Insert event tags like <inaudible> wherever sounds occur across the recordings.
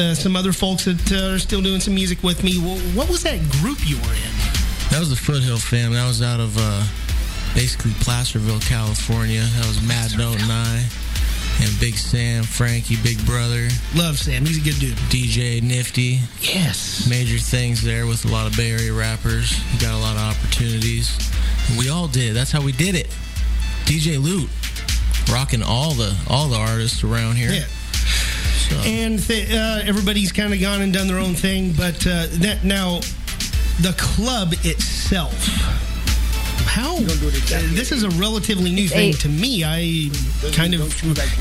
uh, some other folks that uh, are still doing some music with me. Wh- What was that group you were in? That was the Foothill fam. That was out of uh, basically Placerville, California. That was Mad Note and I, and Big Sam, Frankie, Big Brother, Love Sam. He's a good dude. DJ Nifty. Yes. Major things there with a lot of Bay Area rappers. We got a lot of opportunities. And we all did. That's how we did it. DJ Loot, rocking all the all the artists around here. Yeah. So, And th- uh, everybody's kind of gone and done their own thing, but uh, that now the club itself. How this is a relatively new thing eight. to me. I kind of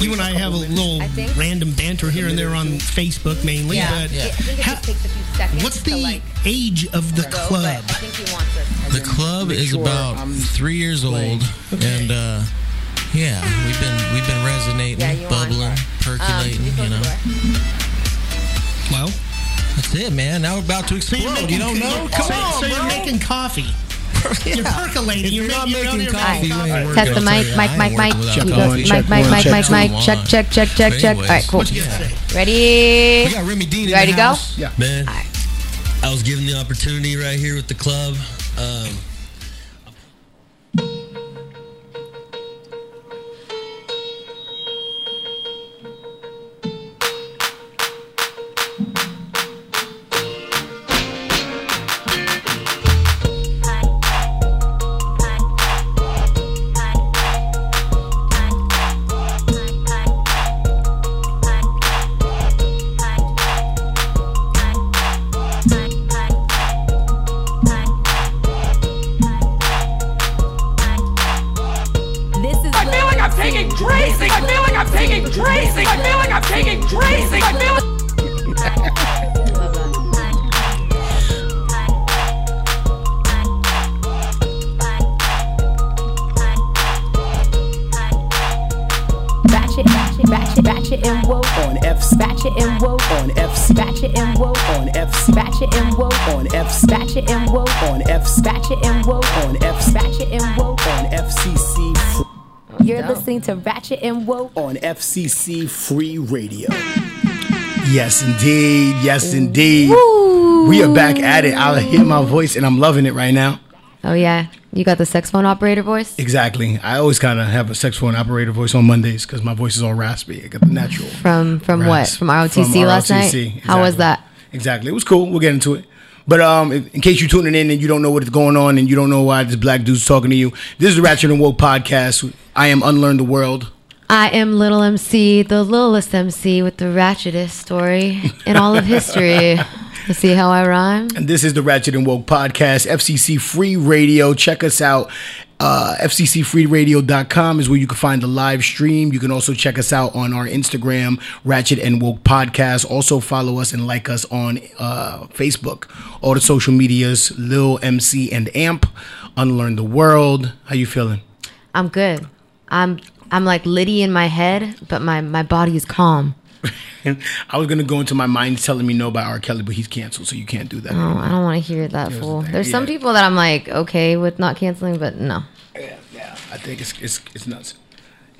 you and I have a little random banter here and there on Facebook mainly, Yeah. but I think how- just takes a few seconds what's the like age of the go, club? but I think he wants us. the club is about three years old, and uh, yeah, we've been we've been resonating, Yeah, bubbling, percolating. Um, you close know. Well, that's it, man. Now we're about to so you're explode. making, You don't know? Come so, on, so you're bro. making coffee. <laughs> You're percolating. You're not you're making you're coffee, you ain't working. Test the I'll mic, mic, mic, mic. working without Check coffee. one, mic, mic, mic, mic, mic. Check, check, check, check, check. All anyways, right, cool. What you gotta say? Ready? We got Remy Dean You ready to go? Yeah. Man, I was given the opportunity right here with the club. Um, and woke. on FCC Free Radio. Yes, indeed. Yes, indeed. We are back at it. I hear my voice and I'm loving it right now. Oh yeah, you got the sex phone operator voice. Exactly. I always kind of have a sex phone operator voice on Mondays because my voice is all raspy. I got the natural. From from what? rasp From ROTC last night. ROTC, How was that? Exactly. It was cool. We'll get into it. But um, in case you're tuning in and you don't know what is going on and you don't know why this black dude's talking to you, this is the Ratchet and Woke podcast. I am Unlearn the World. I am Little MC, the littlest MC with the ratchetest story in all of history. <laughs> You see how I rhyme? And this is the Ratchet and Woke podcast, FCC Free Radio. Check us out. Uh, FCCFreeRadio.com is where you can find the live stream. You can also check us out on our Instagram, Ratchet and Woke Podcast. Also follow us and like us on uh, Facebook. All the social medias, Lil MC and Amp, Unlearn the World. How you feeling? I'm good. I'm I'm like Liddy in my head, but my my body is calm. <laughs> I was gonna go into my mind telling me no by R. Kelly, but he's canceled, so you can't do that. Oh, I don't want to hear that fool. thing, There's some people that I'm like okay with not canceling, but no. Yeah, yeah. I think it's it's it's nuts.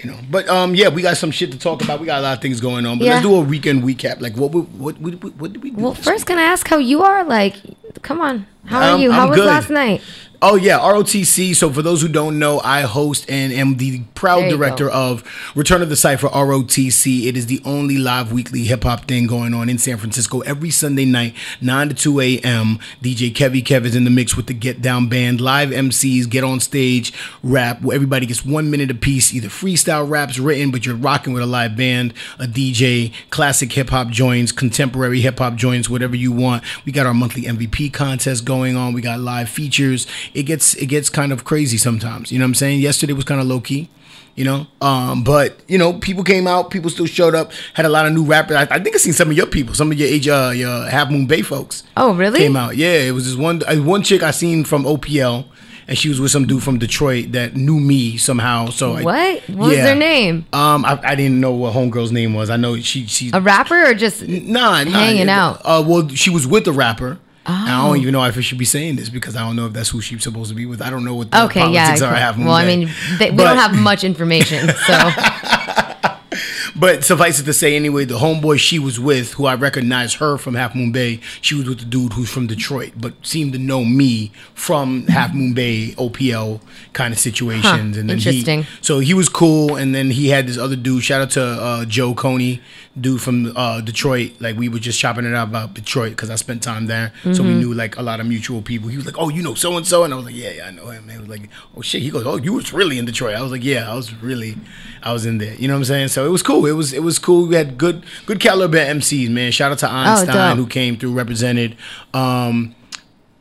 You know, but um, yeah, we got some shit to talk about. We got a lot of things going on. But let's do a weekend recap. Like, what we- what what what, what did we do? Well, first, can I ask how you are? Like, come on, how are Um, you? How I'm was good. last night? Oh yeah, ROTC. So for those who don't know, I host and am the proud director go. of Return of the Cipher ROTC. It is the only live weekly hip hop thing going on in San Francisco every Sunday night, nine to two a.m. DJ Kevy Kev is in the mix with the Get Down Band. Live MCs get on stage, rap. Where everybody gets one minute apiece. Either freestyle raps written, but you're rocking with a live band, a DJ, classic hip hop joints, contemporary hip hop joints, whatever you want. We got our monthly MVP contest going on. We got live features. It gets it gets kind of crazy sometimes. You know what I'm saying? Yesterday was kind of low key. You know, um, but you know, people came out. People still showed up. Had a lot of new rappers. I, I think I seen some of your people, some of your age, uh, your Half Moon Bay folks Oh, really? came out. Yeah, it was this one uh, one chick I seen from OPL, and she was with some dude from Detroit that knew me somehow. So I- What? What was their name? Um, I, I didn't know what homegirl's name was. I know she she A rapper or just? nah, nah hanging yeah, out? Uh, well, she was with the rapper. And I Oh. don't even know if I should be saying this because I don't know if that's who she's supposed to be with. I don't know what the Okay, yeah. politics are. I have Well, I mean, they, we But- don't have much information, so <laughs> but suffice it to say, anyway, the homeboy she was with, who I recognized her from Half Moon Bay, she was with the dude who's from Detroit, but seemed to know me from Half Moon Bay OPL kind of situations. and then interesting. He, so he was cool, and then he had this other dude. Shout out to uh, Joe Coney, dude from uh, Detroit. Like we were just chopping it up about Detroit because I spent time there, so Mm-hmm. we knew like a lot of mutual people. He was like, "Oh, you know so and so," and I was like, "Yeah, yeah, I know him." And he was like, "Oh shit," he goes, "Oh, you was really in Detroit?" I was like, "Yeah, I was really, I was in there." You know what I'm saying? So it was cool. It was it was cool. We had good good caliber MCs, man. Shout out to Einstein Oh, who came through, represented. Um,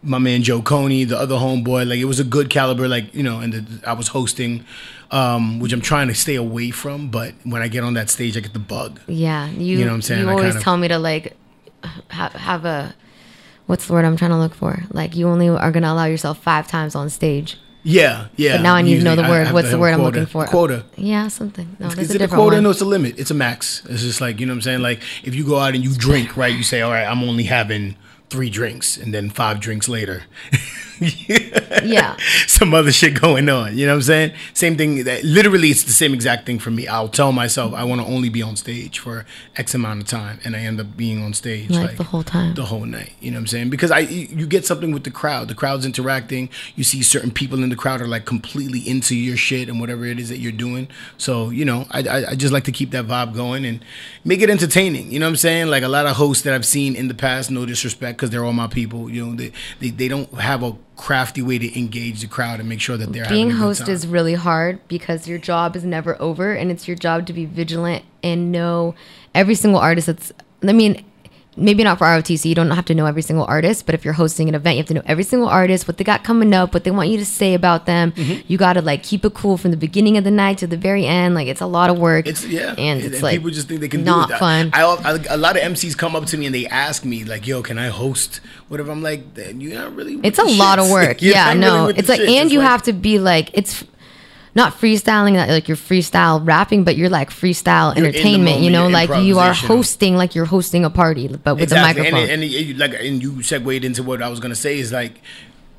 my man Joe Coney, the other homeboy, like it was a good caliber, like you know, and the, I was hosting, um, which I'm trying to stay away from. But when I get on that stage, I get the bug. Yeah, you. You know what I'm saying? You I always kind of- tell me to like have have a what's the word I'm trying to look for? Like you only are gonna allow yourself five times on stage. Yeah, yeah. But now I need to know the word. What's the word I'm looking for? Quota. Yeah, something. No, Is a it a different quota? one. No, it's a limit. It's a max. It's just like you know what I'm saying. Like if you go out and you drink, right? You say, all right, I'm only having three drinks, and then five drinks later. <laughs> Yeah. some other shit going on. You know what I'm saying? Same thing. That literally, it's the same exact thing for me. I'll tell myself I want to only be on stage for X amount of time, and I end up being on stage Like the whole time. the whole night. You know what I'm saying? Because I, you you get something with the crowd. The crowd's interacting. You see certain people in the crowd are like completely into your shit and whatever it is that you're doing. So you know, I, I, I just like to keep that vibe going and make it entertaining. You know what I'm saying? Like a lot of hosts that I've seen in the past, no disrespect, because they're all my people. You know, they, they they don't have a crafty way to engage the crowd and make sure that they're Being having a good host is really hard because your job is never over, and it's your job to be vigilant and know every single artist that's. I mean, maybe not for ROTC. You don't have to know every single artist, but if you're hosting an event, you have to know every single artist, what they got coming up, what they want you to say about them. Mm-hmm. You got to like keep it cool from the beginning of the night to the very end. Like it's a lot of work. It's yeah, and it's like people just think they can not do it. fun. I, I, a lot of MCs come up to me and they ask me like, "Yo, can I host whatever?" I'm like, "Then you're not really." it's a the lot of work. <laughs> Yeah, not really no, it's like, shits. and It's you like- have to be like, it's not freestyling that like you're freestyle rapping, but you're like freestyle You're entertainment. you know, like you are hosting like you're hosting a party, but with exactly. a microphone. And, it- and like, and you segued into what I was gonna say is like.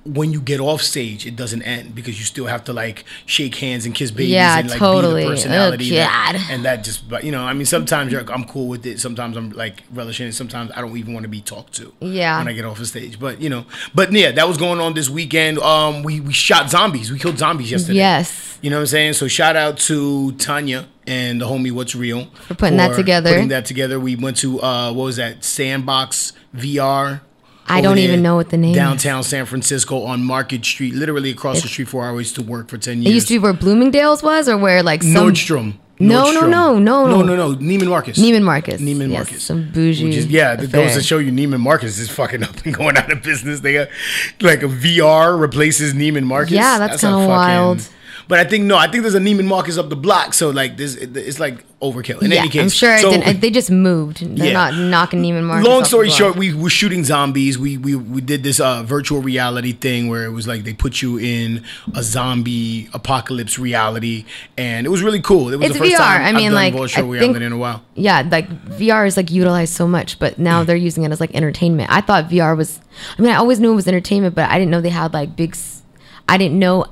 When you get off stage, it doesn't end because you still have to like shake hands and kiss babies Yeah, and like totally. be the personality. Oh, that- and that just, but you know, I mean, sometimes you're, I'm cool with it. Sometimes I'm like relishing it. Sometimes I don't even want to be talked to. Yeah. When I get off the stage, but you know, but yeah, that was going on this weekend. Um, we we shot zombies. We killed zombies yesterday. Yes. You know what I'm saying? So shout out to Tanya and the homie What's Real for putting that together. Putting that together. We went to uh what was that? Sandbox VR. I don't even know what the name is. Downtown San Francisco on Market Street, literally across the street for I used to work for ten years. It used to be where Bloomingdale's was, or where like some Nordstrom. No, no, no, no, no, no. no, no. Neiman Marcus. Neiman Marcus. Neiman Yes, Marcus. some bougie Which is, yeah, that goes to show you Neiman Marcus is fucking <laughs> up and going out of business. They got like a VR replaces Neiman Marcus. Yeah, that's a kinda fucking- wild. But I think no, I think there's a Neiman Marcus up the block, so like this, it's like overkill. In yeah, any case, I'm sure it so- didn't, they just moved. They're Yeah. not knocking Neiman Marcus. Long story short, we were shooting zombies. We we we did this uh, virtual reality thing where it was like they put you in a zombie apocalypse reality, and it was really cool. It was It's the first VR. time I I've mean, done like, virtual I reality think- in a while. yeah, like VR is like utilized so much, but now they're using it as like entertainment. I thought VR was, I mean, I always knew it was entertainment, but I didn't know they had like big, I didn't know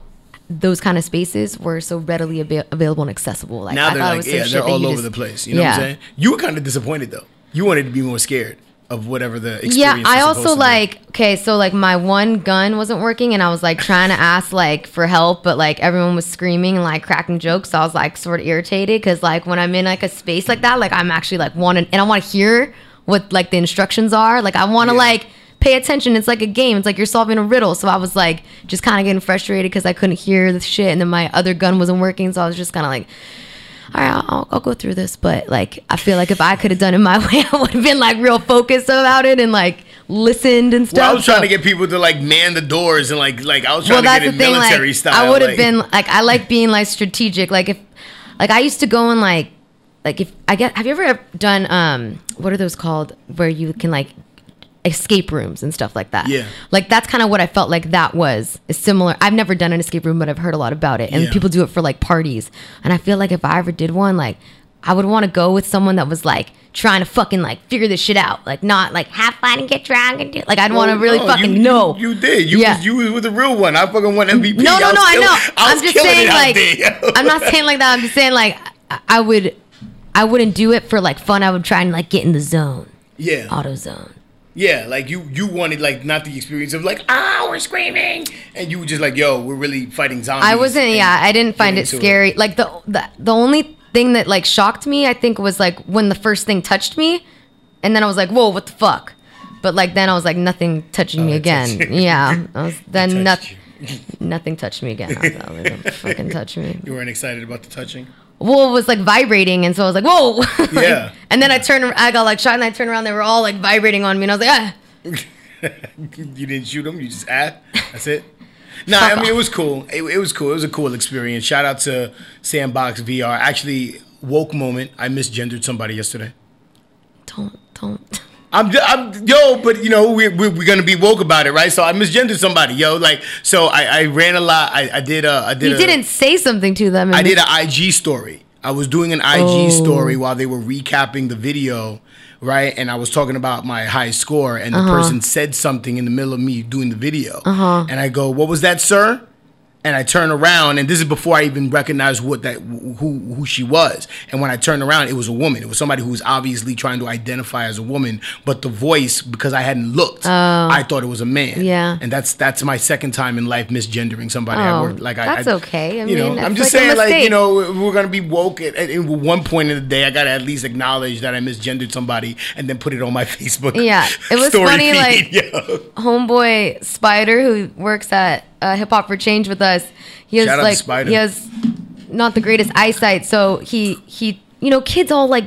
those kind of spaces were so readily ava- available and accessible. Like Now I they're like, was yeah, they're all over just- the place. You know what I'm saying? You were kind of disappointed though. You wanted to be more scared of whatever the experience. Yeah, I also like okay, so like my one gun wasn't working, and I was like trying to <laughs> ask like for help, but like everyone was screaming and like cracking jokes. So I was like sort of irritated because like when I'm in like a space like that, like I'm actually like wanting and I want to hear what like the instructions are. Like I want to Yeah. like pay attention. It's like a game. It's like you're solving a riddle. So I was like just kind of getting frustrated because I couldn't hear the shit, and then my other gun wasn't working. So I was just kind of like. All right, I'll, I'll go through this, but like I feel like if I could have done it my <laughs> way, I would have been like real focused about it and like listened and stuff. Well, I was trying So- to get people to like man the doors and like like I was trying well, to get the it thing. military Like, style. I would have like- been like, I like being like strategic. Like if, like I used to go and like, like if I get, have you ever done um, what are those called where you can like escape rooms and stuff like that? Yeah. Like that's kind of what I felt like that was is similar. I've never done an escape room, but I've heard a lot about it, and Yeah. people do it for like parties. And I feel like if I ever did one, like I would want to go with someone that was like trying to fucking like figure this shit out, like not like have fun and get drunk and do. Like I'd want to oh, Well, really no, fucking you, know. You, you did. You Yeah. was you was with the real one. I fucking won MVP. No, no, no, I killing- know. <laughs> I I'm just saying, like. <laughs> I'm not saying like that. I'm just saying, like, I- I would, I wouldn't do it for like fun. I would try and like get in the zone, Yeah. auto zone. Yeah, like you you wanted like not the experience of like ah we're screaming and you were just like yo we're really fighting zombies. I wasn't. Yeah, I didn't find it scary. Like the, the the only thing that like shocked me, I think, was like when the first thing touched me, and then I was like, "Whoa, what the fuck?" But like then I was like, nothing touching me again. touched. Yeah, <laughs> I was, then nothing. Nothing touched me again. I was like, "Oh, don't fucking touch me. <laughs> You weren't excited about the touching. Well, it was like vibrating, and so I was like, "Whoa!" <laughs> Like, Yeah. and then I turned, I got like shot, and I turned around. They were all like vibrating on me, and I was like, "Ah." <laughs> you didn't shoot them. You just ah. That's it. <laughs> No, I mean it was cool. It, it was cool. It was a cool experience. Shout out to Sandbox VR. Actually, woke moment. I misgendered somebody yesterday. Don't, don't. I'm, I'm yo, but you know we're, we're, we're gonna be woke about it, right? So I misgendered somebody, yo. Like so, I, I ran a lot. I, I did a I did You a, didn't say something to them. I did an IG story. I was doing an IG Oh. story while they were recapping the video, right? And I was talking about my high score, and the Uh-huh. person said something in the middle of me doing the video, and I go, "What was that, sir?" And I turn around, and this is before I even recognized what that who who she was. And when I turned around, it was a woman. It was somebody who was obviously trying to identify as a woman, but the voice, because I hadn't looked, I thought it was a man. Oh. Yeah. and that's that's my second time in life misgendering somebody. I Oh, worked like I, that's I, okay. I you know, mean, I'm just like saying, like you know, we're gonna be woke at, at, at one point in the day. I gotta at least acknowledge that I misgendered somebody and then put it on my <laughs> Facebook. Yeah, it was funny, feed, like- <laughs> yo. homeboy Spider who works at uh, Hip Hop for Change with us. He has Shout like he has not the greatest eyesight, so he he you know kids all like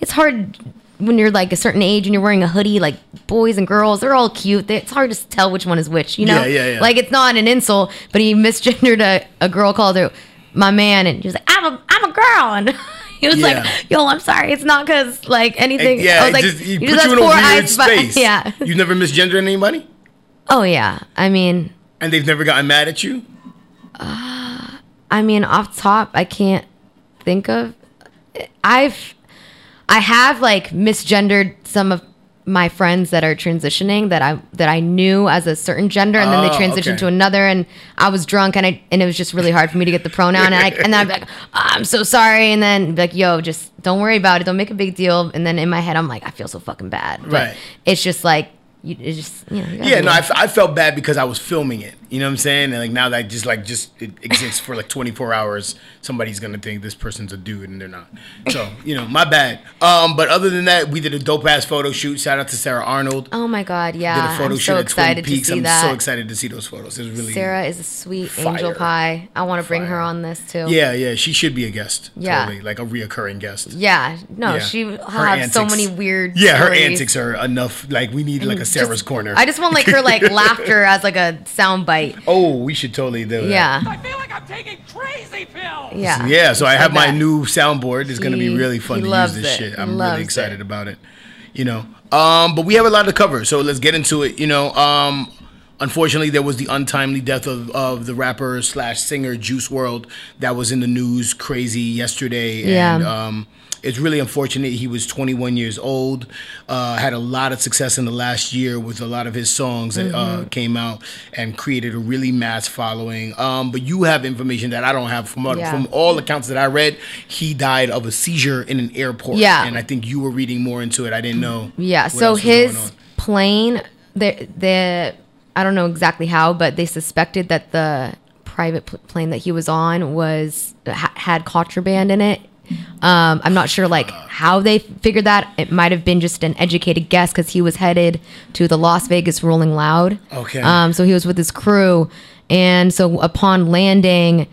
it's hard when you're like a certain age and you're wearing a hoodie. Like boys and girls, they're all cute. They, it's hard to tell which one is which. You know, Yeah, yeah, yeah. Like it's not an insult, but he misgendered a, a girl called her my man, and he was like, I'm a I'm a girl, and. <laughs> He was Yeah. like, "Yo, I'm sorry. It's not because like anything." yeah, I was like, just, he "You put just you in a weird eyes, but-" space. <laughs> Yeah. You've never misgendered anybody, Oh yeah. I mean, and they've never gotten mad at you. I mean, off top, I can't think of. I've, I have like misgendered some of my friends that are transitioning that I that I knew as a certain gender, and then Oh, they transitioned okay. to another, and I was drunk, and I and it was just really hard for me to get the pronoun, and I <laughs> and then I'm like, ah, I'm so sorry, and then like, yo, just don't worry about it, don't make a big deal, and then in my head, I'm like, I feel so fucking bad, but Right. It's just like you, it's just you know. you Yeah, no, I, f- I felt bad because I was filming it. You know what I'm saying? And like now that just like just it exists for like 24 hours, somebody's gonna think this person's a dude and they're not. So you know, my bad. Um, but other than that, we did a dope ass photo shoot. Shout out to Sarah Arnold. Oh my god, yeah! did a photo I'm shoot so at Twin excited to Peaks. see I'm that. so excited to see those photos. It was really Sarah is a sweet angel pie. I want to bring her on this too. Yeah, yeah, she should be a guest. Yeah. totally, like a reoccurring guest. Yeah. No, Yeah. she Her have so many weird. Yeah, her stories. antics are enough. Like we need like a Just- Sarah's corner. I just want like her like laughter as like a sound bite. oh, we should totally do that. Yeah. I feel like I'm taking crazy pills. Yeah. Yeah, so I have my new soundboard. It's going to be really fun to use this it. shit. I'm loves really excited it. about it. You know, um, but we have a lot to cover, so let's get into it. You know, um, unfortunately, there was the untimely death of, of the rapper slash singer Juice WRLD that was in the news crazy yesterday. Yeah. And, um, it's really unfortunate. He was 21 years old. Uh, had a lot of success in the last year with a lot of his songs that Mm-hmm. uh, came out and created a really mass following. Um, but you have information that I don't have from Yeah. from all accounts that I read. He died of a seizure in an airport. Yeah. and I think you were reading more into it. I didn't know. Yeah. So else was going his plane, the the I don't know exactly how, but they suspected that the private pl- plane that he was on was ha- had contraband in it. Um, I'm not sure like how they figured that. It might have been just an educated guess because he was headed to the Las Vegas Rolling Loud. Okay. Um, so he was with his crew, and so upon landing,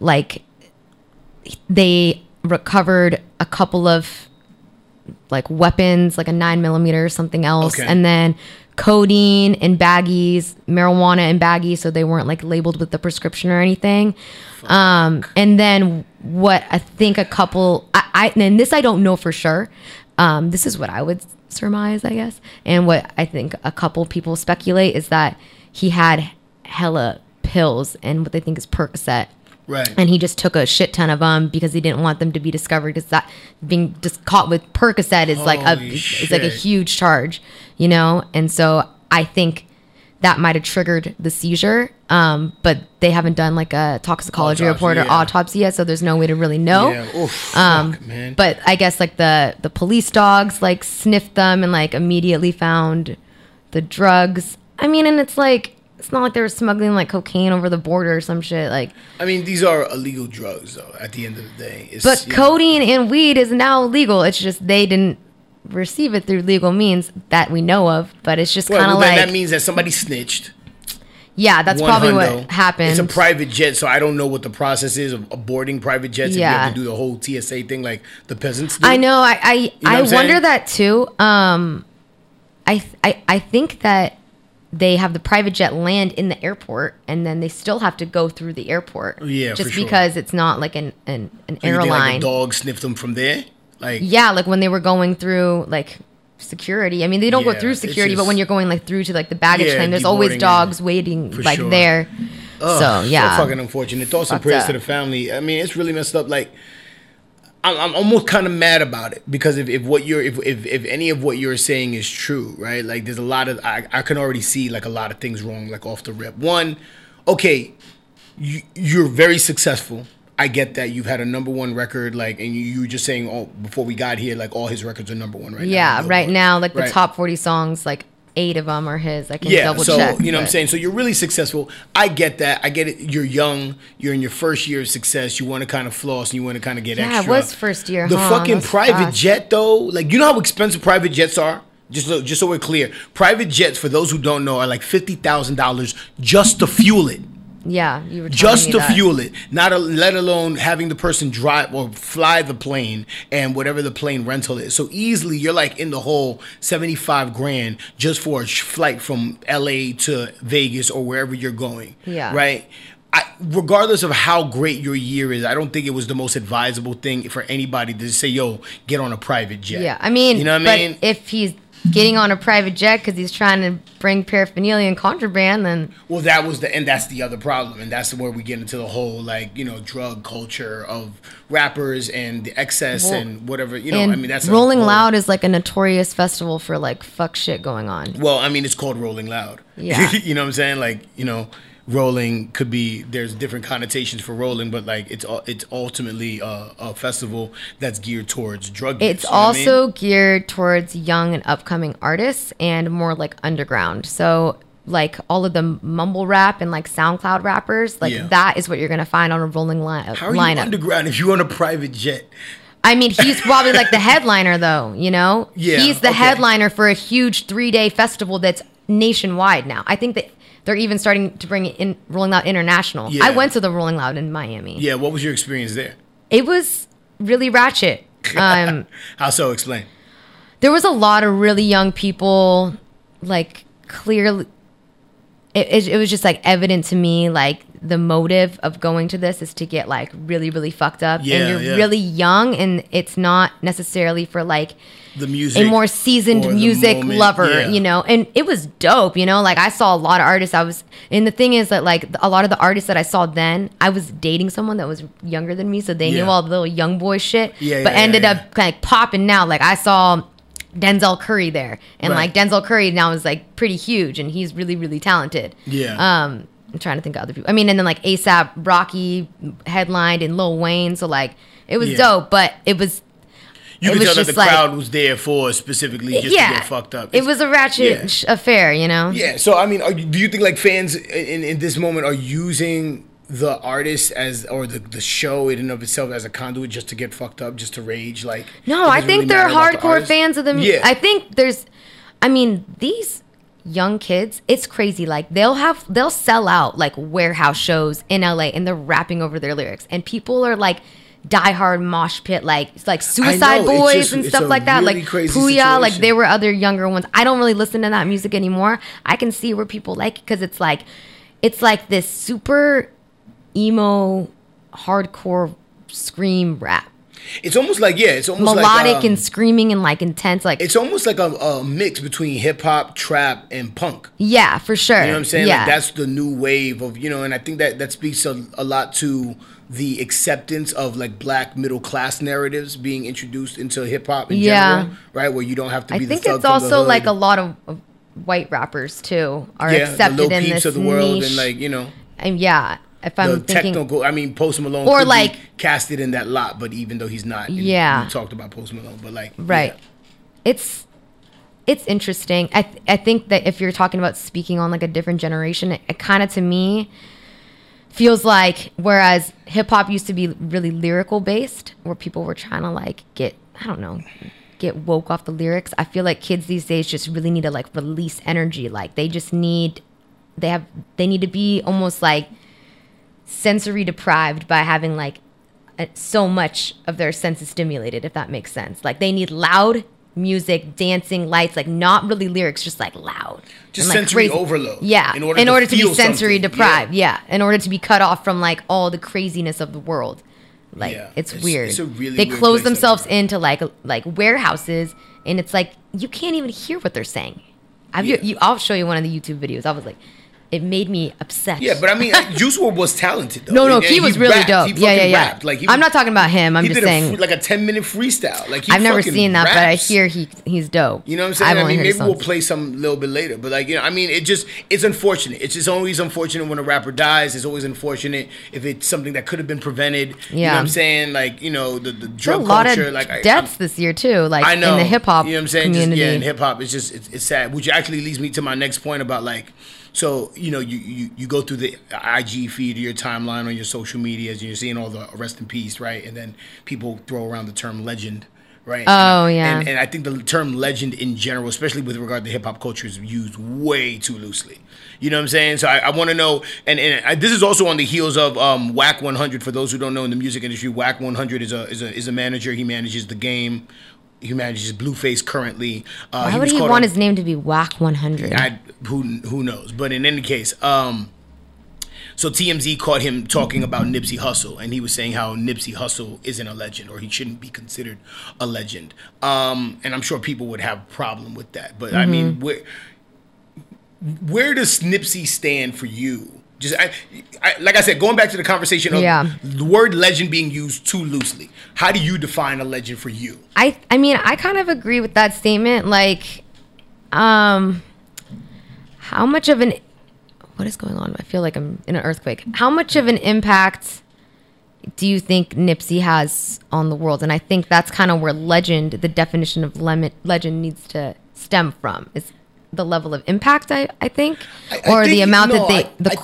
like they recovered a couple of like weapons, like a nine millimeter or something else, Okay. and then codeine in baggies, marijuana in baggies, so they weren't like labeled with the prescription or anything. Um, and then what I think a couple, I, I and this I don't know for sure. Um, this is what I would surmise, I guess, and what I think a couple people speculate is that he had hella pills and what they think is Percocet right. and he just took a shit ton of them because he didn't want them to be discovered because that being just caught with Percocet is like a Holy is like a huge charge, you know. And so I think that might have triggered the seizure. Um, but they haven't done like a toxicology Autopsy, report or yeah. autopsy yet, so there's no way to really know. Yeah, oof, Um, fuck, but I guess like the the police dogs like sniffed them and like immediately found the drugs. I mean, and it's like it's not like they were smuggling like cocaine over the border or some shit. Like, I mean, these are illegal drugs, though. At the end of the day, it's, but you know, codeine and weed is now legal. It's just they didn't receive it through legal means that we know of. But it's just Well, kind of well, like that means that somebody snitched. yeah, that's probably hundo. what happened. It's a private jet, so I don't know what the process is of boarding private jets. If you Yeah. have to do the whole TSA thing like the peasants do. I know. I I, know I wonder saying? that too. Um, I, I I think that they have the private jet land in the airport, and then they still have to go through the airport. Yeah, just for sure. because it's not like an an, an So like, airline. the dog sniffed them from there. Like, yeah, like when they were going through like security. I mean, they don't Yeah, go through security, but when you're going like through to like the baggage Yeah, claim, there's always dogs waiting like sure. there. ugh, so yeah, fucking unfortunate. Thoughts and prayers up. to the family. I mean, it's really messed up. Like, I'm, I'm almost kind of mad about it because if, if what you're if, if if any of what you're saying is true, right? Like, there's a lot of I I can already see like a lot of things wrong, like off the rip. One, okay, you, you're very successful. I get that you've had a number one record, like, and you, you were just saying, oh, before we got here, like all his records are number one right now. yeah. Right now, like the Right. top 40 songs, like eight of them are his. I can Yeah, double so check. you know what I'm saying. So you're really successful. I get that. I get it. You're young. You're in your first year of success. You want to kind of floss and you want to kind of get extra. Yeah, it was first year, The huh? fucking private fast. jet though, like you know how expensive private jets are. Just so, just so we're clear, private jets for those who don't know are like fifty thousand dollars just to fuel it. Yeah, you were just to that. fuel it, not a, let alone having the person drive or fly the plane and whatever the plane rental is. So easily, you're like in the hole seventy five grand just for a flight from L.A. to Vegas or wherever you're going. Yeah. right. I, regardless of how great your year is, I don't think it was the most advisable thing for anybody to say, "Yo, get on a private jet." Yeah, I mean, you know what but I mean? if he's getting on a private jet because he's trying to bring paraphernalia and contraband, then Well, that was the and that's the other problem, and that's where we get into the whole like you know drug culture of rappers and the excess Well, and whatever you know. I mean, that's Rolling Loud is like a notorious festival for like fuck shit going on. Well, I mean, it's called Rolling Loud. Yeah. <laughs> you know what I'm saying? Like you know, rolling could be there's different connotations for rolling, but like it's it's ultimately a, a festival that's geared towards drug. use, It's you know what I mean? also geared towards young and upcoming artists and more like underground. So like all of the mumble rap and like SoundCloud rappers, like Yeah. that is what you're gonna find on a rolling li- How are you lineup. underground if you're on a private jet? I mean, he's probably like the headliner, though. You know, Yeah, he's the okay. headliner for a huge three day festival that's nationwide now. I think that they're even starting to bring it in Rolling Loud International. Yeah. I went to the Rolling Loud in Miami. Yeah, what was your experience there? It was really ratchet. Um, <laughs> How so? Explain. there was a lot of really young people, like clearly. It, it, it was just like evident to me, like the motive of going to this is to get like really, really fucked up, Yeah, and you're yeah. really young, and it's not necessarily for like The music, a more seasoned music lover, yeah. you know, and it was dope, you know. Like I saw a lot of artists. I was, and the thing is that like a lot of the artists that I saw then, I was dating someone that was younger than me, so they knew all the little young boy shit. Yeah, but ended up like popping now. Like I saw Denzel Curry there, and Right. like Denzel Curry now is like pretty huge, and he's really really talented. Yeah. Um, I'm trying to think of other people. I mean, and then like ASAP Rocky headlined and Lil Wayne, so like it was Yeah. dope, but it was You it could was tell that the like- crowd was there for specifically just to get fucked up. It was a ratchet Yeah. affair, you know. Yeah. So I mean, are you, do you think like fans in, in this moment are using the artist as or the, the show in and of itself as a conduit just to get fucked up, just to rage? Like No, I think really they're about the hardcore fans of the Yeah. music. I think there's, I mean, these young kids, it's crazy. Like they'll have, they'll sell out like warehouse shows in LA and they're rapping over their lyrics, and people are like. diehard mosh pit like it's like Suicide know, Boys just- and stuff like that. Really like crazy Pouya like there were other younger ones. I don't really listen to that music anymore. I can see where people like it because it's like it's like this super emo hardcore scream rap It's almost like yeah, it's almost melodic like, um, and screaming and like intense like it's almost like a, a mix between hip hop, trap, and punk. yeah for sure You know what I'm saying? yeah Like that's the new wave of you know, and I think that that speaks a, a lot to the acceptance of like black middle class narratives being introduced into hip hop in Yeah. general, right? Where you don't have to be. I think the it's also like a lot of, of white rappers too are yeah, the accepted little in this of the world, niche. and like you know, and yeah, if I'm the thinking, technical. I mean, Post Malone Or could like- be casted in that lot, but even though he's not, Yeah. we talked about Post Malone, but like, right, yeah. it's it's interesting. I th- I think that if you're talking about speaking on like a different generation, it, it kind of to me feels like whereas hip hop used to be really lyrical based, where people were trying to like get I don't know get woke off the lyrics. I feel like kids these days just really need to like release energy. Like they just need they have they need to be almost like sensory deprived by having like so much of their senses stimulated if that makes sense like they need loud music dancing lights like not really lyrics just like loud Just and, like, sensory overload, yeah in order to to, be sensory something. deprived yeah. in order to be cut off from like all the craziness of the world like Yeah, it's, it's- weird it's really they weird close themselves into like like warehouses and it's like you can't even hear what they're saying I've, Yeah. you, I'll show you one of the YouTube videos. I was like, it made me upset. Yeah, but I mean, <laughs> Juice WRLD was talented though. No, no, And- he and was really rapped. dope. He Yeah, yeah, yeah. rapped. Like, he I'm not talking about him. I'm he just a saying. fr- like a 10 minute freestyle. Like he I've never seen that, but I hear he he's dope. You know what I'm saying? I've I mean, maybe we'll play some a little bit later, but like you know, I mean, it just it's unfortunate. It's just always unfortunate when a rapper dies. It's always unfortunate if it's something that could have been prevented. You know Yeah. what I'm saying? Like you know, the, the a drug culture. like I- deaths this year too, like I know in the hip hop You know what I'm saying? Just, yeah, in hip hop, it's just it's, it's sad. Which actually leads me to my next point about like, so you know, you, you you go through the IG feed or your timeline on your social medias, and you're seeing all the rest in peace, right? And then people throw around the term legend. Right. Oh, and, yeah. And, and I think the term legend in general, especially with regard to hip hop culture, is used way too loosely. You know what I'm saying? So I, I want to know, and, and I, this is also on the heels of um, Whack 100. For those who don't know in the music industry, Whack 100 is a is a is a manager. He manages the game. He manages Blueface currently. Uh, Why would he want on- his name to be Whack 100? I, who who knows? But in any case, um, so TMZ caught him talking about Nipsey Hussle, and he was saying how Nipsey Hussle isn't a legend, or he shouldn't be considered a legend. Um, and I'm sure people would have a problem with that. But I mean, Mm-hmm. where where does Nipsey stand for you? Just I, I, like I said, going back to the conversation of Yeah. the word legend being used too loosely. How do you define a legend for you? I I mean, I kind of agree with that statement. Like, um, how much of an what is going on? I feel like I'm in an earthquake. How much of an impact do you think Nipsey has on the world? And I think that's kind of where legend, the definition of lemon, legend, needs to stem from. Is the level of impact? I I think, I- I or the amount no, that they the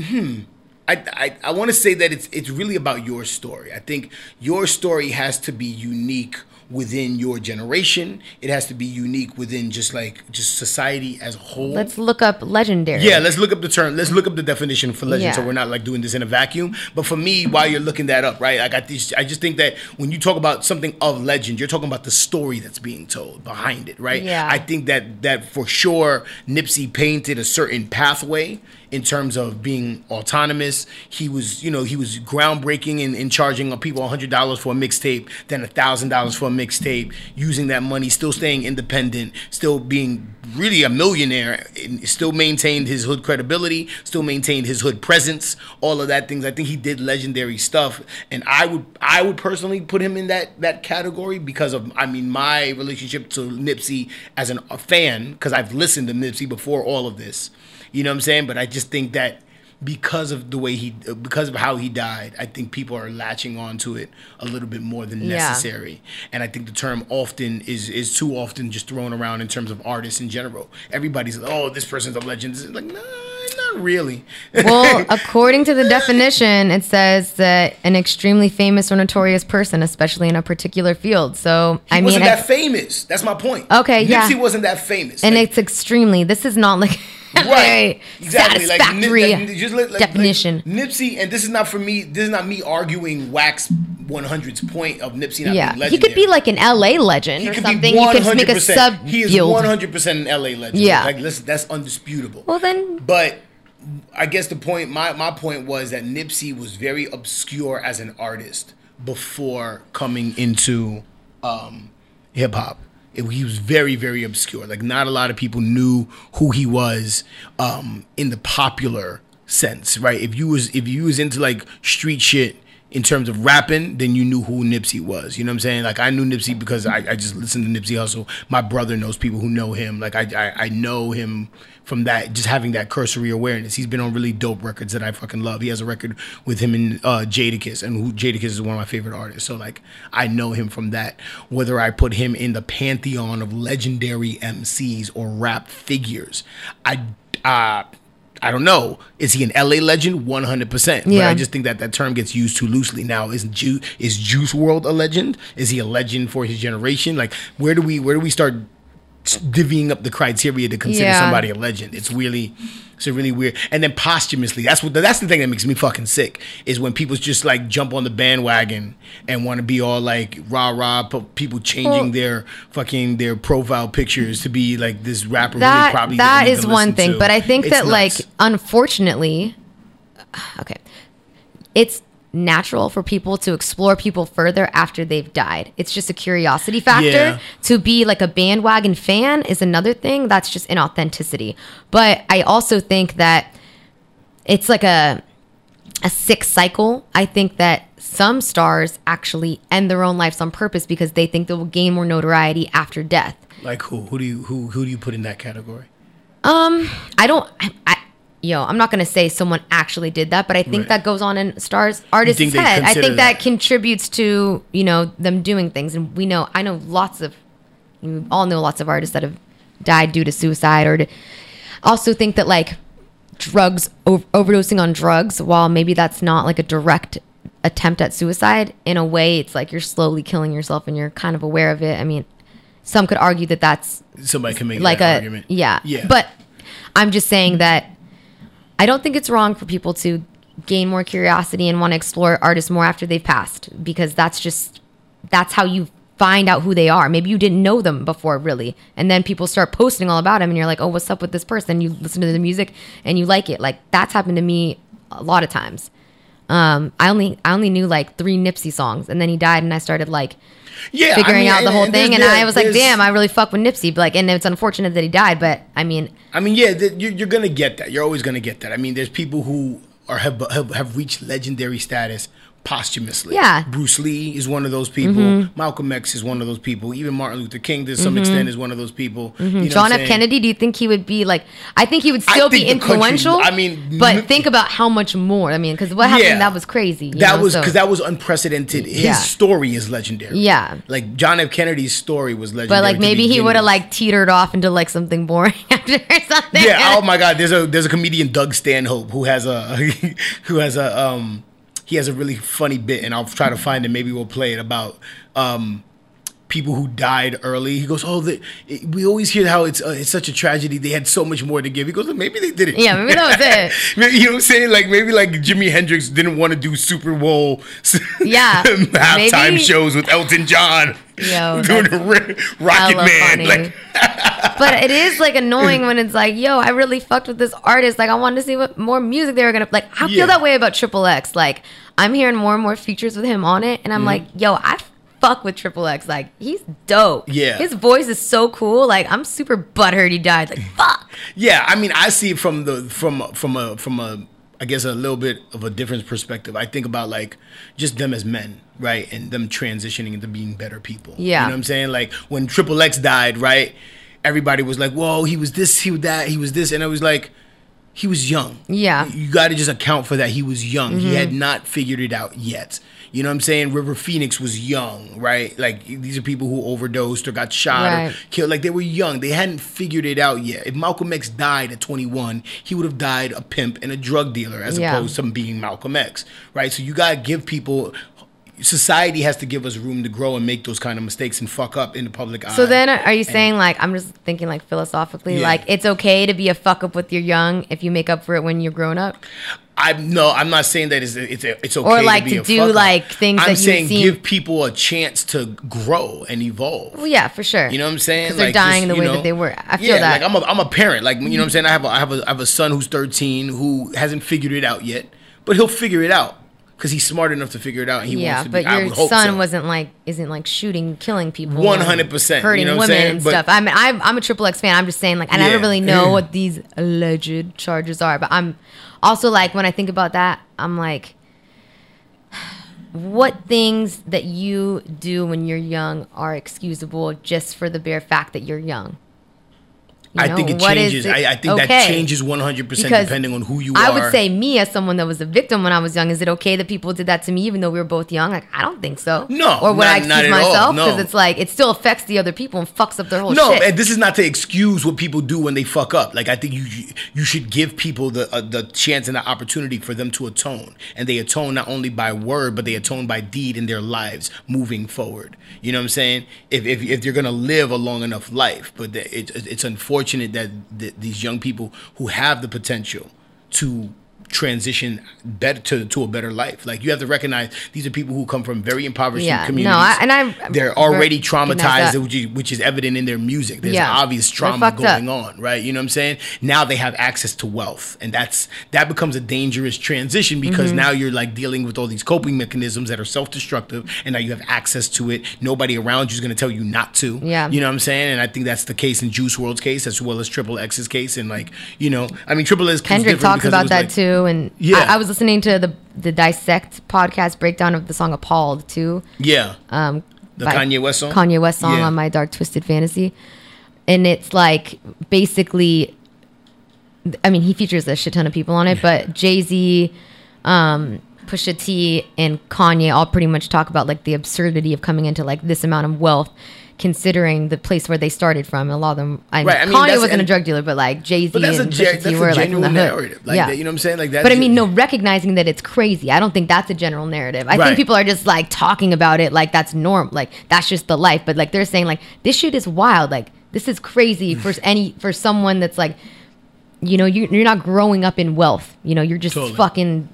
Hmm. I- I, I, I want to say that it's it's really about your story. I think your story has to be unique within your generation. It has to be unique within just like just society as a whole. let's look up legendary. yeah, let's look up the term. Let's look up the definition for legend, so we're not like doing this in a vacuum. But for me, while you're looking that up, right? Like I, just, I just think that when you talk about something of legend, you're talking about the story that's being told behind it, right? Yeah. I think that that for sure, Nipsey painted a certain pathway in terms of being autonomous. He was, you know, he was groundbreaking in, in charging people hundred dollars for a mixtape, then thousand dollars for a mixtape, using that money, still staying independent, still being really a millionaire, still maintained his hood credibility, still maintained his hood presence, all of that things. I think he did legendary stuff, and I would I would personally put him in that that category because of I mean my relationship to Nipsey as an, a fan because I've listened to Nipsey before all of this. You know what I'm saying? But I just think that because of the way he because of how he died, I think people are latching onto it a little bit more than Yeah. necessary. And I think the term often is is too often just thrown around in terms of artists in general. Everybody's like, "Oh, this person's a legend." It's like, nah, not really. <laughs> well, according to the definition, it says that an extremely famous or notorious person, especially in a particular field. So he I mean, wasn't I- that famous. That's my point. Okay, yeah. Nipsey wasn't that famous. and Like, it's extremely. This is not like <laughs> <laughs> right exactly like, satisfactory Nip- like, just like- definition. like Nipsey, and this is not for me. This is not me arguing Whack 100's point of Nipsey not yeah, he could be like an LA legend He or something. You could make a 100%. sub He is 100% an LA legend. Yeah. Like, listen, that's undisputable. Well, then- But I guess the point, my, my point was that Nipsey was very obscure as an artist before coming into um, hip hop. It- He was very, very obscure. Like, not a lot of people knew who he was um, in the popular sense, right? If you was if you was into like street shit in terms of rapping, then you knew who Nipsey was. You know what I'm saying? Like I knew Nipsey because I, I just listened to Nipsey Hussle. My brother knows people who know him. Like I, I I know him from that just having that cursory awareness. He's been on really dope records that I fucking love. He has a record with him and uh, Jadakiss, and who Jadakiss is one of my favorite artists. So like I know him from that. Whether I put him in the pantheon of legendary MCs or rap figures, I uh I don't know. Is he an LA legend? One hundred percent. But Yeah. I just think that that term gets used too loosely now. Is Ju- is Juice WRLD a legend? Is he a legend for his generation? Like where do we where do we start divvying up the criteria to consider Yeah. somebody a legend? It's really it's a really weird. And then posthumously, that's what that's the thing that makes me fucking sick is when people just like jump on the bandwagon and want to be all like rah rah. People changing Well- their fucking their profile pictures to be like this rapper. that probably that is one thing to. but i think It's that like unfortunately <sighs> okay it's natural for people to explore people further after they've died it's just a curiosity factor Yeah. to be like a bandwagon fan is another thing that's just inauthenticity but i also think that it's like a a sick cycle. I think that some stars actually end their own lives on purpose because they think they will gain more notoriety after death. like who who do you who who do you put in that category? Um, I don't. I, I yo, I'm not gonna say someone actually did that, but I think Right. that goes on in stars artists' head. I think that, that? contributes to you know them doing things, and we know. I know lots of. We all know lots of artists that have died due to suicide, or to, also think that like drugs o- overdosing on drugs, while maybe that's not like a direct attempt at suicide, in a way, it's like you're slowly killing yourself, and you're kind of aware of it. I mean, some could argue that that's Somebody can make like that a argument. yeah Yeah. but i'm just saying that i don't think it's wrong for people to gain more curiosity and want to explore artists more after they've passed because that's just that's how you find out who they are. Maybe you didn't know them before really and then people start posting all about them and you're like oh what's up with this person? You listen to the music and you like it. Like that's happened to me a lot of times. Um i only i only knew like three nipsey songs and then he died and i started like yeah, I figuring mean, out the whole thing and i was like damn i really fuck with nipsey but like and it's unfortunate that he died but i mean I mean, yeah, th- you're, you're gonna get that. You're always gonna get that. I mean, there's people who are have have, have reached legendary status posthumously. Yeah. Mm-hmm. Bruce Lee is one of those people. Malcolm X is one of those people. Even Martin Luther King, to some extent, is one of those people. You know Mm-hmm. John F. Kennedy, do you think he would be like? I think he would still be the country- influential. I mean, but n- think about how much more. I mean, because what happened Yeah. that was crazy. you That know, was so- because that was unprecedented. His Yeah. story is legendary. Yeah. like John F. Kennedy's story was legendary. But like maybe he would have like teetered off into like something boring <laughs> after or something. Yeah. Oh my God. There's a there's a comedian Doug Stanhope who has a <laughs> who has a um he has a really funny bit, and I'll try to find it. Maybe we'll play it about um people who died early. He goes, "Oh, the, we always hear how it's uh, it's such a tragedy. They had so much more to give." He goes, "Maybe they did it." Yeah, maybe that was it. <laughs> You know what I'm saying? Like maybe like Jimi Hendrix didn't want to do Super Bowl <laughs> Yeah, halftime maybe- shows with Elton John Yo, <laughs> doing that's a ri- Rocket Man. Like <laughs> but it is like annoying when it's like, yo, I really fucked with this artist. Like, I wanted to see what more music they were gonna like. I Yeah. feel that way about Triple X. Like, I'm hearing more and more features with him on it, and I'm Mm-hmm. like, yo, I fuck with Triple X. Like, he's dope. Yeah. his voice is so cool. Like, I'm super butthurt he died. Like, fuck. <laughs> Yeah, I mean, I see it from the from from a from a I guess a little bit of a different perspective. I think about like just them as men, right, and them transitioning into being better people. Yeah. you know what I'm saying? Like when Triple X died, right? Everybody was like, "Whoa, he was this, he was that, he was this," and I was like. He was young. Yeah. Mm-hmm. You got to just account for that. He was young. He had not figured it out yet. You know what I'm saying? River Phoenix was young, right? Like these are people who overdosed or got shot or killed. Like they were young. They hadn't figured it out yet. If Malcolm X died at 21, he would have died a pimp and a drug dealer as Yeah. opposed to being Malcolm X, right? So you gotta give people. Society has to give us room to grow and make those kind of mistakes and fuck up in the public eye. So then, are you saying like I'm just thinking like philosophically, Yeah. like it's okay to be a fuck up with your young if you make up for it when you're grown up? I'm no, I'm not saying that it's it's it's okay Or, like, to, be to a do, fuck up. like, things I'm saying give people a chance to grow and evolve. Well, yeah, for sure. You know what I'm saying? Because they're dying the way know, that they were. I feel yeah, that. like I'm a I'm a parent. Like you know what I'm saying? I have a I have a I have a son who's 13 who hasn't figured it out yet, but he'll figure it out because he's smart enough to figure it out. He yeah, wants to but be. I your son so. wasn't like isn't like shooting, killing people, 100%, hurting you know what women saying? and But- stuff. I mean, I'm, I'm a Triple X fan. I'm just saying, like, I never Yeah. really know <clears throat> what these alleged charges are. But I'm also like, when I think about that, I'm like, <sighs> what things that you do when you're young are excusable just for the bare fact that you're young? You I think it changes. it- I, I think that changes 100% Because depending on who you I are. I would say me as someone that was a victim when I was young. Is it okay that people did that to me even though we were both young? Like I don't think so. No, Or would not- I excuse not at all, myself no. because it's like it still affects the other people and fucks up their whole no, shit. and this is not to excuse what people do when they fuck up. Like I think you you should give people the uh, the chance and the opportunity for them to atone, and they atone not only by word but they atone by deed in their lives moving forward. You know what I'm saying? If if, if you're gonna live a long enough life, but it, it's unfortunate that th- these young people who have the potential to transition better to, to a better life. Like you have to recognize these are people who come from very impoverished Yeah, no, communities. I- and I- they're already traumatized, which is, which is evident in their music. There's Yeah, obvious trauma fucked up. going on, right? You know what I'm saying? Now they have access to wealth, and that's that becomes a dangerous transition because Mm-hmm. now you're like dealing with all these coping mechanisms that are self-destructive, and now you have access to it. Nobody around you is going to tell you not to. Yeah. you know what I'm saying? And I think that's the case in Juice WRLD's case as well as Triple X's case, and like you know, I mean, Triple X Kendrick talks about that like- too, and Yeah. I, I was listening to the the Dissect podcast breakdown of the song "Appalled" too. Yeah, Um, the Kanye West song. Kanye West song Yeah. on my Dark Twisted Fantasy, and it's like basically, I mean, he features a shit ton of people on it, but Jay Z, um, Pusha T, and Kanye all pretty much talk about like the absurdity of coming into like this amount of wealth. Considering the place where they started from, a lot of them. I mean, Right, I mean, Kanye wasn't a drug dealer, but like Jay Z But that's a and ge- Pusha T a were like from the narrative. Like, that- you know what I'm saying? Like, that. But I mean, no, recognizing that it's crazy. I don't think that's a general narrative. I Right. think people are just like talking about it like that's norm, like that's just the life. But like they're saying like this shit is wild. Like this is crazy for any for someone that's like, you know, you, you're not growing up in wealth. You know, you're just Totally. fucking.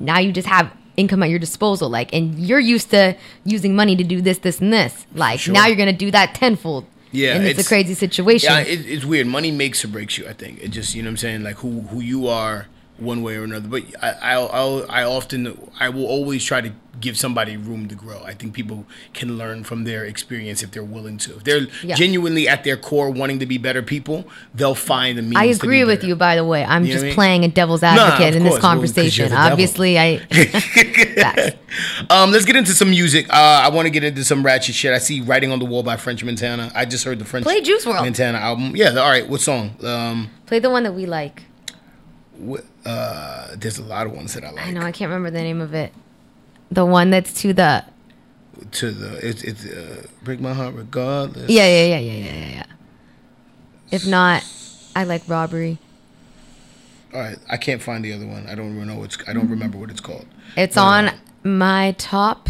Now you just have income at your disposal, like, and you're used to using money to do this, this, and this. Like Sure. now you're gonna do that tenfold. Yeah, and it's, it's- a crazy situation. Yeah, it, it's weird. Money makes or breaks you. I think it just you know what I'm saying like who who you are one way or another. But I I I'll, I often I will always try to give somebody room to grow. I think people can learn from their experience if they're willing to. If they're Yeah. genuinely at their core wanting to be better people, they'll find the means. I to be agree with better. you, by the way. I'm You just what I mean? playing a devil's advocate of in this. Well, conversation. devil. Obviously, I. <laughs> Um, let's get into some music. Uh, I want to get into some ratchet shit. I see "Writing on the Wall" by French Montana. I just heard the French Play Juice WRLD. Montana album. Yeah, all right. What song? Um, Play the one that we like. wh- uh, there's a lot of ones that I like. I know I can't remember the name of it. The one that's to the to the it's it's uh, break my heart regardless. yeah yeah yeah yeah yeah yeah. yeah. If not, I like robbery. All right, I can't find the other one. I don't know what's. I don't remember what it's called. It's But, uh, on my top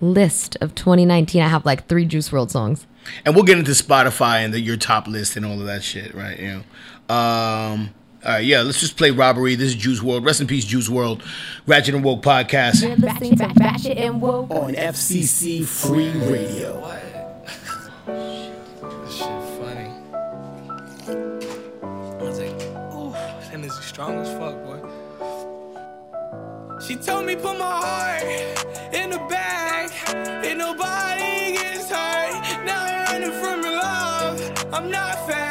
list of 2019. I have like three Juice WRLD songs. And we'll get into Spotify and the, your top list and all of that shit, right? You know. Um. All right, yeah. Let's just play robbery. This is Juice WRLD. Rest in peace, Juice WRLD. Ratchet and Woke podcast You're Listening to Ratchet and Woke. on FCC Free Radio. <laughs> What? this shit funny. I was like, ooh, that music strong as fuck, boy. She told me put my heart in the bag, and nobody gets hurt. Now I'm running from your love. I'm not fast,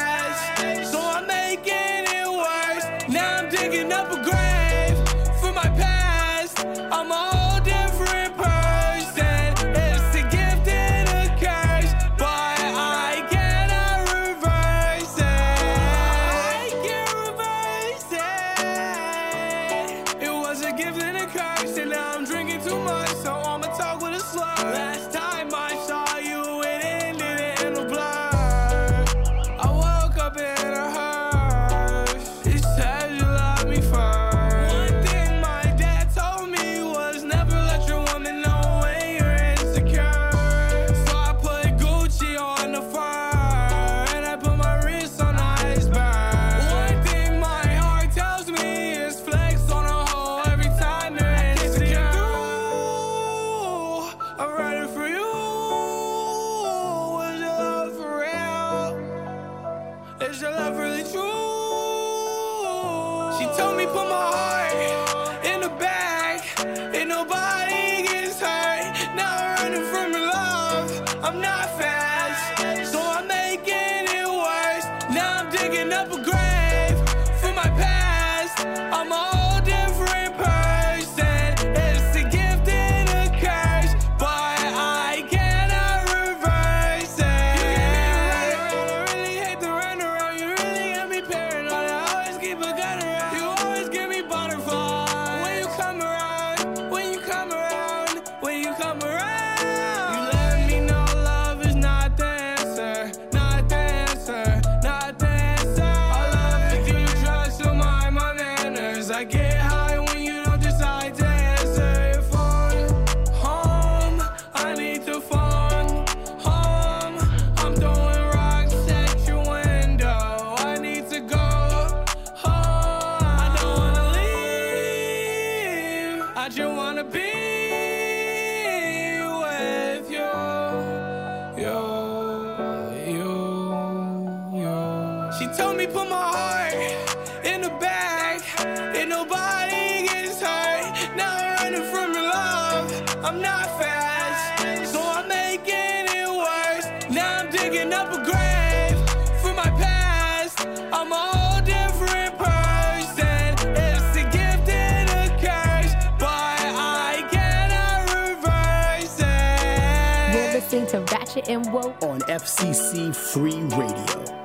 and woke on FCC Free Radio.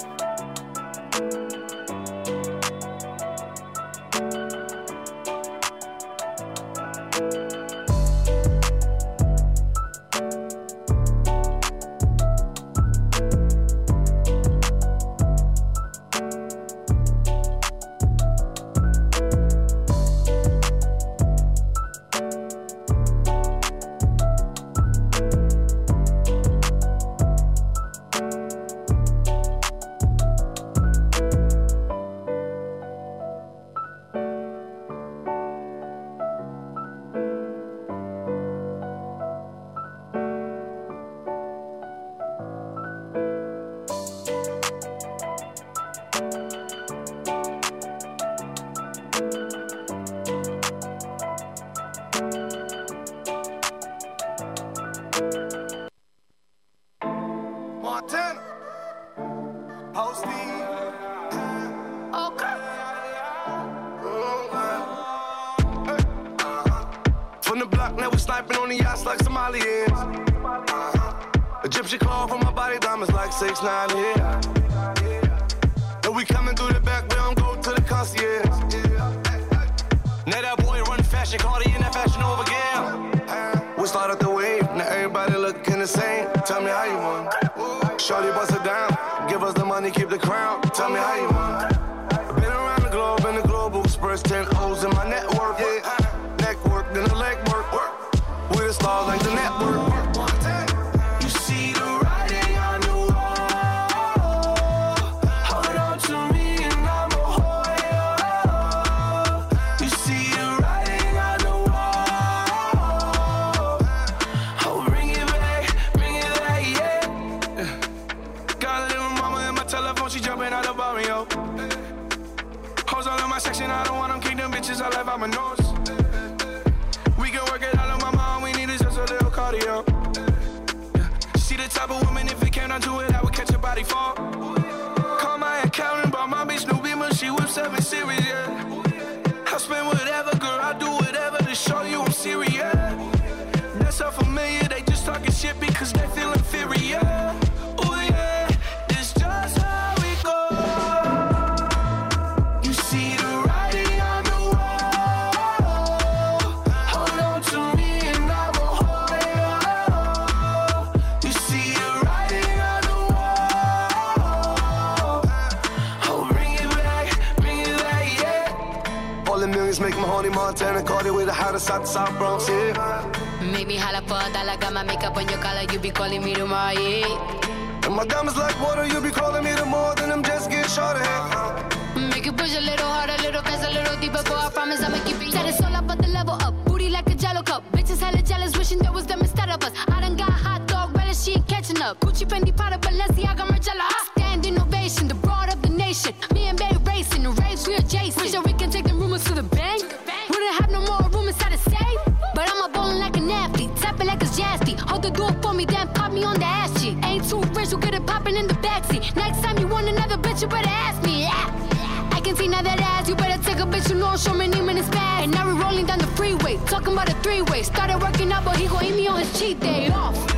don't show many minutes back. And now we're rolling down the freeway, talking about a three way. Started working out, but he gon' eat me on his cheat day. Off.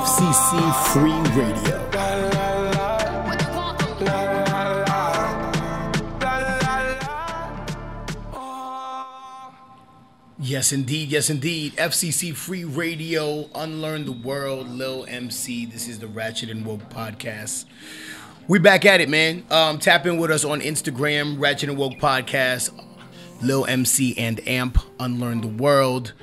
FCC Free Radio. Yes, indeed. Yes, indeed. FCC Free Radio, Unlearn the World, Lil MC. This is the Ratchet and Woke podcast. We back at it, man. Um, tap in with us on Instagram, Ratchet and Woke podcast, Lil MC and Amp, Unlearn the World.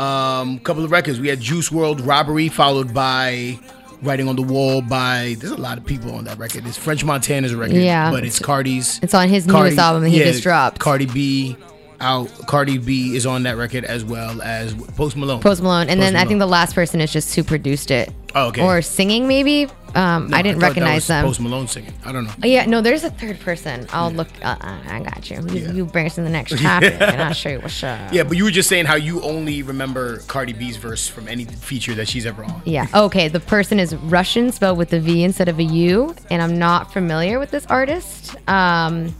Um, couple of records. We had Juice WRLD Robbery, followed by Writing on the Wall by. There's a lot of people on that record. It's French Montana's record, Yeah. but it's Cardi's. It's on his newest album that he just dropped. Cardi B out. Cardi B is on that record as well as Post Malone. Post Malone, and then Post I think the last person is just who produced it. Oh, okay. Or singing maybe. Um, No, I didn't that recognize was them. Post Malone singing. I don't know. Oh, yeah, no, there's a third person. I'll look. Uh, uh, I got you. You, you bring us in the next <laughs> topic, and I'll show you what's up. Yeah, but you were just saying how you only remember Cardi B's verse from any feature that she's ever on. Yeah. Okay. The person is Russian, spelled with a V instead of a U, and I'm not familiar with this artist. Um,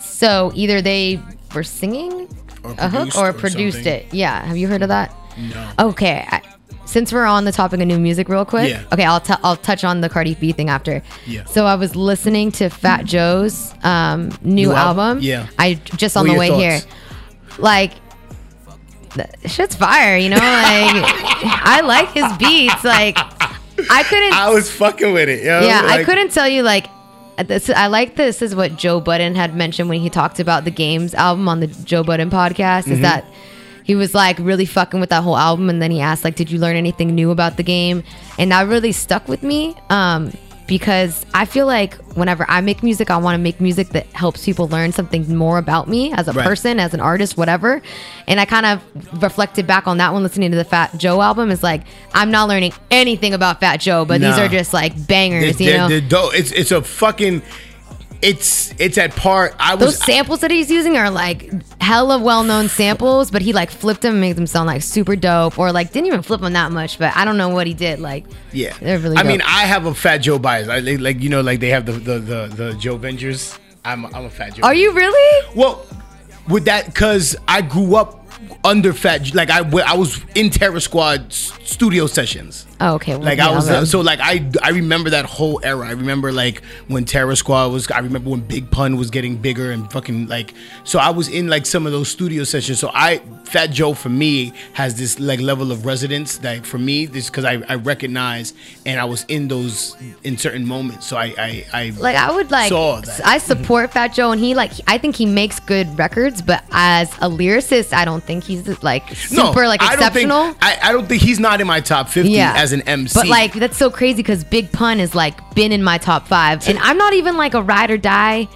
so either they were singing a hook or or produced something. it. Yeah. Have you heard of that? No. Okay. I, since we're on the topic of new music, real quick. Yeah. Okay, I'll t- I'll touch on the Cardi B thing after. Yeah. So I was listening to Fat Joe's um, new, New album? album. Yeah. I just on What the way your here. Like. Shit's fire, you know. Like <laughs> I like his beats. Like I couldn't. I was fucking with it. Yo. yeah, I couldn't tell you like. This, I like this is what Joe Budden had mentioned when he talked about the Games album on the Joe Budden podcast. Is Mhm. that he was like really fucking with that whole album, and then he asked like, "Did you learn anything new about the game?" And that really stuck with me um, because I feel like whenever I make music, I want to make music that helps people learn something more about me as a Right. person, as an artist, whatever. And I kind of reflected back on that one listening to the Fat Joe album. Is like I'm not learning anything about Fat Joe, but these are just like bangers, They're- you know. they're- they're dope. It's it's a fucking. It's it's at part. I was Those samples that he's using are like hella well known samples, but he like flipped them and made them sound like super dope, or like didn't even flip them that much. But I don't know what he did. Like, Yeah, they're really. I dope. mean, I have a Fat Joe bias. I like, you know, like they have the the the, the Joe Vengers. I'm I'm a Fat Joe. are you really? Well, with that, because I grew up under Fat. Like I I was in Terror Squad studio sessions. Oh, okay. Well, Like yeah, I was, so like I I remember that whole era. I remember like when Terror Squad was. I remember when Big Pun was getting bigger and fucking like. So I was in like some of those studio sessions. So I Fat Joe for me has this like level of residence that for me this because I I recognize and I was in those in certain moments. So I I, I like I would like saw that. I support Fat Joe and he like I think he makes good records, but as a lyricist, I don't think he's like super like I don't think- exceptional. I, I don't think he's not in my top fifty as an MC. But like that's so crazy because Big Pun is like been in my top five, and I'm not even like a ride or die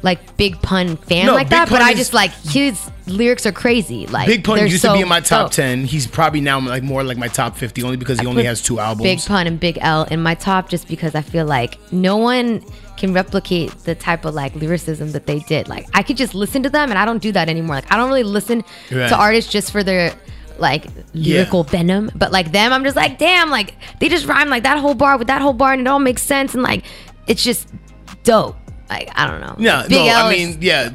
like Big Pun fan No, like Big that. But Pun I is- just like his lyrics are crazy. Like Big Pun they're used so to be in my top dope. ten. He's probably now like more like my top fifty only because he only put has two albums. Big Pun and Big L in my top just because I feel like no one can replicate the type of like lyricism that they did. Like I could just listen to them and I don't do that anymore. Like I don't really listen Right. to artists just for their like lyrical venom. But like them, I'm just like, damn, like they just rhyme like that whole bar with that whole bar and it all makes sense and like it's just dope. Like I don't know. Yeah, no, L I mean, yeah,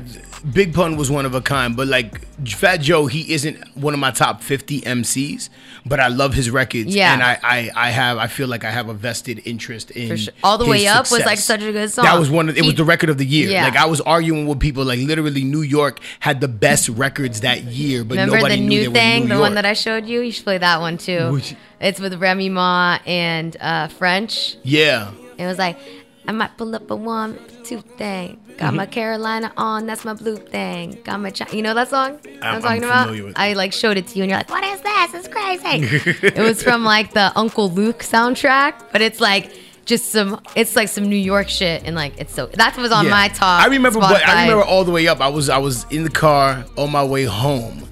Big Pun was one of a kind, but like Fat Joe, he isn't one of my top fifty MCs, but I love his records. Yeah. and I, I, I have, I feel like I have a vested interest in. Sure. All the Way Up was, like, such a good song. That was one. Of, it was the record of the year. Yeah. Like I was arguing with people, like literally, New York had the best records that year, but Remember nobody the knew new thing, New the one that I showed you? You should play that one too. Which- It's with Remy Ma and uh, French. yeah. It was like, I might pull up a one, two thing. Got Mm-hmm. my Carolina on, that's my blue thing. Got my, chi- you know that song? I'm- I'm talking I'm about. I like showed it to you, and you're like, what is this? It's crazy. it was from <laughs> like the Uncle Luke soundtrack, but it's like just some. It's like some New York shit, and like it's so. That was on Yeah. my top. I remember, but I remember all the way up. I was I was in the car on my way home,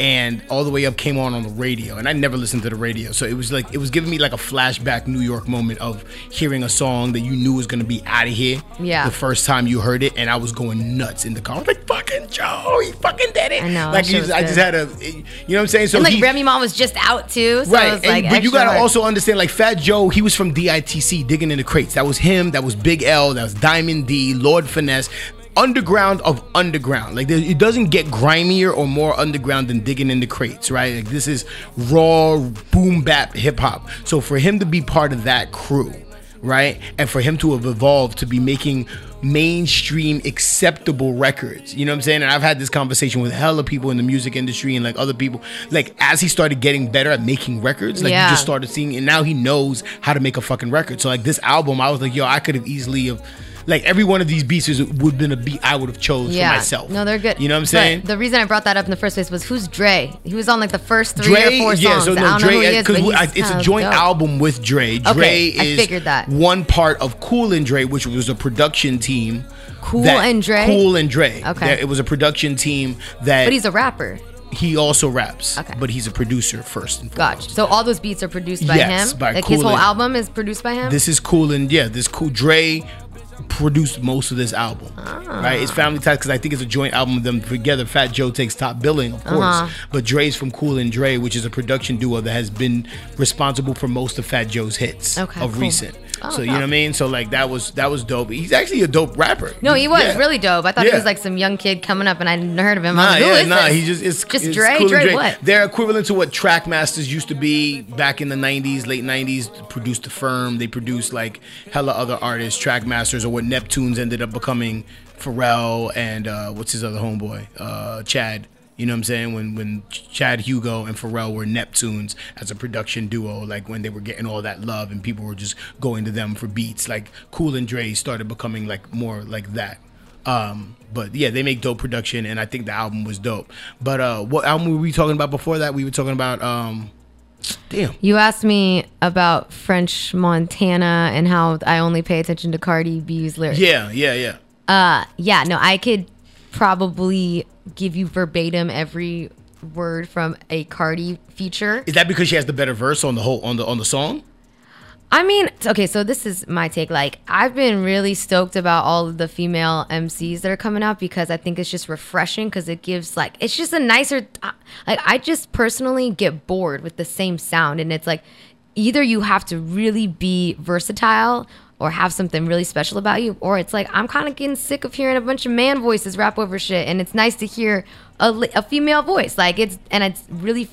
and all the way up came on on the radio, and I never listened to the radio, so it was like it was giving me like a flashback New York moment of hearing a song that you knew was gonna be out of here. Yeah. The first time you heard it, and I was going nuts in the car. I was like, "Fucking Joe, he fucking did it!" I know, Like that shit he's, was I just had a, you know what I'm saying? So and like he- Remy Ma was just out too, so right, and- like. but you gotta hard. also understand, like Fat Joe, he was from DITC, digging in the crates. That was him. That was Big L. That was Diamond D, Lord Finesse. Underground of underground. Like there, it doesn't get grimier or more underground than digging in the crates, right? Like this is raw boom bap hip hop. So for him to be part of that crew, right, and for him to have evolved to be making mainstream acceptable records. You know what I'm saying? And I've had this conversation with hella people in the music industry and like other people. Like as he started getting better at making records, like Yeah. you just started seeing and now he knows how to make a fucking record. So like this album, I was like, yo, I could have easily have like every one of these beats is- would have been a beat I would have chose Yeah. for myself. No, they're good. You know what I'm But saying? the reason I brought that up in the first place was who's Dre? He was on like the first three Dre, or four songs. yeah, so no, don't know who he Dre, uh, but because it's a joint dope. album with Dre. Dre Okay, I is figured that. one part of Cool and Dre, which was a production team. Cool that- and Dre? Cool and Dre. Okay. That- it was a production team that. But he's a rapper. he also raps. Okay. But he's a producer first and foremost. Gotcha. So all those beats are produced by Yes, him. by like his whole album is produced by him. This is cool and yeah, this cool. Dre produced most of this album, Ah. right? It's family ties because I think it's a joint album of them together. Fat Joe takes top billing, of course, Uh-huh. but Dre's from Cool and Dre, which is a production duo that has been responsible for most of Fat Joe's hits Okay, of cool. recent. Oh, so you know what I mean? So like that was that was dope. He's actually a dope rapper. no, he was Yeah. really dope. I thought Yeah. he was like some young kid coming up, and I hadn't heard of him. I Nah, was like, Who yeah, is nah. this? He just it's just it's Dre. Cool and Dre, what? They're equivalent to what Trackmasters used to be back in the '90s, late '90s. Produced the firm. They produced like hella other artists, Trackmasters, or what Neptunes ended up becoming. Pharrell and uh, what's his other homeboy, uh, Chad. You know what I'm saying? When when Chad Hugo and Pharrell were Neptunes as a production duo, like when they were getting all that love and people were just going to them for beats, like Cool and Dre started becoming like more like that. Um, but yeah, they make dope production, and I think the album was dope. But uh, what album were we talking about before that? We were talking about um, damn. You asked me about French Montana and how I only pay attention to Cardi B's lyrics. Yeah, yeah, yeah. Uh, yeah, no, I could probably give you verbatim every word from a Cardi feature. Is that because she has the better verse on the whole on the on the song? I mean, okay, so this is my take. Like, I've been really stoked about all of the female MCs that are coming out because I think it's just refreshing because it gives, like, it's just a nicer, uh, like, I just personally get bored with the same sound. And it's like, either you have to really be versatile or have something really special about you, or it's like, I'm kind of getting sick of hearing a bunch of man voices rap over shit. And it's nice to hear a, a female voice. Like, it's, and it's really,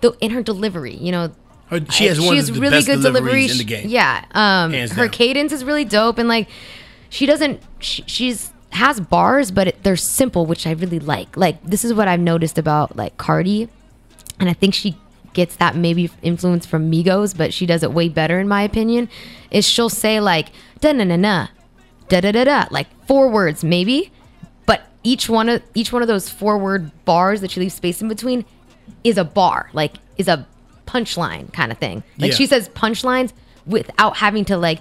though, in her delivery, you know, Her, she has one has of the best deliveries in the game. Yeah, um, her down. cadence is really dope, and like she doesn't. She, she's has bars, but it, they're simple, which I really like. Like this is what I've noticed about like Cardi, and I think she gets that maybe influence from Migos, but she does it way better in my opinion. Is she'll say like da na na na, da da da da, like four words maybe, but each one of each one of those four word bars that she leaves space in between is a bar, like is a punchline kind of thing. Like Yeah. she says punchlines without having to like,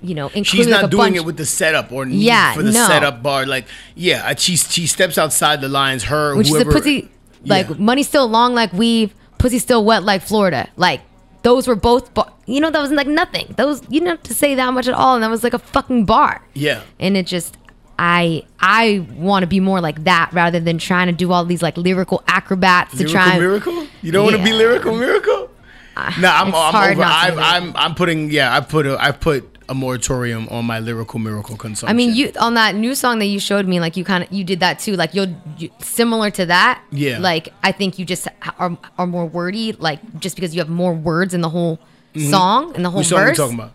you know, include She's like not a doing bunch. it with the setup or need Yeah, for the no. setup bar. Like, yeah, uh, she she steps outside the lines. Her which whoever, is a pussy like money still long like weave, pussy still wet like Florida. Like those were both, bar- you know, that was like nothing. Those you didn't have to say that much at all, and that was like a fucking bar. Yeah. and it just I I want to be more like that rather than trying to do all these like lyrical acrobats to try and miracle? You don't want to be lyrical miracle? Uh, no, I'm, I'm over. Be. I'm I'm putting yeah. I put a I put a moratorium on my lyrical miracle consumption. I mean, you on that new song that you showed me, like you kind of you did that too. Like you'll you, similar to that. Yeah. Like I think you just are are more wordy. Like just because you have more words in the whole mm-hmm. song and the whole Which verse. Song are talking about?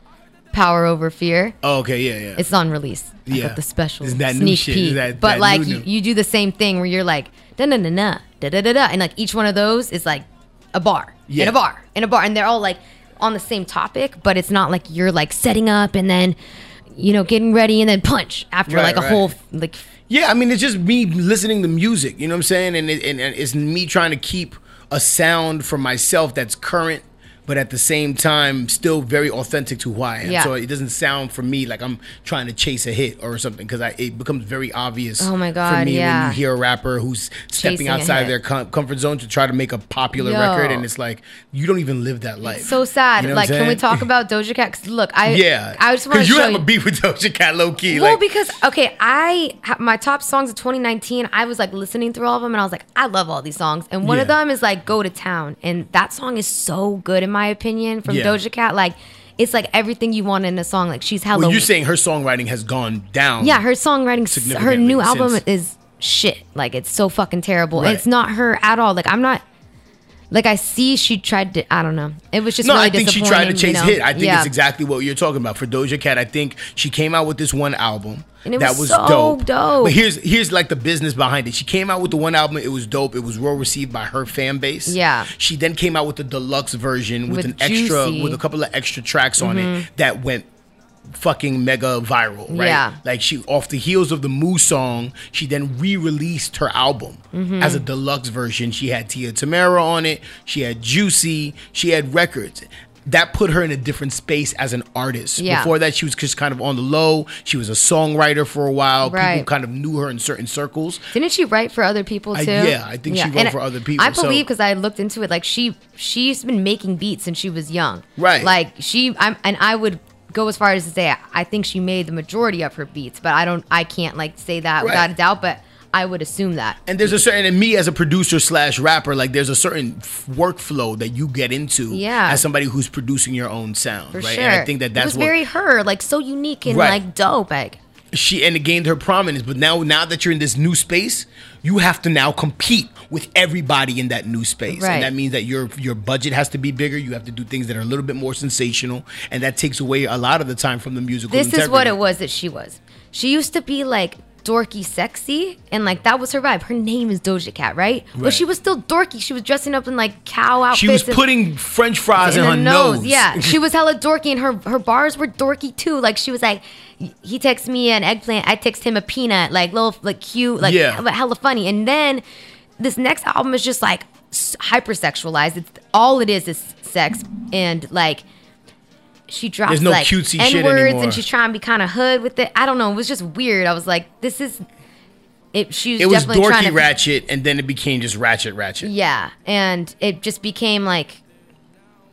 Power over fear. Oh, okay, yeah, yeah. It's on release. Like, Got the special Is that sneak peek. That, but that like new, you, new. you do the same thing where you're like da da da da da da da, and like each one of those is like a bar, yeah. a bar, in a bar, and they're all like on the same topic, but it's not like you're like setting up and then you know getting ready and then punch after Right, like a right. whole like Yeah, I mean, it's just me listening to music. You know what I'm saying? And, it, and, and it's me trying to keep a sound for myself that's current, but at the same time still very authentic to who I am. Yeah. So it doesn't sound for me like I'm trying to chase a hit or something because it becomes very obvious. Oh my god! For me, yeah. when you hear a rapper who's stepping Chasing a outside their com- comfort zone to try to make a popular Yo. record, and it's like you don't even live that life. so sad. You know like, can we talk about Doja Cat? 'Cause look, I <laughs> yeah, I just want to because you have you. a beef with <laughs> Doja Cat, low key. Well, like, because okay, I my top songs of 2019. I was like listening through all of them, and I was like, I love all these songs. And one of them is like "Go to Town," and that song is so good in my opinion from Yeah. Doja Cat. Like, it's like everything you want in a song. Like she's hella. Well, you're saying her songwriting has gone down. yeah, her songwriting, her new album since- is shit. Like it's so fucking terrible. Right. It's not her at all. Like I'm not. Like I see, she tried to. I don't know. It was just no, really I think she tried to chase you know? hit. I think Yeah. it's exactly what you're talking about for Doja Cat. I think she came out with this one album And it that was was so dope. dope. But here's here's like the business behind it. She came out with the one album. It was dope. It was well received by her fan base. Yeah. She then came out with the deluxe version with, With an extra with a couple of extra tracks on Mhm. it that went fucking mega viral, right? Yeah. Like she off the heels of the Moo song, she then re-released her album Mhm. as a deluxe version. She had Tia Tamera on it, she had Juicy, she had records. That put her in a different space as an artist. Yeah. Before that, she was just kind of on the low. She was a songwriter for a while. Right. People kind of knew her in certain circles. Didn't she write for other people I- too? yeah, I think she wrote and for other people, I believe because I looked into it. Like she, she's been making beats since she was young. Right. Like she, I'm, and I would go as far as to say I think she made the majority of her beats, but I don't, I can't like say that Right. without a doubt. But I would assume that. And there's a certain, and me as a producer slash rapper, like there's a certain f- workflow that you get into Yeah. as somebody who's producing your own sound, For right? sure. And I think that it that's was what very her, like so unique and Right. like dope. Like she and it gained her prominence. But now, now that you're in this new space, you have to now compete with everybody in that new space, Right. and that means that your your budget has to be bigger. You have to do things that are a little bit more sensational, and that takes away a lot of the time from the musical. this is what it was that she was. She used to be like dorky sexy and like that was her vibe. Her name is Doja Cat, right? Right. But she was still dorky. She was dressing up in like cow outfits. She was putting French fries in, her nose. Yeah, <laughs> she was hella dorky, and her her bars were dorky too. Like she was like, he texts me an eggplant, I text him a peanut, like little like cute, like Yeah. hella- funny. And then this next album is just like hypersexualized. It's all it is is sex and like. She drops There's no like cutesy N shit words and she's trying to be kind of hood with it. I don't know. It was just weird. I was like, this is. It. She was it was dorky to ratchet, and then it became just ratchet ratchet. yeah, and it just became like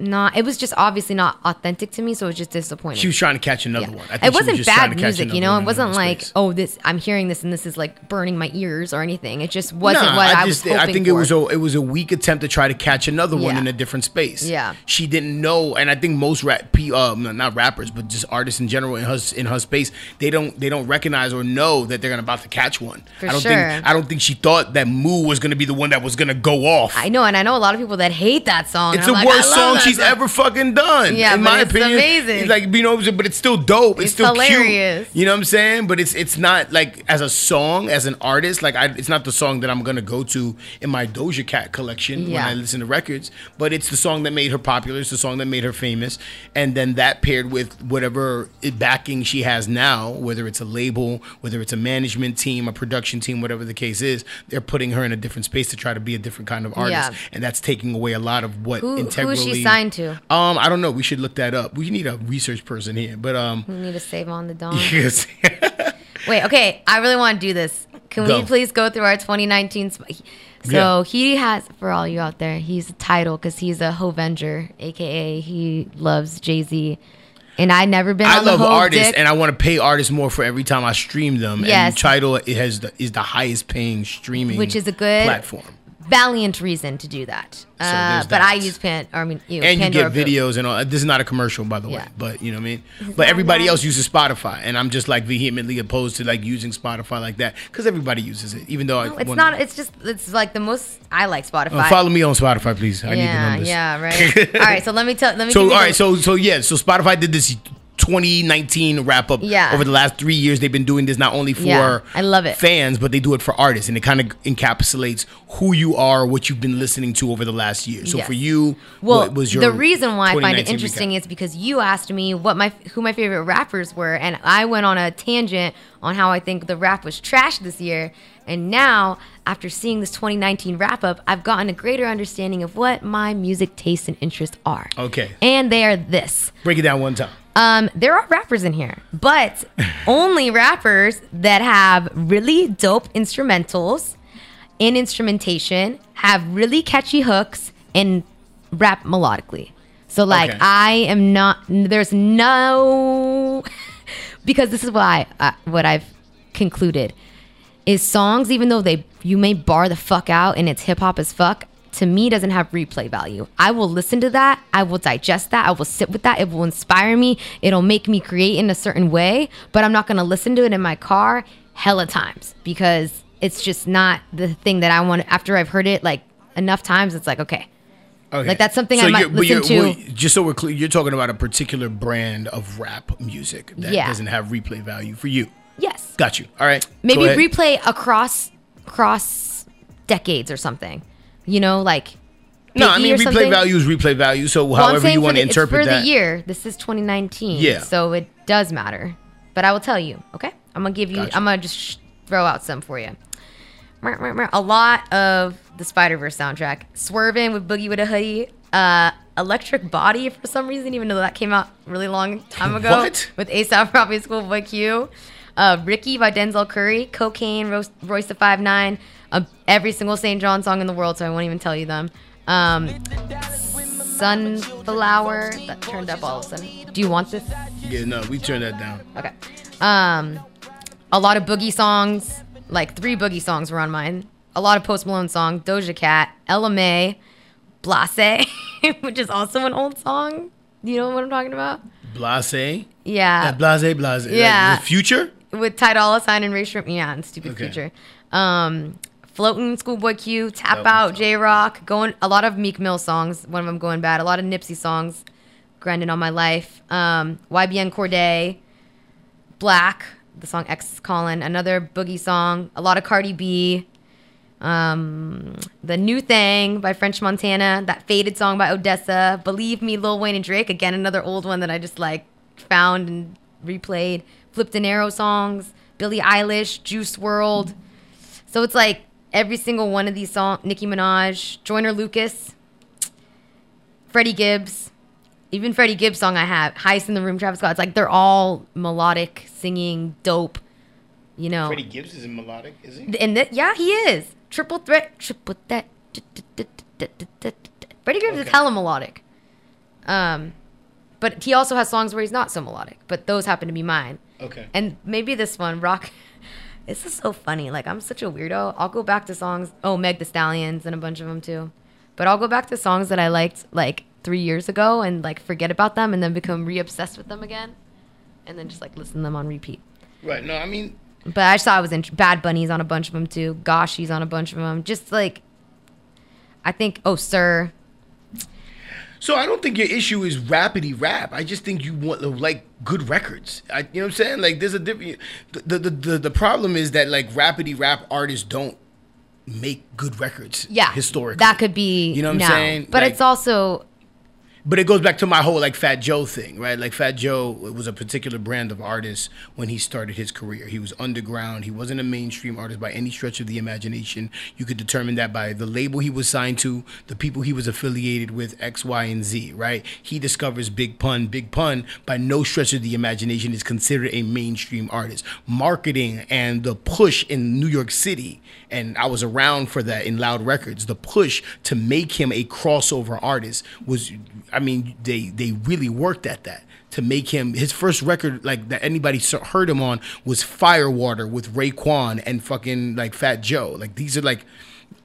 not. It was just obviously not authentic to me, so it was just disappointing. She was trying to catch another one. I think it she was wasn't just bad music, you know. It wasn't like, space. oh, this I'm hearing this and this is like burning my ears or anything. It just wasn't Nah, what I, just, was hoping I think for. it was a it was a weak attempt to try to catch another one in a different space. Yeah. she didn't know, and I think most rap, uh, not rappers, but just artists in general in her in her space, they don't they don't recognize or know that they're gonna about to catch one. For I don't sure. think I don't think she thought that Moo was gonna be the one that was gonna go off. I know, and I know a lot of people that hate that song. It's the like, worst song that she's ever fucking done. Yeah, in my it's opinion, amazing. Like you know, but it's still dope. It's, It's still hilarious. cute. You know what I'm saying? But it's it's not like as a song, as an artist, like I, it's not the song that I'm gonna go to in my Doja Cat collection when I listen to records. But it's the song that made her popular. It's the song that made her famous, and then that paired with whatever backing she has now, whether it's a label, whether it's a management team, a production team, whatever the case is, they're putting her in a different space to try to be a different kind of artist, Yeah. and that's taking away a lot of what Who- who integrally. she signed to? Um, I don't know. We should look that up. We need a research person here, but um, We need to save on the <laughs> dawn. yes. <laughs> Wait, okay. I really want to do this. Can Go. we please go through our 2019? Sp- so Yeah. he has, for all you out there, he's a Tidal because he's a Hovenger, aka he loves Jay Z. And I never been. I love artists, dick. and I want to pay artists more for every time I stream them. Yes. And Tidal it has the, is the highest paying streaming, which is a good platform. Valiant reason to do that. uh, there's but I use Pan. Or I mean, you, and you Pandora get Boom. videos and all. This is not a commercial, by the way, Yeah. but you know what I mean. But everybody else uses Spotify, and I'm just like vehemently opposed to like using Spotify like that because everybody uses it, even though No, I it's not. It's just. It's like the most. I like Spotify. Uh, follow me on Spotify, please. I need the yeah, numbers. yeah, right. <laughs> all right, so let me tell. Let me. So all you right, the- so so yeah, so Spotify did this 2019 wrap up. Yeah. Over the last three years, they've been doing this not only for Yeah, I love it. fans, but they do it for artists, and it kind of encapsulates who you are, what you've been listening to over the last year. So Yes. for you, Well, what was your the reason why I find it interesting recap? is because you asked me what my who my favorite rappers were, and I went on a tangent on how I think the rap was trash this year. And now, after seeing this 2019 wrap up, I've gotten a greater understanding of what my music tastes and interests are. Okay, And they are this. break it down one time. Um, there are rappers in here, but <laughs> only rappers that have really dope instrumentals and instrumentation, have really catchy hooks, and rap melodically. So, like, Okay. I am not. There's no <laughs> because this is why uh, what I've concluded is songs, even though they you may bar the fuck out and it's hip hop as fuck. To me doesn't have replay value. I will listen to that, I will digest that, I will sit with that, it will inspire me, it'll make me create in a certain way, but I'm not going to listen to it in my car hella times because it's just not the thing that I want after I've heard it like enough times it's like okay. Okay. Like that's something I might listen to. well, just so we're clear, you're talking about a particular brand of rap music that Yeah. doesn't have replay value for you. Yes. Got you. All right. maybe replay across across decades or something. You know, like No, I mean replay value is replay value. So Well, however you want to the- it's for that. the year. This is 2019. Yeah. So it does matter. But I will tell you. Okay. I'm gonna give you. Gotcha. I'm gonna just sh- throw out some for you. A lot of the Spider Verse soundtrack. Swerving with Boogie wit da Hoodie. Uh, Electric Body for some reason, even though that came out really long time ago. What? With ASAP Rocky Schoolboy Q. Uh, Ricky by Denzel Curry. Cocaine, Royce, Royce the Five Nine. Uh, every single SAINt JHN song in the world, so I won't even tell you them. Um, Sunflower. That turned up all of a sudden. Do you want this? Yeah, no, we turned that down. Okay. Um, a lot of boogie songs, like three boogie songs were on mine. A lot of Post Malone songs, Doja Cat, Ella Mai, Blase, <laughs> which is also an old song. You know what I'm talking about? Blase. Yeah. Uh, blase, blase. Like, Yeah. the future. With Ty Dolla Sign and Ray Shrimp. Yeah, and Stupid Okay. Future. Um, Floating, Schoolboy Q, Tap Out, J Rock, going a lot of Meek Mill songs. One of them going bad. A lot of Nipsey songs. Grinding on my life. Um, YBN Cordae, Black, the song X is Calling, another boogie song. A lot of Cardi B. Um, the new thing by French Montana, that faded song by ODESZA, Believe Me, Lil Wayne and Drake. Again, another old one that I just like found and replayed. Flipp Dinero songs, Billie Eilish, Juice WRLD. So it's like every single one of these songs. Nicki Minaj, Joyner Lucas, Freddie Gibbs, even Freddie Gibbs song I have, Heist in the Room, Travis Scott. It's like they're all melodic, singing, dope. You know, Freddie Gibbs is melodic, is he? and th- yeah, he is triple threat, triple threat. Freddie Gibbs is Okay. hella melodic. Um, but he also has songs where he's not so melodic. But those happen to be mine. Okay. And maybe this one, Rock. This is so funny. Like I'm such a weirdo. I'll go back to songs. Oh, Meg The Stallions and a bunch of them too. But I'll go back to songs that I liked like three years ago and like forget about them and then become re-obsessed with them again, and then just like listen to them on repeat. Right. No, I mean, But I saw I was in Bad Bunny's on a bunch of them too. Gosh, he's on a bunch of them. Just like, I think. Oh, Sir. So I don't think your issue is rapidy rap. I just think you want like good records. I, you know what I'm saying? Like there's a different. The, the the the problem is that like rapidy rap artists don't make good records. Yeah, historically. that could be. You know what I'm saying? But Like- it's also But it goes back to my whole like Fat Joe thing, right? Like Fat Joe was a particular brand of artist when he started his career. He was underground. He wasn't a mainstream artist by any stretch of the imagination. You could determine that by the label he was signed to, the people he was affiliated with, X, Y, and Z, right? He discovers Big Pun. Big Pun, by no stretch of the imagination, is considered a mainstream artist. Marketing and the push in New York City, and I was around for that in Loud Records, the push to make him a crossover artist was I mean, they they really worked at that to make him his first record like that anybody heard him on was Firewater with Raekwon and fucking like Fat Joe. Like these are like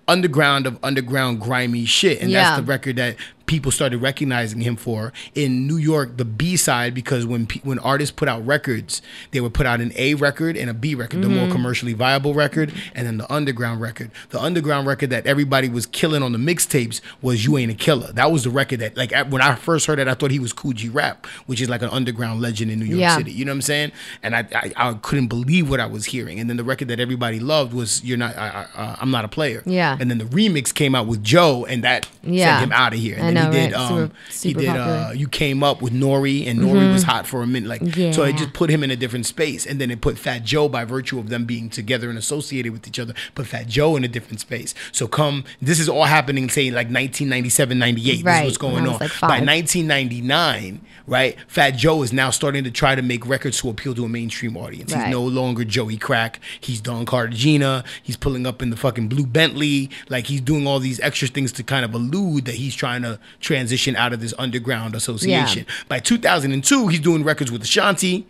underground of underground grimy shit, and Yeah. that's the record that people started recognizing him for in New York. The B side because when when artists put out records, they would put out an A record and a B record, the more Mhm. commercially viable record, and then the underground record. The underground record that everybody was killing on the mixtapes was "You Ain't a Killer." That was the record that like when I first heard it, I thought he was Kool G Rap, which is like an underground legend in New York Yeah. City. You know what I'm saying? And I, I I couldn't believe what I was hearing. And then the record that everybody loved was "You're Not I, I, I'm Not a Player." Yeah. And then the remix came out with Joe, and that Yeah. sent him out of here. And then know, he did right? um he did uh you came up with Nori, and Nori Mhm. was hot for a minute. Like so, it just put him in a different space, and then it put Fat Joe by virtue of them being together and associated with each other, put Fat Joe in a different space. So come, this is all happening, say like 1997, 98. This is what's going when I was, on. like, by 1999, right? Fat Joe is now starting to try to make records to appeal to a mainstream audience. Right. He's no longer Joey Crack. He's Don Cartagena. He's pulling up in the fucking blue Bentley. Like he's doing all these extra things to kind of allude that he's trying to transition out of this underground association. By 2002, he's doing records with Ashanti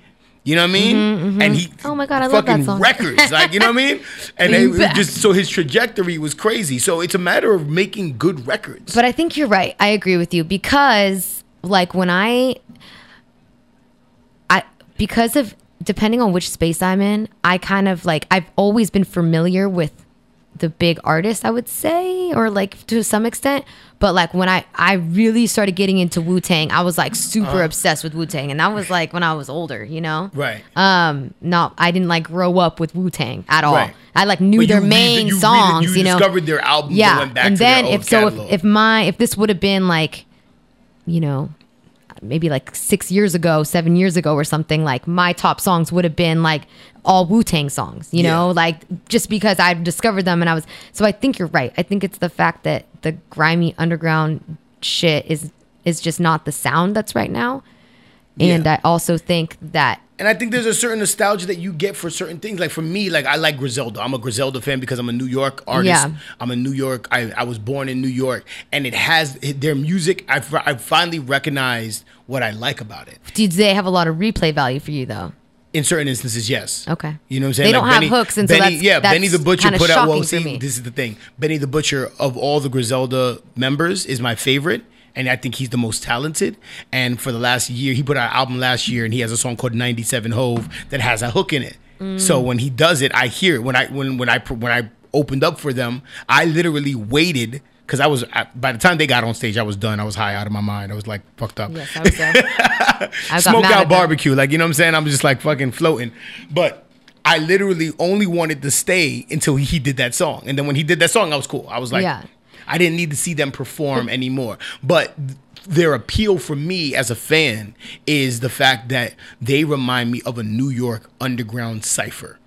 You know what I mean? Mhm, mhm. And he Oh my God, I love that fucking song. records, like you know what I mean? <laughs> And they, just so his trajectory was crazy. So it's a matter of making good records. But I think you're right. I agree with you because like when I I because of depending on which space I'm in, I kind of like I've always been familiar with the big artists, I would say, or like to some extent. But like when I I really started getting into Wu Tang, I was like super Uh-huh. obsessed with Wu Tang, and that was like when I was older, you know. Right. Um. No, I didn't like grow up with Wu Tang at all. Right. I like knew But their you main you songs. you You, know, discovered their albums and Yeah, and their then if so, if, if my if this would have been like, you know, maybe like six years ago, seven years ago, or something, like my top songs would have been like all Wu Tang songs. You know, like just because I've discovered them and I was. So I think you're right. I think it's the fact that the grimy underground shit is is just not the sound that's right now. And I also think that And I think there's a certain nostalgia that you get for certain things. Like for me, like I like Griselda. I'm a Griselda fan because I'm a New York artist. Yeah. I'm a New York. I, I was born in New York, and it has their music. I I finally recognized what I like about it. do they have a lot of replay value for you though? In certain instances, yes. Okay. You know what I'm saying? They don't have hooks, and so Benny, that's- yeah, that's Benny the Butcher put out. Well, see, this is the thing. Benny the Butcher of all the Griselda members is my favorite, and I think he's the most talented. And for the last year, he put out an album last year, and he has a song called "97 Hov" that has a hook in it. Mm. So when he does it, I hear it. When I when when I when I opened up for them, I literally waited. Cause I was I- by the time they got on stage, I was done. I was high out of my mind. I was like fucked up. Yes, I was. <laughs> I smoke out at them. barbecue. Like, you know what I'm saying? I'm just like fucking floating. But I literally only wanted to stay until he did that song. And then when he did that song, I was cool. I was like, Yeah. I didn't need to see them perform anymore. But their appeal for me as a fan is the fact that they remind me of a New York underground cipher.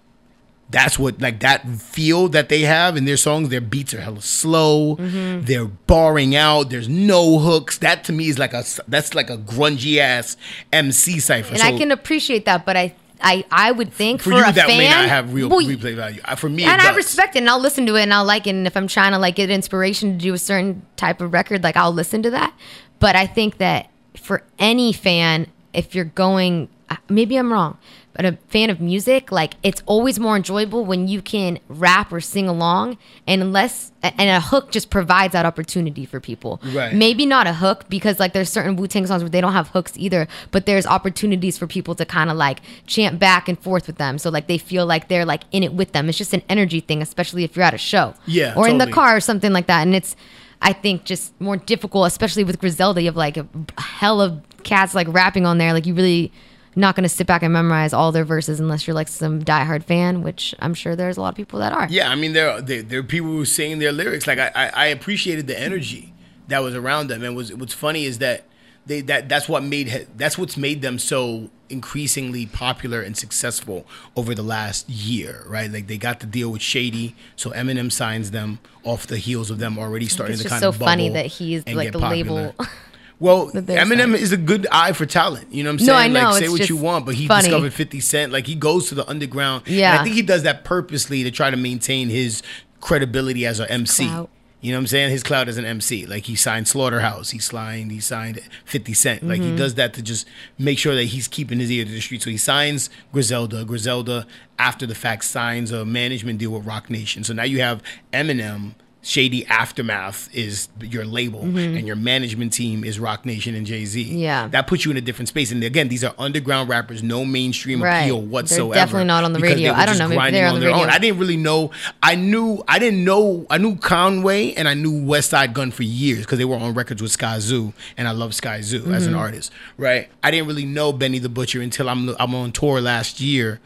That's what like that feel that they have in their songs. Their beats are hella slow. Mhm. They're barring out. There's no hooks. That to me is like a that's like a grungy ass MC cipher. and So I can appreciate that, but I I I would think for for, you a that fan, may not have real well, replay value. Uh, For me, and I respect it, and I'll listen to it, and I'll like it. And if I'm trying to like get inspiration to do a certain type of record, like I'll listen to that. But I think that for any fan, if you're going, uh, maybe I'm wrong, a fan of music, like it's always more enjoyable when you can rap or sing along, and unless and a hook just provides that opportunity for people. Right. Maybe not a hook because like there's certain Wu Tang songs where they don't have hooks either, but there's opportunities for people to kind of like chant back and forth with them, so like they feel like they're like in it with them. It's just an energy thing, especially if you're at a show, Yeah, or in the car or something like that. And it's I think just more difficult, especially with Griselda. You have like a hell of cats like rapping on there. Like you really not going to sit back and memorize all their verses unless you're like some diehard fan, which I'm sure there's a lot of people that are. Yeah, I mean, there there, there are people who sing their lyrics. Like I, I, I appreciated the energy that was around them, and was what's funny is that they that that's what made that's what's made them so increasingly popular and successful over the last year, right? Like they got the deal with Shady, so Eminem signs them off the heels of them already starting It's to just kind so of funny that he's like the popular. label. <laughs> Well, Eminem is a good eye for talent. You know what I'm saying? No? I know, Like say what you want, but he funny. discovered 50 Cent. Like he goes to the underground. And Yeah. I think he does that purposely to try to maintain his credibility as an MC. Clout. You know what I'm saying? His cloud as an MC. Like he signed Slaughterhouse. He signed he signed 50 Cent. Like he Mhm. does that to just make sure that he's keeping his ear to the street. So he signs Griselda. Griselda after the fact signs a management deal with Roc Nation. So now you have Eminem Shady Aftermath is your label, Mhm. and your management team is Roc Nation and Jay Z. Yeah. that puts you in a different space. And again, these are underground rappers, no mainstream Right. appeal They're whatsoever. definitely not on the radio. I don't know, maybe they're on the their own. radio. I didn't really know. I knew. I didn't know. I knew Conway and I knew Westside Gunn for years because they were on records with Skyzoo, and I love Skyzoo as an Mhm. artist. Right. I didn't really know Benny the Butcher until I'm I'm on tour last year.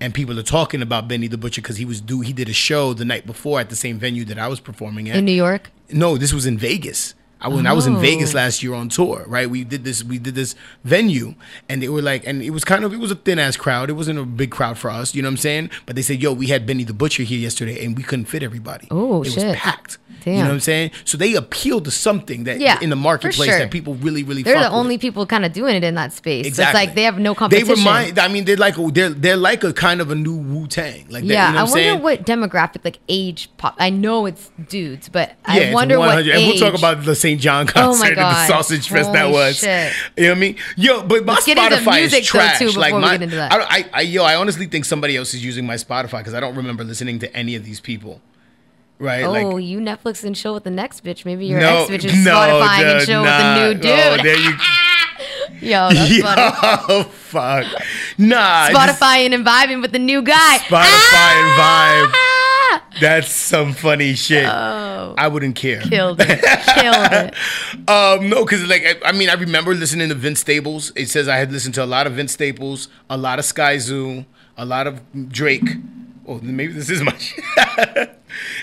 And people are talking about Benny the Butcher because he was do he did a show the night before at the same venue that I was performing at In New York? no, this was in Vegas. I when I was in Oh. Vegas last year on tour, right? We did this we did this venue and they were like and it was kind of it was a thin ass crowd. It wasn't a big crowd for us, you know what I'm saying? But they said, "Yo, we had Benny the Butcher here yesterday and we couldn't fit everybody." Oh, it shit. was packed. Damn. You know what I'm saying? So they appealed to something that Yeah, in the marketplace sure. that people really really They're the with. only people kind of doing it in that space. Exactly. So it's like they have no competition. They remind I mean they're like they're they're like a kind of a new Wu Tang. Like that, yeah, you know I what I'm wonder saying? what demographic, like age, pop. I know it's dudes, but Yeah, I wonder what age. And we'll talk about the St. SAINt JHN Oh concert at the Sausage Fest that was. shit. You know what I mean? Yo, but my Let's Spotify music, is though, trash. too, like my, get into that. I, I, yo, I honestly think somebody else is using my Spotify because I don't remember listening to any of these people. Right? Oh, like, you Netflix and chill with the next bitch. Maybe your no, ex bitch is no, Spotify and chill nah. with the new dude. Oh, there you. <laughs> Yo, that's funny. Yo, <laughs> fuck. Nah. just Spotify and vibing with the new guy. Spotify and ah! vibe. That's some funny shit. Oh, I wouldn't care. killed it. Killed it. <laughs> Um, no, because like I, I mean, I remember listening to Vince Staples. It says I had listened to a lot of Vince Staples, a lot of Skyzoo, a lot of Drake. Oh, maybe this is my <laughs> a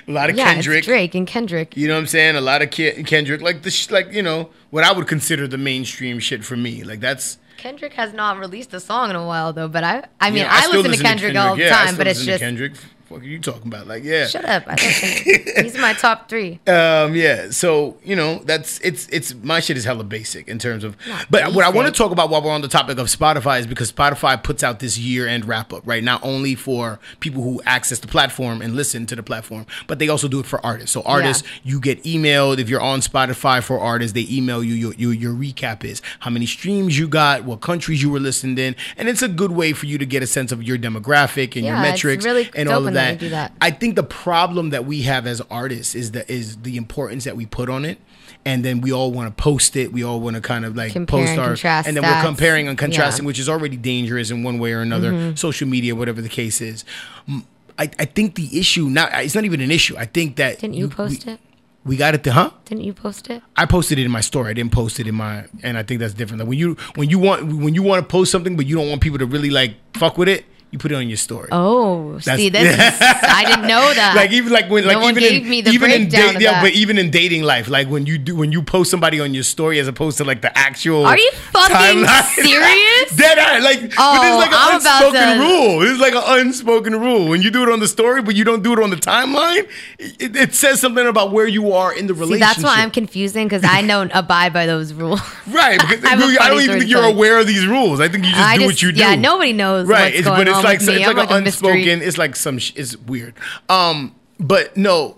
lot of Yeah, Kendrick. Drake and Kendrick. You know what I'm saying? A lot of Ke- Kendrick, like the sh- like you know what I would consider the mainstream shit for me. Like that's Kendrick has not released a song in a while though, but I I mean Yeah, I, still listen to Kendrick, all the Yeah, I time, but it's to just Kendrick. What are you talking about? Like yeah. shut up. I listen. <laughs> He's my top three. Um, yeah. So you know, that's it's it's my shit is hella basic in terms of. Not but what I want to talk about while we're on the topic of Spotify is because Spotify puts out this year end wrap up, right? Not only for people who access the platform and listen to the platform, but they also do it for artists. So artists, you get emailed if you're on Spotify for artists. They email you your, your your recap is how many streams you got, what countries you were listened in, and it's a good way for you to get a sense of your demographic and your Yeah, it's metrics really and all of they that. that. I think the problem that we have as artists is the is the importance that we put on it. And then we all want to post it. We all want to kind of like Compare post and our, contrast and then we're comparing and contrasting, Yeah. which is already dangerous in one way or another. Mhm. Social media, whatever the case is. I, I think the issue now it's not even an issue. I think that Didn't you post we, it? We got it to huh? Didn't you post it? I posted it in my story. I didn't post it in my, and I think that's different. Like when you when you want when you want to post something, but you don't want people to really like fuck with it, you put it on your story. Oh, That's- see, this is, I didn't know <laughs> that. like even like when No like even in, even in of yeah, but even in dating life, like when you do when you post somebody on your story as opposed to like the actual. Are you fucking timeline. <laughs> serious? Dead eye, like but Oh, it's like I'm an unspoken rule. It's like an unspoken rule. When you do it on the story, but you don't do it on the timeline, it, it says something about where you are in the See, relationship. that's why I'm confusing because I don't <laughs> abide by those rules. Right, because I I, don't even think you're aware of these rules. I think you just I do just- what you do. yeah, nobody knows Right, what's it's, going but it's on like so- it's like, like an a mystery. unspoken. It's like some. Sh- it's weird. Um, but no,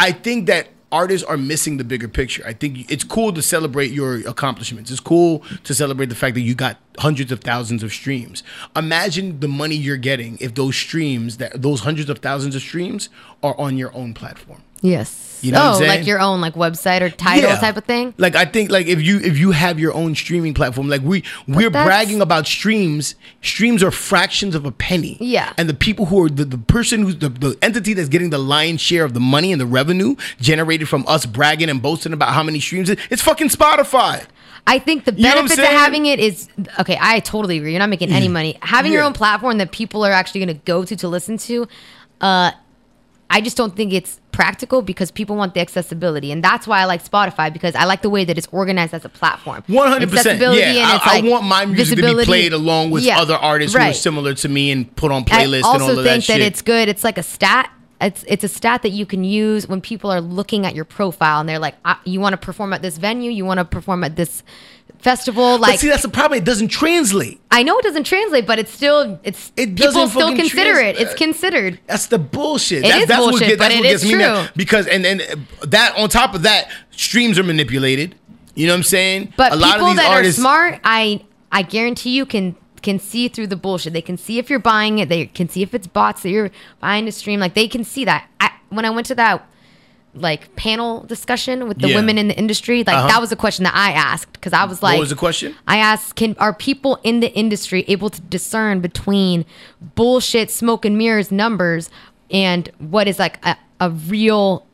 I think that artists are missing the bigger picture. I think it's cool to celebrate your accomplishments. It's cool to celebrate the fact that you got hundreds of thousands of streams. Imagine the money you're getting if those streams, that those hundreds of thousands of streams, are on your own platform. Yes. You know oh, what I'm like your own like website or Tidal Yeah. type of thing. Like I think like if you if you have your own streaming platform, like we we're bragging about streams. Streams are fractions of a penny. Yeah. And the people who are the, the person who's the, the entity that's getting the lion's share of the money and the revenue generated from us bragging and boasting about how many streams it, it's fucking Spotify. I think the You know benefit to having it is okay. I totally agree. You're not making any money. Having your own platform that people are actually going to go to to listen to, uh, I just don't think it's practical because people want the accessibility, and that's why I like Spotify because I like the way that it's organized as a platform. One hundred percent. Yeah, I, it's I like want my music to be played along with Yeah, other artists who are similar to me and put on I playlists also and all of think that shit. it's good. It's like a stat. It's it's a stat that you can use when people are looking at your profile and they're like, I, "You want to perform at this venue? You want to perform at this festival?" Like, but see, that's the problem. It doesn't translate. I know it doesn't translate, but it's still it's It people still consider trans- it. It's considered. That's the bullshit. It That- is that's what bullshit, get- but that's it what is gets me mad. true. Because and and that on top of that, streams are manipulated. You know what I'm saying? But a lot of these that artists, are smart, I I guarantee you can can see through the bullshit. They can see if you're buying it. They can see if it's bots that you're buying to stream. Like they can see that. I, when I went to that like panel discussion with the Yeah. women in the industry, like Uh-huh. that was a question that I asked because I was like, what was the question? I asked, can are people in the industry able to discern between bullshit, smoke and mirrors numbers and what is like a, a real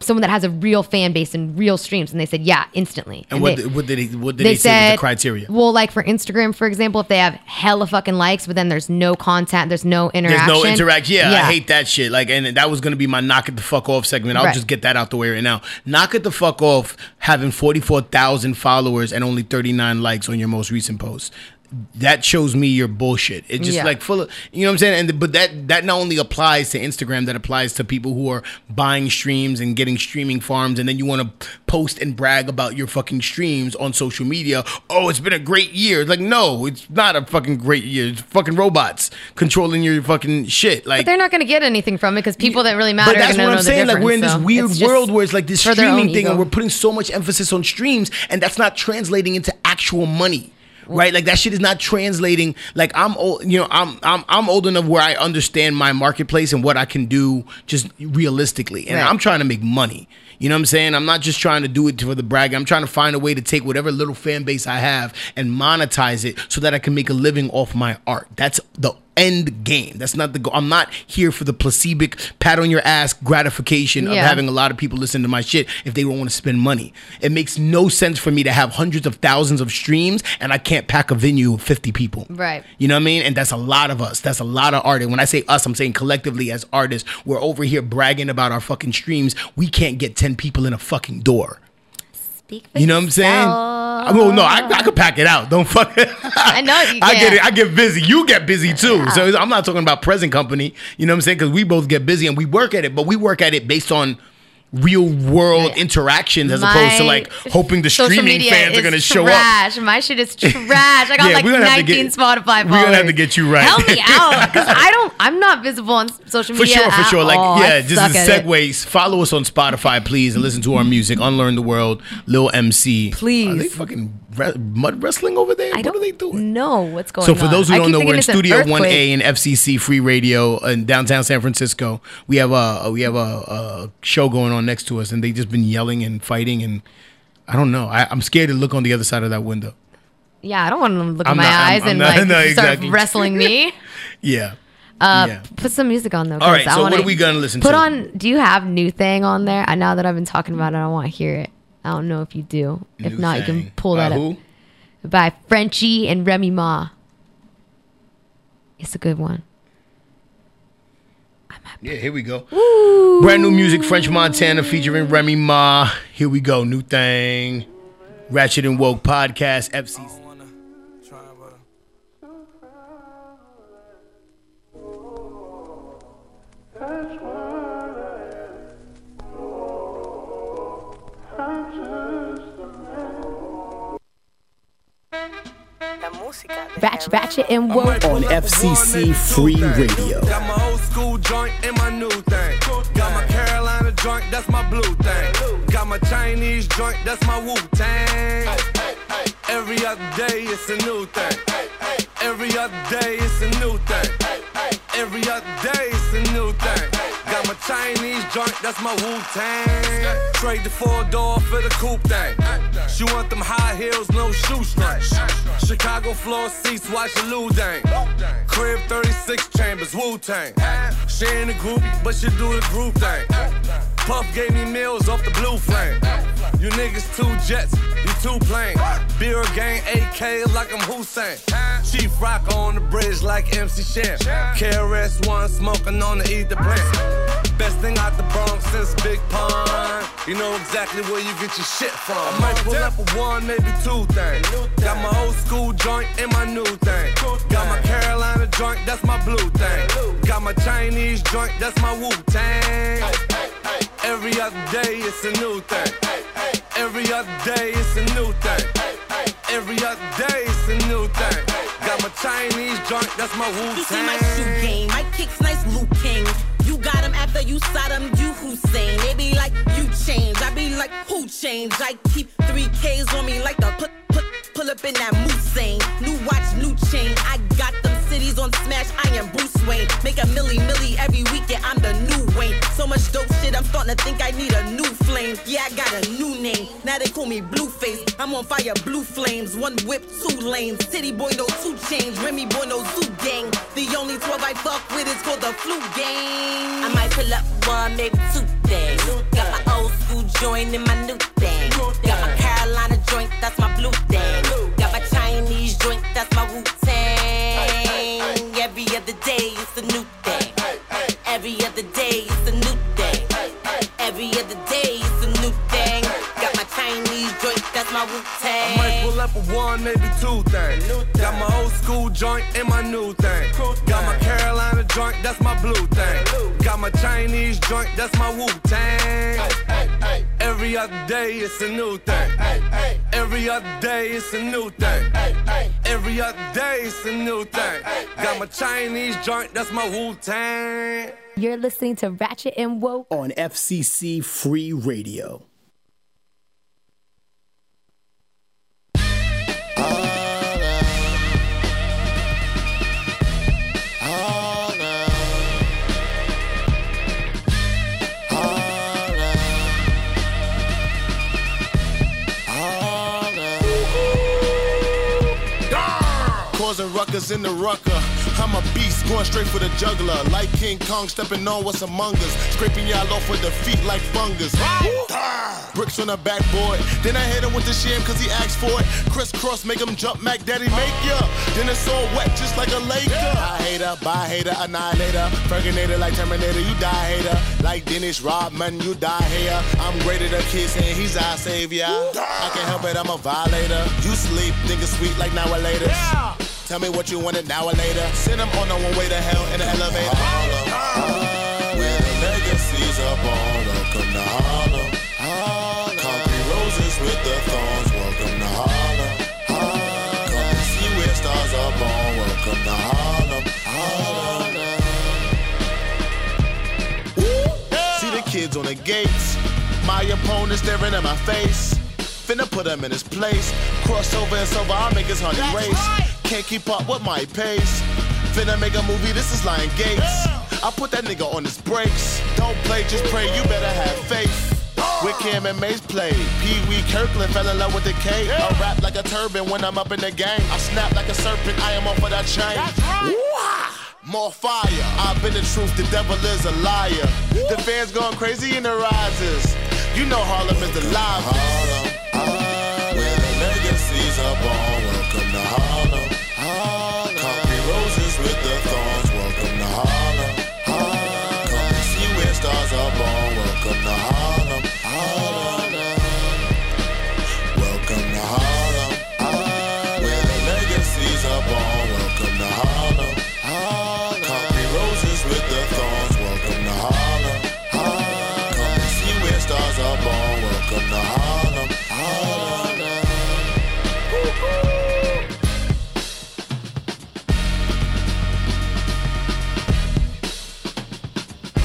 someone that has a real fan base and real streams? And they said, yeah, instantly. And what they- did, what did they what did they, say was the criteria? well, like for Instagram, for example, if they have hella fucking likes, but then there's no content, there's no There's interaction. no interaction. Yeah, I hate that shit. Like, and that was gonna be my knock it the fuck off segment. I'll Right. just get that out the way right now. Knock it the fuck off having forty four thousand followers and only thirty nine likes on your most recent post. That shows me your bullshit. It's just Yeah. like full of, you know what I'm saying? And but that that not only applies to Instagram, that applies to people who are buying streams and getting streaming farms, and then you want to post and brag about your fucking streams on social media. Oh, it's been a great year. Like, no, it's not a fucking great year. It's fucking robots controlling your fucking shit. Like, But they're not going to get anything from it because people that really matter but that's what I'm saying. Like we're in this so weird world where it's like this for their own streaming thing, and we're putting so much emphasis on streams, and that's not translating into actual money. Right, like that shit is not translating. Like I'm old, you know, I'm I'm I'm old enough where I understand my marketplace and what I can do just realistically, and Right. I'm trying to make money. You know what I'm saying? I'm not just trying to do it for the brag. I'm trying to find a way to take whatever little fan base I have and monetize it so that I can make a living off my art. That's the end game. That's not the goal. I'm not here for the placebo pat on your ass gratification of having a lot of people listen to my shit if they don't want to spend money. It makes no sense for me to have hundreds of thousands of streams and I can't pack a venue of 50 people. Right. You know what I mean? And that's a lot of us. That's a lot of artists. When I say us, I'm saying collectively as artists, we're over here bragging about our fucking streams. We can't get 10 people in a fucking door. You know what I'm saying? I mean, no, I, I could pack it out. Don't fuck it. I know you <laughs> I get it. I get busy. You get busy too. So I'm not talking about present company. You know what I'm saying? Because we both get busy and we work at it, but we work at it based on real world interactions as opposed to like hoping the streaming fans are going to show up. trash. My shit is trash. I got <laughs> Yeah, like we're gonna have to 19 get- Spotify followers. we're gonna have to get you right. Help me <laughs> out because I don't. I'm not visible on social media. For sure, for sure. Like, all. I yeah, just suck as segues. Follow us on Spotify, please, and listen to our music. Unlearn the world, Lil MC. Please. Are they fucking re- mud wrestling over there? I what are they doing? know what's going on? So for those who don't know, we're in Studio 1A in FCC Free Radio in downtown San Francisco. We have a we have a, a show going on next to us, and they just been yelling and fighting, and I don't know. I, I'm scared to look on the other side of that window. Yeah, I don't want them to look in I'm my not- I'm- eyes I'm and not- like <laughs> no, start exactly. wrestling me. <laughs> Yeah. Uh, Yeah. Put some music on though. All right, I so what are we gonna listen put to? Put on. Do you have new thing on there? I now that I've been talking about it, I want to hear it. I don't know if you do. If New not, you can pull By that who? up by Frenchie and Remy Ma. It's a good one. Yeah, here we go. Brand new music, French Montana featuring Remy Ma. Here we go, new thing. Ratchet and Woke podcast, FCC. Ratchet, it and woke. On FCC Free Radio. Got my old school joint and my new thing. Got my Carolina joint, that's my blue thing. Got my Chinese joint, that's my Wu Tang. Every other day it's a new thing. Every other day it's a new thing. Every other day it's a new thing. Got my Chinese joint, that's my Wu Tang. Trade the four door for the coupe thing. She want them high heels, no shoestrings. Chicago floor seats, watch the Lou Dang. Crib 36 chambers, Wu Tang. She in the group, but she do the group thing. Puff gave me meals off the blue flame. You niggas two jets, you two planes. Beer gang AK like I'm Hussein. Chief Rock on the bridge like MC Shan. KRS One smoking on the ether plant. Best thing out the Bronx since Big Pun. You know exactly where you get your shit from. I might pull up a one, maybe two things. Got my old school joint and my new thing. Got my Carolina joint, that's my blue thing. Got my Chinese joint, that's my Wu Tang. Every other day it's a new thing. Every other day it's a new thing. Every other day it's a new thing. Got my Chinese joint, that's my Wu Tang. You see my shoe game, my kicks nice, Luke King. Him you him, you Hussein. They be like, you change. I be like, who changed? I keep three Ks on me like the put, put, pull up in that Moussain. New watch, new chain. I got them cities on smash. I am Bruce Wayne. Make a milli, milli every weekend. I'm the new Wayne. So much dope shit, I'm starting to think I need a new flame. Yeah, I got a new name. Now they call me Blueface. I'm on fire, blue flames. One whip, two lanes. City boy, no two chains. Remy boy, no zoo gang. The only 12 I fuck with is called the flu gang. I might pull up one, maybe two things. Got my old school joint and my new thing. Got my Carolina joint, that's my blue thing. Got my Chinese joint, that's my Wu Tang. Every other day it's a new thing. Every other day it's a new thing. Every other day that's my Wu I might pull up for one, maybe two things. Got my old school joint and my new thing. Got my Carolina joint, that's my blue thing. Got my Chinese joint, that's my Wu Tang. Every other day it's a new thing. Every other day it's a new thing. Every other day it's a new thing. Got my Chinese joint, that's my Wu Tang. You're listening to Ratchet and Woke on FCC Free Radio. Causing ruckus in the rucker. I'm a beast, going straight for the juggler. Like King Kong, stepping on what's among us. Scraping y'all off with the feet like fungus. Bricks on the backboard. Then I hit him with the sham cause he asked for it. Crisscross, make him jump, Mac Daddy, make ya. Then it's all wet just like a Laker. I hater, bye hater, annihilator. Ferginator like Terminator, you die hater. Like Dennis Rodman, you die here. I'm greater than kids and he's our savior. I can't help it, I'm a violator. You sleep, nigga sweet like now or later. Tell me what you wanted now or later. Send him on the one way to hell in the elevator. Harlem, where the legacies are born. Welcome to Harlem. Harlem. Concrete roses with the thorns. Welcome to Harlem. Harlem. Come and see where stars are born. Welcome to Harlem. Harlem. See the kids on the gates. My opponent staring at my face. Finna put him in his place. Crossover and silver, I'll make his honey race. Can't keep up with my pace. Finna make a movie, this is Lion Gates. I put that nigga on his brakes. Don't play, just pray, you better have faith. Uh. With Cam and Mase play. Pee Wee Kirkland fell in love with the K. I rap like a turban when I'm up in the game. I snap like a serpent, I am off of that chain. More fire. I've been the truth, the devil is a liar. The fans going crazy in the rises. You know Harlem is the live. Harlem, Harlem, where the legacies are born. Welcome to. Harlem.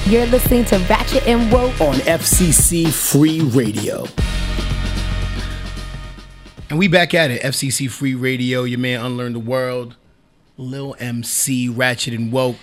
You're listening to Ratchet and Woke on FCC Free Radio. And we back at it. FCC Free Radio. Your man Unlearn the World. Lil MC, Ratchet and Woke.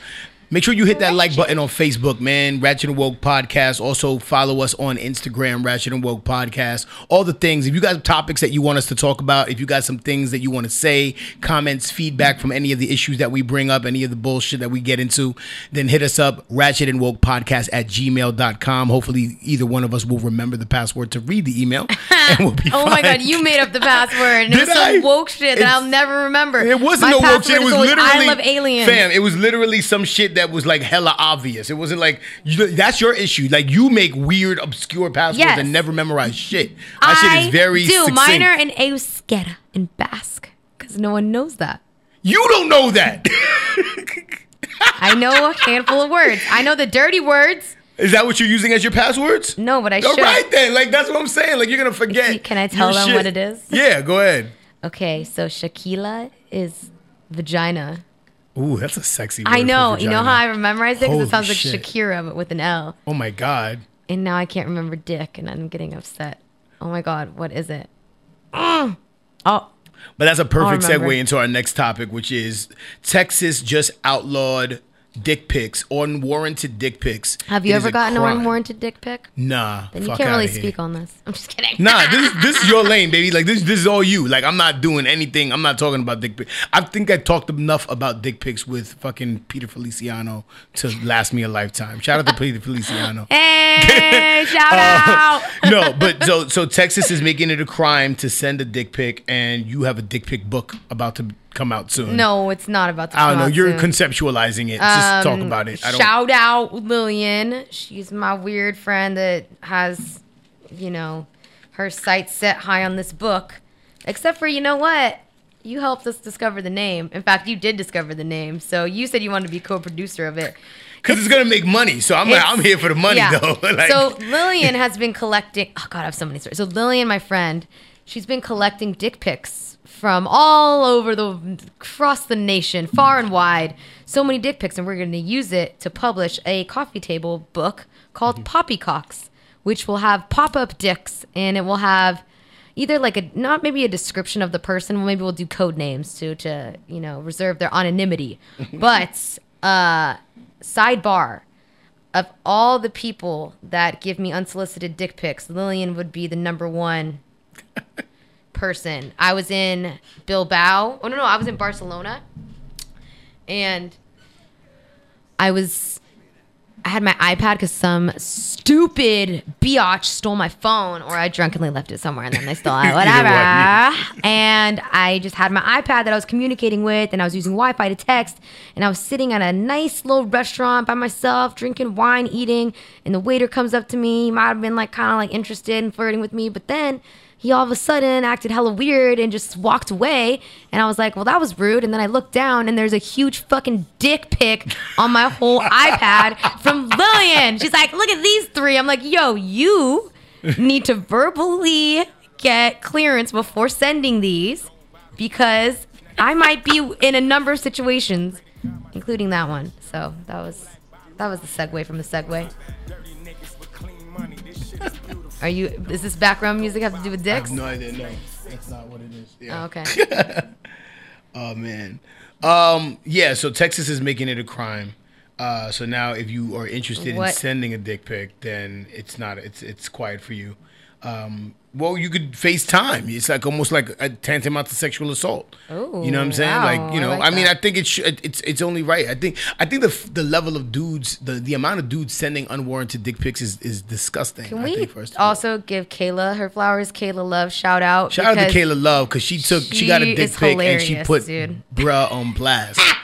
Make sure you hit that like button on Facebook, man. Ratchet and Woke Podcast. Also follow us on Instagram, Ratchet and Woke Podcast. All the things. If you got topics that you want us to talk about, if you got some things that you want to say, comments, feedback from any of the issues that we bring up, any of the bullshit that we get into, then hit us up, Ratchet and Woke Podcast at gmail.com. Hopefully, either one of us will remember the password to read the email. <laughs> and we'll be Oh my god, you made up the password. And <laughs> it was some I? woke shit that I'll never remember. It wasn't My no woke shit. It was literally I love aliens. Fam, it was literally some shit that was like hella obvious. It wasn't like you, that's your issue. Like you make weird, obscure passwords Yes. and never memorize shit. That shit I is very do succinct. minor and euskera and Basque because no one knows that. You don't know that. <laughs> I know a handful of words. I know the dirty words. Is that what you're using as your passwords? No, but I All should. right then. Like that's what I'm saying. Like you're gonna forget. Can I tell them shit. what it is? Yeah, go ahead. Okay, so Shakila is vagina. Ooh, that's a sexy. I know. You know how I memorized it because it sounds like shit. Shakira but with an L. Oh my god. And now I can't remember dick, and I'm getting upset. Oh my god, what is it? Mm. Oh, But that's a perfect segue into our next topic, which is Texas just outlawed dick pics, unwarranted dick pics. have you It ever gotten an unwarranted dick pic? Nah. Then you can't really speak on this. I'm just kidding. Nah, <laughs> this this is your lane, baby. Like this this is all you. Like I'm not doing anything. I'm not talking about dick pics. I think I talked enough about dick pics with fucking Peter Feliciano to last me a lifetime. Shout out to Peter Feliciano. Hey, <laughs> shout Uh, <laughs> no, but so so Texas is making it a crime to send a dick pic, and you have a dick pic book about to come out soon. No, it's not about to I don't know. out You're soon. conceptualizing it. Just talk Um, about it. I don't. Shout out Lillian. She's my weird friend that has, you know, her sights set high on this book. Except for you know what? You helped us discover the name. In fact, you did discover the name. So you said you wanted to be co-producer of it. Because it's gonna make money, so I'm It's- I'm here for the money yeah. though. <laughs> Like- so Lillian has been collecting. Oh God, I have so many stories. So Lillian, my friend, she's been collecting dick pics from all over the across the nation, far and wide. So many dick pics, and we're going to use it to publish a coffee table book called Mm-hmm. Poppycocks, which will have pop-up dicks, and it will have either like a not maybe a description of the person. Maybe we'll do code names to to you know reserve their anonymity, <laughs> but uh, sidebar of all the people that give me unsolicited dick pics, Lillian would be the number one <laughs> person. I was in Bilbao. Oh no, no, I was in Barcelona, and I was. I had my iPad because some stupid biatch stole my phone, or I drunkenly left it somewhere and then they stole <laughs> it. Whatever. and I just had my iPad that I was communicating with, and I was using Wi Fi to text. And I was sitting at a nice little restaurant by myself, drinking wine, eating. And the waiter comes up to me. He might have been like kind of like interested in flirting with me, but then he all of a sudden acted hella weird and just walked away. And I was like, well, that was rude. And then I looked down and there's a huge fucking dick pic on my whole <laughs> iPad from Lillian. She's like, look at these three. I'm like, yo, you need to verbally get clearance before sending these because I might be in a number of situations, including that one. So that was that was the segue from the segue. Are you? Does this background music have to do with dicks? no idea. No, that's not what it is. Yeah. Oh, okay. <laughs> oh man. Um. Yeah. So Texas is making it a crime. Uh. So now, if you are interested in sending a dick pic, then it's not. It's it's quiet for you. Um. Well, you could FaceTime. It's like almost like a tantamount to sexual assault. Ooh, you know what I'm saying? wow, like you I know, like I, mean, I think it should. It's it's only right. I think I think the the level of dudes, the the amount of dudes sending unwarranted dick pics is is disgusting. Can I we think first. also give Kayla her flowers? Kayla Love shout out. Shout out to Kayla Love because she took she, got a dick pic and she put dude. bruh on blast <laughs>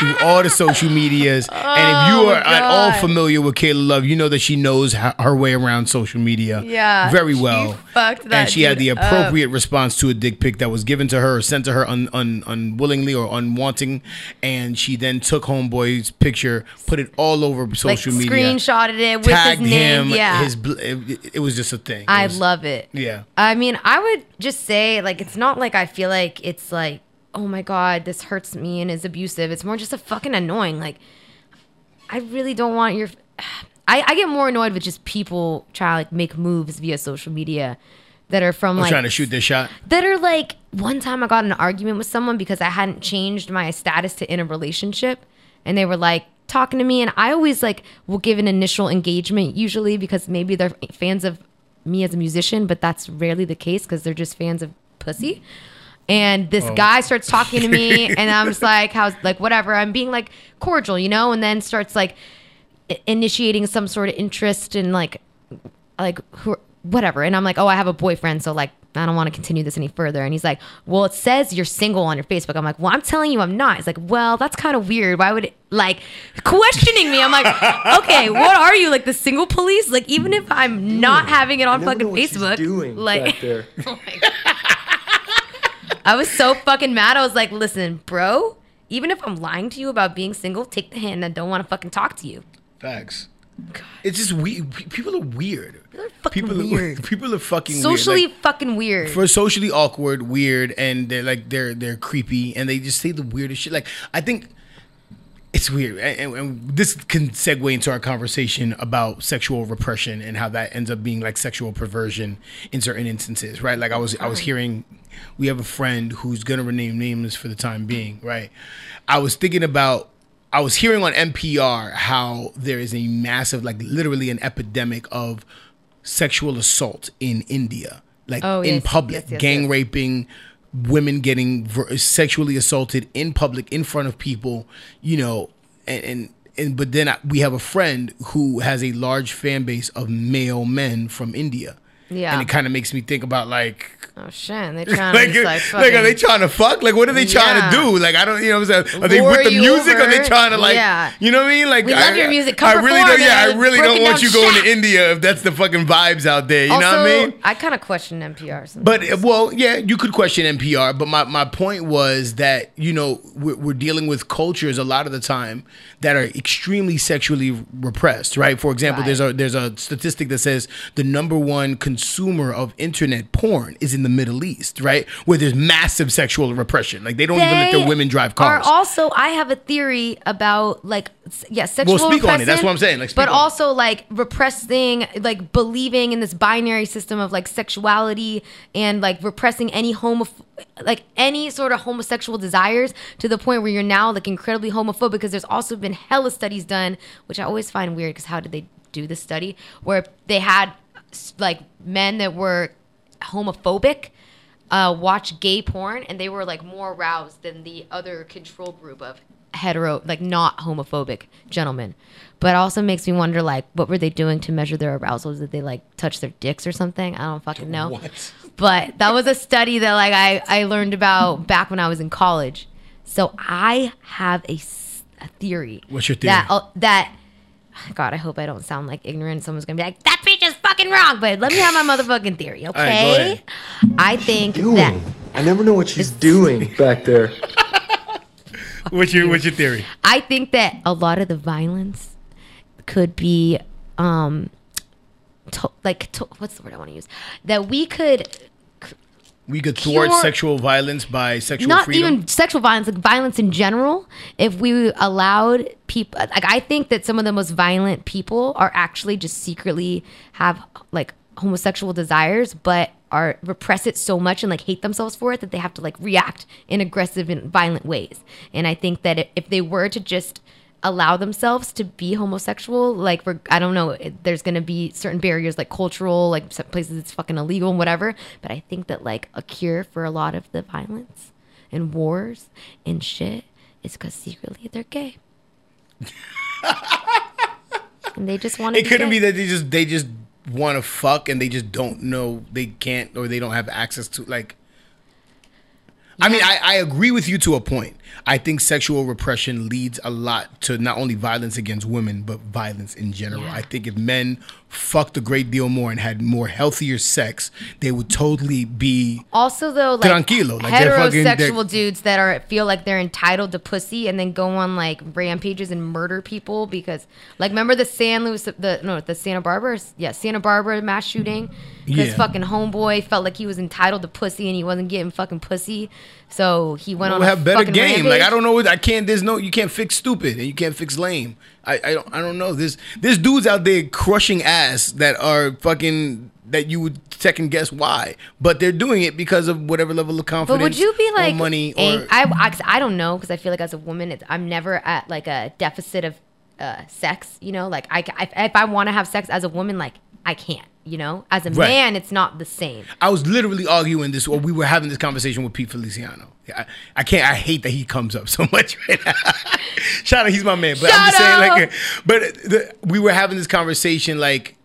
through all the social medias. and if you Oh, are at all familiar with Kayla Love, you know that she knows her way around social media Yeah, very well. fucked that and she had the dude up. appropriate response to a dick pic that was given to her or sent to her un, un, unwillingly or unwanting. And she then took Homeboy's picture, put it all over social like media. screenshotted it with Tagged his name. him, yeah, his bl- it, it was just a thing. It I was- love it. Yeah. I mean, I would just say like it's not like I feel like it's like oh my god this hurts me and is abusive. It's more just a fucking annoying. Like I really don't want your. <sighs> I, I get more annoyed with just people trying to like make moves via social media that are from I'm like trying to shoot this shot. that are like one time I got in an argument with someone because I hadn't changed my status to in a relationship and they were like talking to me and I always like will give an initial engagement usually because maybe they're fans of me as a musician but that's rarely the case because they're just fans of pussy and this Oh. guy starts talking to me <laughs> and I'm just like how's like whatever. I'm being like cordial you know and then starts like initiating some sort of interest in like like who whatever. And i'm like oh i have a boyfriend so like i don't want to continue this any further. And he's like well it says you're single on your facebook. I'm like well i'm telling you i'm not. It's like well that's kind of weird. Why would it like questioning me? I'm like <laughs> okay what are you like the single police? Like even if i'm not having it on fucking facebook like <laughs> oh i was so fucking mad i was like listen bro even if i'm lying to you about being single take the hand and don't want to fucking talk to you Facts. It's just we people are weird. People are fucking weird. People are fucking socially weird. Like, fucking weird for socially awkward, weird, and they're like they're they're creepy, and they just say the weirdest shit. Like I think it's weird, and, and- this can segue into our conversation about sexual repression and how that ends up being like sexual perversion in certain instances, right? Like I was I was hearing, we have a friend who's gonna rename names for the time being, right? I was thinking about. I was hearing on NPR how there is a massive, like literally an epidemic of sexual assault in India, like Oh, in yes, public, yes, yes, gang raping, women getting sexually assaulted in public in front of people, you know, and and, and but then I, we have a friend who has a large fan base of male men from India. Yeah. And it kind of makes me think about like Oh shit! They <laughs> trying like, to like, like, are they trying to fuck? Like, what are they trying Yeah. to do? Like, I don't, you know, what I'm saying, are they Lure with the music? Are they trying to like, Yeah. you know what I mean? Like, We I, love your music. Come I really don't. Yeah. I really don't want you going to India if that's the fucking vibes out there. You also, know what I mean? I kind of question NPR. Sometimes. But uh, well, yeah, you could question NPR, but my, my point was that you know we're, we're dealing with cultures a lot of the time that are extremely sexually repressed, right? For example, Right. there's a there's a statistic that says the number one consumer of internet porn is in the Middle East, right, where there's massive sexual repression. Like they don't even let their women drive Are cars. also, I have a theory about like, yeah, sexual. speak on it. That's what I'm saying. Like, but on it. also like repressing, like believing in this binary system of like sexuality and like repressing any homo, like any sort of homosexual desires to the point where you're now like incredibly homophobic. Because there's also been hella studies done, which I always find weird. Because how did they do the study where they had like men that were homophobic uh, watch gay porn and they were like more aroused than the other control group of hetero like not homophobic gentlemen but it also makes me wonder like what were they doing to measure their arousal did they like touch their dicks or something i don't fucking know What? but that was a study that like i i learned about back when i was in college so i have a theory What's your theory? that uh, that God, I hope I don't sound like ignorant. Someone's gonna be like, "That fucking wrong." But let me have my motherfucking theory, okay? ahead. I think that I never know what she's doing back there. <laughs> what's your what's your theory? I think that a lot of the violence could be, um, to, like, to, what's the word I want to use? That we could We could thwart Pure- sexual violence by sexual not freedom. even sexual violence, like violence in general. If we allowed people, like I think that some of the most violent people are actually just secretly have like homosexual desires, but are repress it so much and like hate themselves for it that they have to like react in aggressive and violent ways. And I think that if they were to just allow themselves to be homosexual like we're i don't know it- there's gonna be certain barriers like cultural like some places it's fucking illegal and whatever but i think that like a cure for a lot of the violence and wars and shit is because secretly they're gay <laughs> and they just want to it couldn't be that they just they just want to fuck and they just don't know they can't or they don't have access to like I mean, I, I agree with you to a point. I think sexual repression leads a lot to not only violence against women, but violence in general. I think if men fucked a great deal more and had more healthier sex, they would totally be Also, though, like Tranquilo, like they're fucking- heterosexual they're- dudes that are feel like they're entitled to pussy and then go on like rampages and murder people because, like, remember the San Luis, the no, the Santa Barbara, yeah, Santa Barbara mass shooting. Because Yeah. fucking homeboy felt like he was entitled to pussy and he wasn't getting fucking pussy, so he went We'll on a have better fucking game. Like. I don't know. I can't. There's no. You can't fix stupid and you can't fix lame. I I don't. I don't know. There's there's dudes out there crushing ass that are fucking that you would second guess why, but they're doing it because of whatever level of confidence. But would you be or like money ang- or I, I, don't know because I feel like as a woman, it's, I'm never at like a deficit of uh, sex. You know, like I, I if I want to have sex as a woman, like I can't. You know, as a Right. man, it's not the same. I was literally arguing this, or we were having this conversation with Pete Feliciano. I, I can't. I hate that he comes up so <laughs> much right now. Shout out, he's my man. But I'm just saying, like, but the, we were having this conversation, like,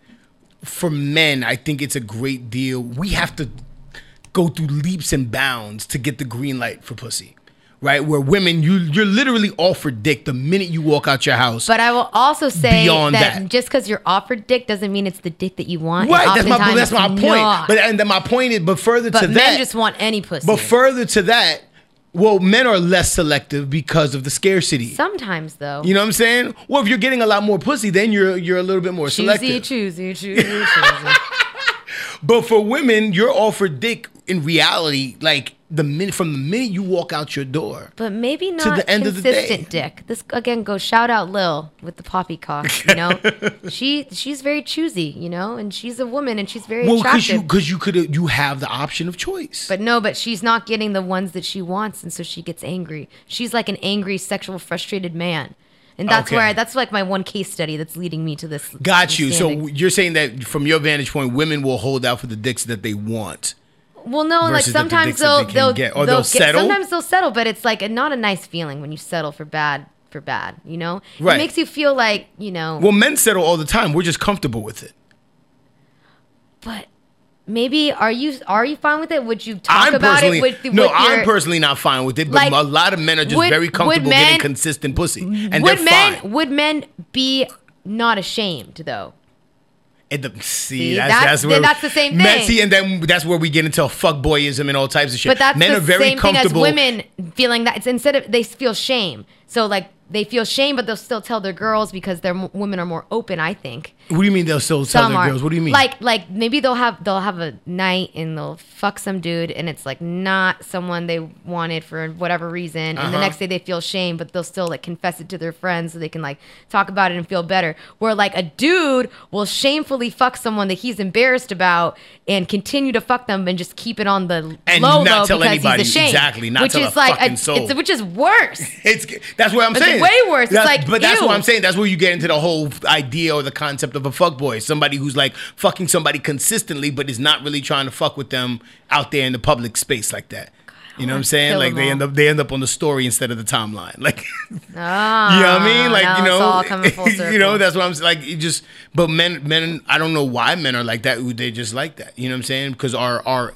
for men, I think it's a great deal. We have to go through leaps and bounds to get the green light for pussy, right? Where women, you you're literally offered dick the minute you walk out your house. But I will also say Beyond that, that. just because you're offered dick doesn't mean it's the dick that you want. Right, that's my that's my point. not. But and then my point is, but further But to men that, men just want any pussy. But further to that, well, men are less selective because of the scarcity. Sometimes though. You know what I'm saying? Well, if you're getting a lot more pussy, then you're you're a little bit more choosy, selective. choosy, <laughs> choosy, choosy. But for women, you're offered dick in reality, like the minute from the minute you walk out your door. But maybe not To the end of the day. dick. This again goes shout out Lil with the poppycock. You know, <laughs> she she's very choosy. You know, and she's a woman and she's very Well, because attractive. you because you could you have the option of choice. but no, but she's not getting the ones that she wants, and so she gets angry. She's like an angry, sexual, frustrated man, and that's Okay. where I, that's like my one case study that's leading me to this. Got you. So you're saying that from your vantage point, women will hold out for the dicks that they want. Well, no, like versus the sometimes they'll they they'll, get. Or they'll they'll get- settle? Sometimes they'll settle, but it's like a, not a nice feeling when you settle for bad for bad. You know, Right. It makes you feel like you know. Well, men settle all the time. We're just comfortable with it. but maybe are you are you fine with it? Would you talk I'm about it with, with no. your, I'm personally not fine with it, but Like, a lot of men are just would- very comfortable men- getting consistent pussy, and would they're men fine. would men be not ashamed though? It de- see, See, that's, that's- that's where that's the same thing. see, and then that's where we get into fuckboyism and all types of shit. But that's men the are very same thing as women feeling that it's instead of they feel shame. So like they feel shame, but they'll still tell their girls because their women are more open. I think. What do you mean they'll still tell Some their are. girls? What do you mean? Like like maybe they'll have they'll have a night and they'll fuck some dude and it's like not someone they wanted for whatever reason and the Uh-huh. next day they feel shame but they'll still like confess it to their friends so they can like talk about it and feel better. Where like a dude will shamefully fuck someone that he's embarrassed about and continue to fuck them and just keep it on the And low not low tell because anybody. he's ashamed. Exactly, not which tell is a like fucking soul. It's, which is worse. <laughs> It's that's what I'm It's saying. way worse. It's That's- like, but that's ew. what I'm saying. That's where you get into the whole idea or the concept of a fuckboy. Somebody who's like fucking somebody consistently, but is not really trying to fuck with them out there in the public space like that. You know what I'm saying? Like they end up they end up on the story instead of the timeline. <laughs> Like Ah, you know what I mean? Like <laughs> you know, you know that's what I'm saying. Like it just, but men, men, I don't know why men are like that. They just like that. You know what I'm saying? Because our our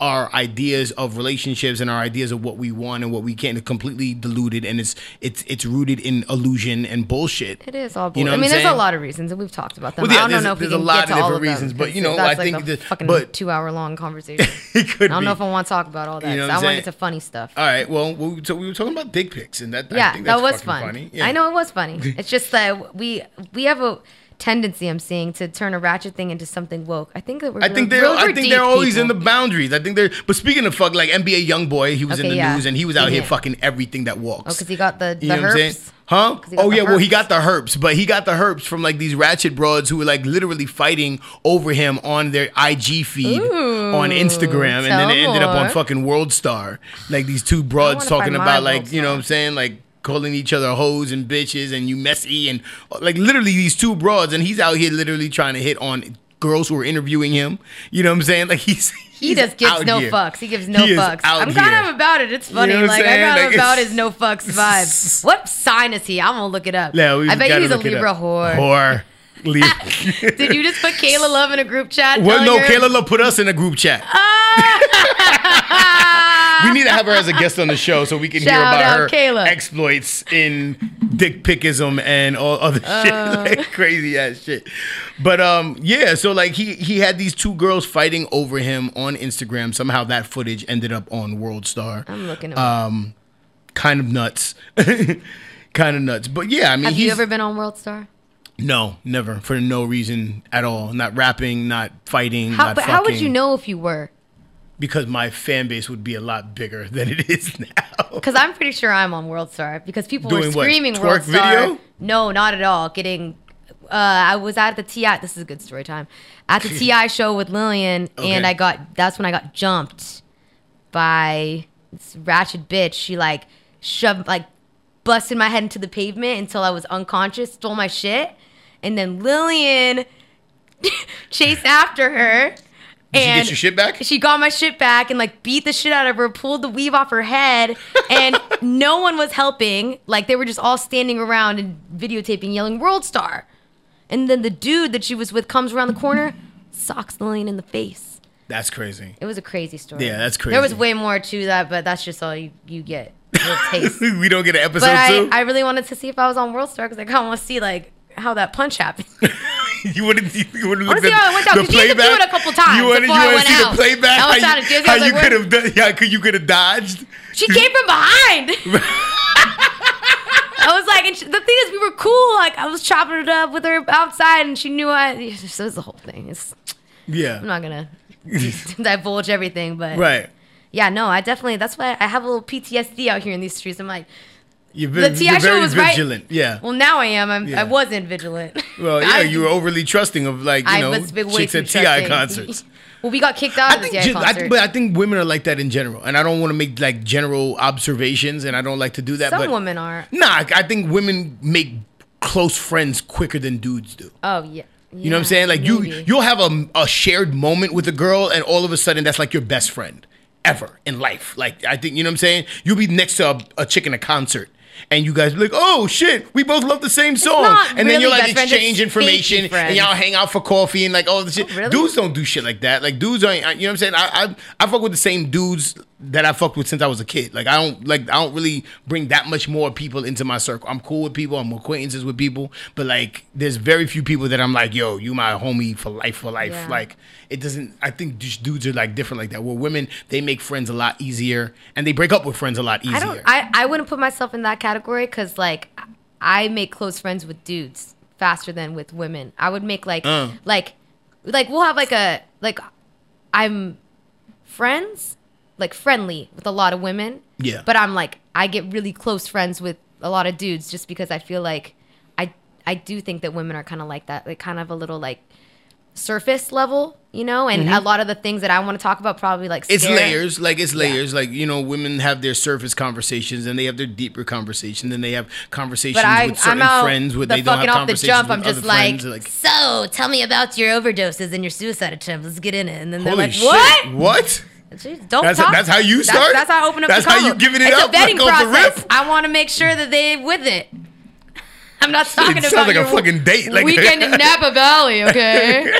our ideas of relationships and our ideas of what we want and what we can are completely diluted, and it's it's it's rooted in illusion and bullshit. It is all. You know I mean, there's a lot of reasons, and we've talked about them. Well, yeah, I don't know if we there's a can lot get of different of them, reasons, but, you know, that's I like think a that- fucking but- two-hour long conversation. <laughs> it could I don't know if I want to talk about all that. You know 'cause what I'm I want to get to funny stuff. All right. Well, we, so we were talking about dick pics, and that I yeah, that was fun. funny. Yeah. I know it was funny. It's just that we we have a tendency I'm seeing to turn a ratchet thing into something woke. I think that we're I think they're. I think they're always in the boundaries. I think they're. But speaking of fuck, like NBA YoungBoy, he was in the yeah. news and he was out here fucking everything that walks. Oh, because he got the the You know what I'm saying? herps. Huh? 'Cause he got Oh yeah, well he got the herps, but he got the herps from like these ratchet broads who were like literally fighting over him on their IG feed on Instagram, and then it ended up on fucking World Star. Like these two broads talking about like you know what I'm saying like calling each other hoes and bitches and you messy and like literally these two broads, and he's out here literally trying to hit on girls who are interviewing him. You know what I'm saying? Like he's He he's just gives no here. fucks. He gives no He fucks. I'm kind here. of about it. It's funny. know what I'm like I saying? got Like, about his no fucks <laughs> vibe. what sign is he? I'm gonna look it up. Yeah, I bet gotta he's a Libra whore. Whore. Leave. <laughs> Did you just put Kayla Love in a group chat? Well, no, her- Kayla Love put us in a group chat. <laughs> we need to have her as a guest on the show so we can hear about her Kayla. exploits in dick pickism and all other <laughs> shit, Uh. like crazy ass shit. But um, yeah, so like he he had these two girls fighting over him on Instagram. Somehow that footage ended up on World Star. I'm looking at Um, kind of nuts, kind of nuts. But yeah, I mean, Have he's you ever been on World Star? No, never for no reason at all. Not rapping, not fighting, How, not but how would you know if you were? because my fan base would be a lot bigger <laughs> than it is now. Because I'm pretty sure I'm on World Star because people were Doing what? screaming Twerk World Star. video? No, not at all. Getting, uh, I was at the Ti. This is a good story time. At the <laughs> T.I. show with Lillian, Okay. and I got. That's when I got jumped by this ratchet bitch. She like shoved like busted my head into the pavement until I was unconscious. Stole my shit, and then Lillian <laughs> chased after her. Did she and get your shit back? She got my shit back and like beat the shit out of her, pulled the weave off her head, and <laughs> no one was helping. Like they were just all standing around and videotaping, yelling "World Star," and then the dude that she was with comes around the corner, socks Lillian in the face. That's crazy. It was a crazy story. Yeah, that's crazy. There was way more to that, but that's just all you, you get. <laughs> taste. we don't get an episode but I. I really wanted to see if I was on World Star because I kind of want to see like how that punch happened. <laughs> you wouldn't. You wouldn't I wanna see how it went down, had to do it a couple times You wanna, before you I wanna went see out. the playback? How trying you, to how was like, you could have done? Yeah, could you could have dodged? She came from behind. <laughs> I was like, and she, the thing is, we were cool. Like, I was chopping it up with her outside, and she knew I. It was the whole thing. It's, Yeah. I'm not gonna <laughs> divulge everything, but Right. Yeah, no, I definitely. That's why I have a little PTSD out here in these streets. I'm like, You're, the T.I. show was vigilant. right. Yeah. Well, now I am. I'm, Yeah. I wasn't vigilant. <laughs> Well, yeah, I- you were overly trusting of like you I know was big way chicks at T.I. concerts. <laughs> Well, we got kicked out of the T.I. Ju- I- concert. but I think women are like that in general, and I don't want to make like general observations, and I don't like to do that. Some but women are. Nah, I I think women make close friends quicker than dudes do. Oh yeah. You know what I'm saying? Like you, you'll have a, a shared moment with a girl, and all of a sudden, that's like your best friend ever in life. Like I think you know what I'm saying. You'll be next to a, a chick in a concert, and you guys be like, "Oh shit, we both love the same song," and then you're like exchange information, and y'all hang out for coffee and like all the shit. really? Dudes don't do shit like that. Like dudes ain't. You know what I'm saying? I, I I fuck with the same dudes that I fucked with since I was a kid. Like I don't like I don't really bring that much more people into my circle. I'm cool with people. I'm acquaintances with people, but like there's very few people that I'm like, yo, you my homie for life for life. Yeah. Like it doesn't. I think just dudes are like different like that. Where women they make friends a lot easier and they break up with friends a lot easier. I don't. I, I wouldn't put myself in that category because like I make close friends with dudes faster than with women. I would make like Uh. like like we'll have like a like I'm friends like friendly with a lot of women. Yeah. But I'm like I get really close friends with a lot of dudes just because I feel like I I do think that women are kind of like that. Like kind of a little like surface level, you know, and Mhm. a lot of the things that I want to talk about probably like It's layers, like it's layers. Like you know, women have their surface conversations, and they have their deeper conversations, and they have conversations But I, with certain I'm friends with the they don't have off the conversations jump. with I'm just like, friends. so tell me about your overdoses and your suicide attempts. Let's get in it. And then they're Holy like, shit! what? What? Jeez, Don't That's- talk. that's how you start? That's, how I open up. That's the how you giving it it's up, a vetting like, process. rip? I want to make sure that they with it. <laughs> I'm not talking It about sounds like a your fucking date, like- weekend in Napa Valley. <laughs> Okay,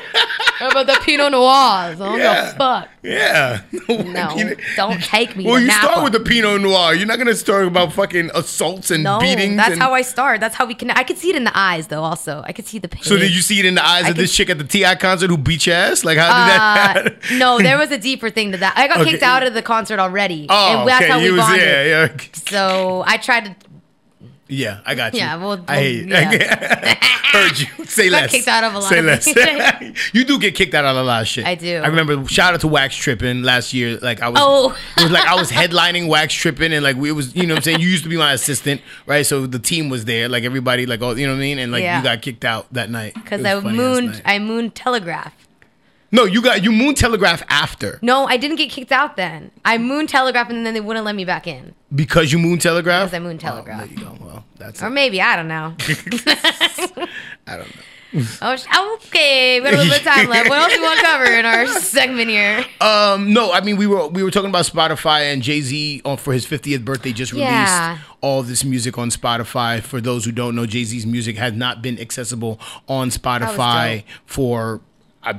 How about the Pinot Noirs. I don't Yeah. give a fuck. Yeah. <laughs> No, don't take me Well, you Napa. start with the Pinot Noir. You're not gonna start about fucking assaults and no, beatings. that's and- how I start. That's how we can. I could see it in the eyes, though. Also, I could see the pain. So did you see it in the eyes I of this chick at the T.I. concert who beat your ass? Like how did that? Uh, no, there was a deeper thing to that. I got Okay. kicked out of the concert already. Oh, and that's okay. how you we was bonded. yeah, yeah, So I tried to. Yeah. I got you. Yeah, well, I hate. yeah. <laughs> Heard you. <laughs> Say Got less. kicked out of a lot Say less. <laughs> you do get kicked out of a lot of shit. I do. I remember. Shout out to Wax Tripping last year. Like I was. Oh. it was like I was headlining Wax Tripping, and like we it was. You know what I'm saying. You used to be my assistant, right? So the team was there. Like everybody. Like all. You know what I mean. And like Yeah. you got kicked out that night Because I mooned. I mooned Telegraph. No, you got you moon telegraph after No, I didn't get kicked out then. I moon Telegraph and then they wouldn't let me back in because you moon telegraph. because I moon Telegraph. there you go. Well, that's or maybe I don't know. <laughs> I don't know. Oh, okay, we got a little bit of time left. What else do you want to cover in our <laughs> segment here? Um, no, I mean we were we were talking about Spotify and Jay Z for his 50th birthday just released Yeah. all this music on Spotify. For those who don't know, Jay Z's music has not been accessible on Spotify for uh,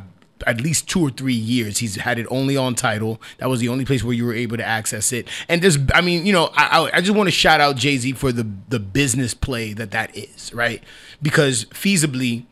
at least two or three years. He's had it only on Tidal. That was the only place where you were able to access it. And there's, I mean, you know, I, I, just want to shout out Jay Z for the the business play that that is, right? Because feasibly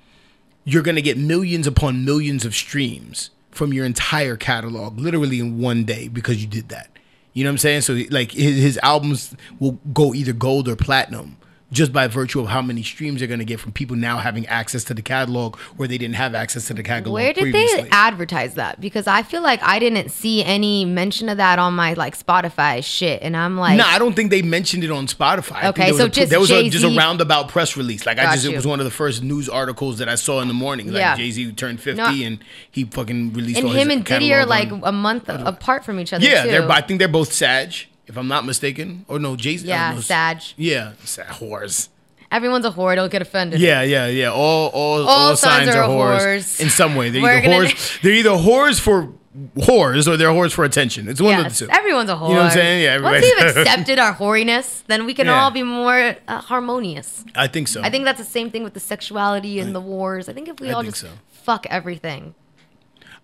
you're going to get millions upon millions of streams from your entire catalog literally in one day because you did that. You know what I'm saying? So like his, his albums will go either gold or platinum just by virtue of how many streams they're going to get from people now having access to the catalog where they didn't have access to the catalog Where did previously. they advertise that? Because I feel like I didn't see any mention of that on my like Spotify shit, and I'm like, no, I don't think they mentioned it on Spotify. Okay, there was so a, just there was a, just a roundabout press release. Like I just, it was one of the first news articles that I saw in the morning. Like Yeah. Jay Z turned fifty No. and he fucking released. and all him and Diddy are like on- a month apart from each other. Yeah, they're. I think they're both Sag, if I'm not mistaken. Or no, Jay Z. Yeah, no, Sag. Yeah, Sag whores. Everyone's a whore. Don't get offended. Yeah, yeah, yeah. All all, All signs are whores, whores. in some way. They're We're either whores. <laughs> They're either whores for whores or they're whores for attention. It's one of the two. everyone's a whore. You know what I'm saying? Yeah. Once everybody- we've <laughs> accepted our whoriness, then we can Yeah. all be more uh, harmonious. I think so. I think that's the same thing with the sexuality and the wars. I think if we I all just so. fuck everything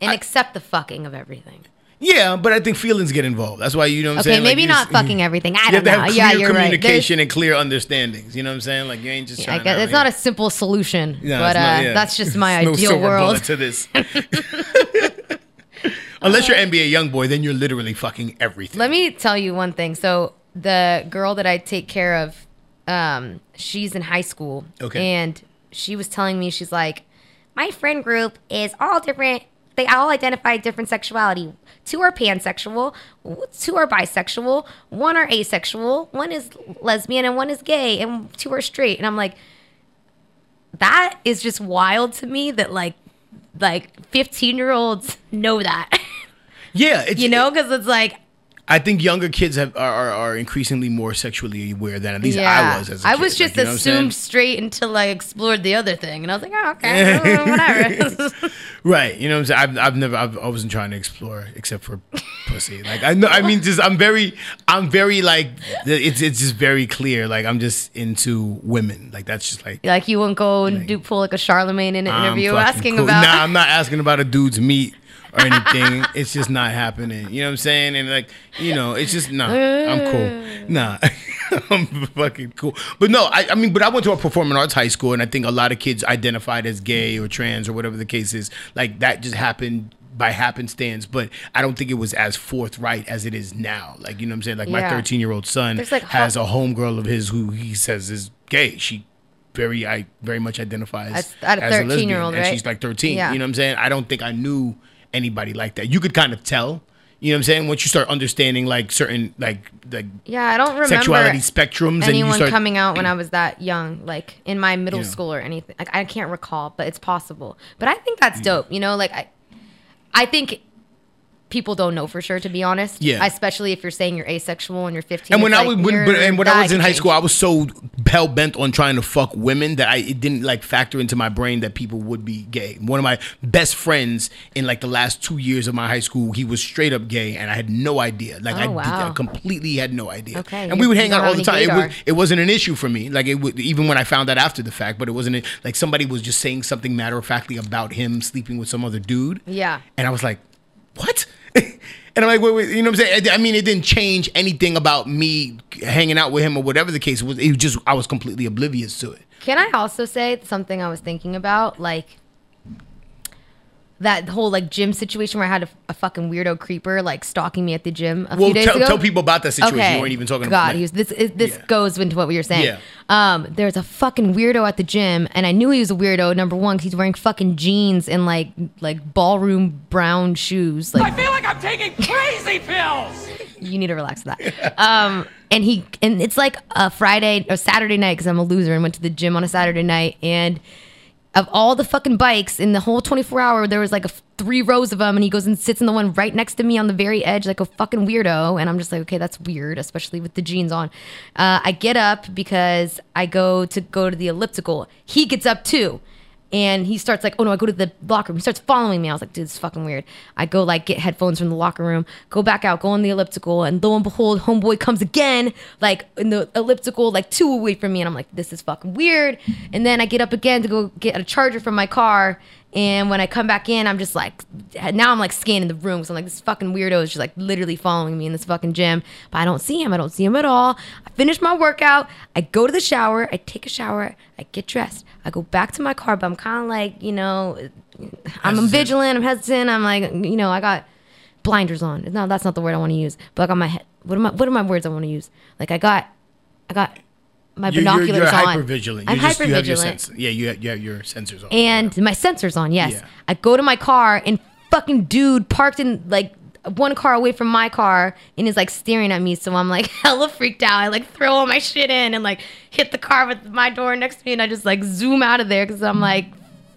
and accept the fucking of everything. Yeah, but I think feelings get involved. That's why you know what I'm Okay, saying. Like, maybe you not just- fucking everything. I don't know. Yeah, you're right. communication and clear understandings. You know what I'm saying? Like you ain't just I trying. it's not a simple solution, Yeah, but not- uh, yeah. that's just <laughs> my no ideal world. to this. <laughs> <laughs> Unless you're NBA YoungBoy, then you're literally fucking everything. Let me tell you one thing. So the girl that I take care of, um, she's in high school. Okay. And she was telling me, she's like, my friend group is all different. They all identify different sexuality. Two are pansexual, two are bisexual, one are asexual, one is lesbian, and one is gay, and two are straight. And I'm like, that is just wild to me that like like 15 year olds know that. <laughs> Yeah, it's, you know, because it's like I think younger kids have are, are, increasingly more sexually aware than at least I was. As a I kid. was Like, just you know what I'm saying? assumed straight until I explored the other thing, and I was like, oh, okay, <laughs> whatever. <laughs> Right. You know what I'm saying? I've, I've never, I've, I wasn't trying to explore except for pussy. Like, I know, I mean, just, I'm very, I'm very like, it's, it's just very clear. Like, I'm just into women. Like, that's just like, like you wouldn't go and do pull like a Charlemagne in an I'm interview asking cool. about. Nah, I'm not asking about a dude's meat or anything. it's just not happening. You know what I'm saying? And like, you know, it's just nah. I'm cool. Uh. Nah, <laughs> I'm fucking cool. But no, I, I mean, but I went to a performing arts high school, and I think a lot of kids identified as gay or trans or whatever the case is. Like that just happened by happenstance, but I don't think it was as forthright as it is now. Like you know what I'm saying? Like my 13 year old son like, has ho- a homegirl of his who he says is gay. She very I very much identifies As- at a as 13-year-old, and right? she's like 13. Yeah. You know what I'm saying? I don't think I knew anybody like that. You could kind of tell. You know what I'm saying? Once you start understanding like certain like like Yeah, I don't remember sexuality spectrums and you anyone start coming out when I was that young, like in my middle Yeah. school or anything. Like I can't recall, but it's possible. But I think that's mm. dope. You know, like I, I think people don't know for sure. To be honest, Yeah. Especially if you're saying you're asexual and you're 15. and when I like was when, but, and when I was in high change. school, I was so hell bent on trying to fuck women that I it didn't like factor into my brain that people would be gay. One of my best friends in like the last two years of my high school, he was straight up gay, and I had no idea. Like oh, I, Oh, did- I completely had no idea. Okay, and you- we would hang out all the time. It, was, it wasn't an issue for me. Like it would even when I found out after the fact, but it wasn't like somebody was just saying something matter of factly about him sleeping with some other dude. Yeah. And I was like, what? <laughs> and I'm like, wait, wait, you know what I'm saying? I mean, it didn't change anything about me hanging out with him or whatever the case was. It was just, I was completely oblivious to it. Can I also say something I was thinking about, like that whole like gym situation where I had a, a fucking weirdo creeper like stalking me at the gym a Well, few days tell- ago? tell people about that situation. You Okay. weren't even talking about God, that. he was, this is, this goes into what we were saying. Yeah. Um, there's a fucking weirdo at the gym, and I knew he was a weirdo. Number one, because he's wearing fucking jeans and like like ballroom brown shoes. Like, I feel like I'm taking crazy pills. <laughs> you need to relax with that. Um, and he and it's like a Friday or Saturday night because I'm a loser and went to the gym on a Saturday night. And of all the fucking bikes in the whole 24 hour, there was like three rows of them, and he goes and sits in the one right next to me on the very edge, like a fucking weirdo. And I'm just like, okay, that's weird, especially with the jeans on. Uh, I get up because I go to go to the elliptical. He gets up too. And he starts like, oh no, I go to the locker room. He starts following me. I was like, dude, this is fucking weird. I go like get headphones from the locker room, go back out, go on the elliptical, and lo and behold, homeboy comes again, like in the elliptical, like two away from me. And I'm like, this is fucking weird. And then I get up again to go get a charger from my car. And when I come back in, I'm just like, now I'm like scanning the room. So I'm like, this fucking weirdo is just like literally following me in this fucking gym. But I don't see him. I don't see him at all. I finish my workout. I go to the shower. I take a shower. I get dressed. I go back to my car. But I'm kind of like, you know, I'm Hesitant. vigilant. I'm hesitant. I'm like, you know, I got blinders on. No, that's not the word I want to use. But I got my head. What are my What are my words I want to use? Like I got, I got my You're, you're, binoculars you're on. hyper vigilant. I'm hyper you have your vigilant Yeah, you have, you have your sensors on. and my sensors on. Yes, Yeah. I go to my car and fucking dude parked in like one car away from my car and is like staring at me. So I'm like <laughs> hella freaked out. I like throw all my shit in and like hit the car with my door next to me and I just like zoom out of there because I'm like,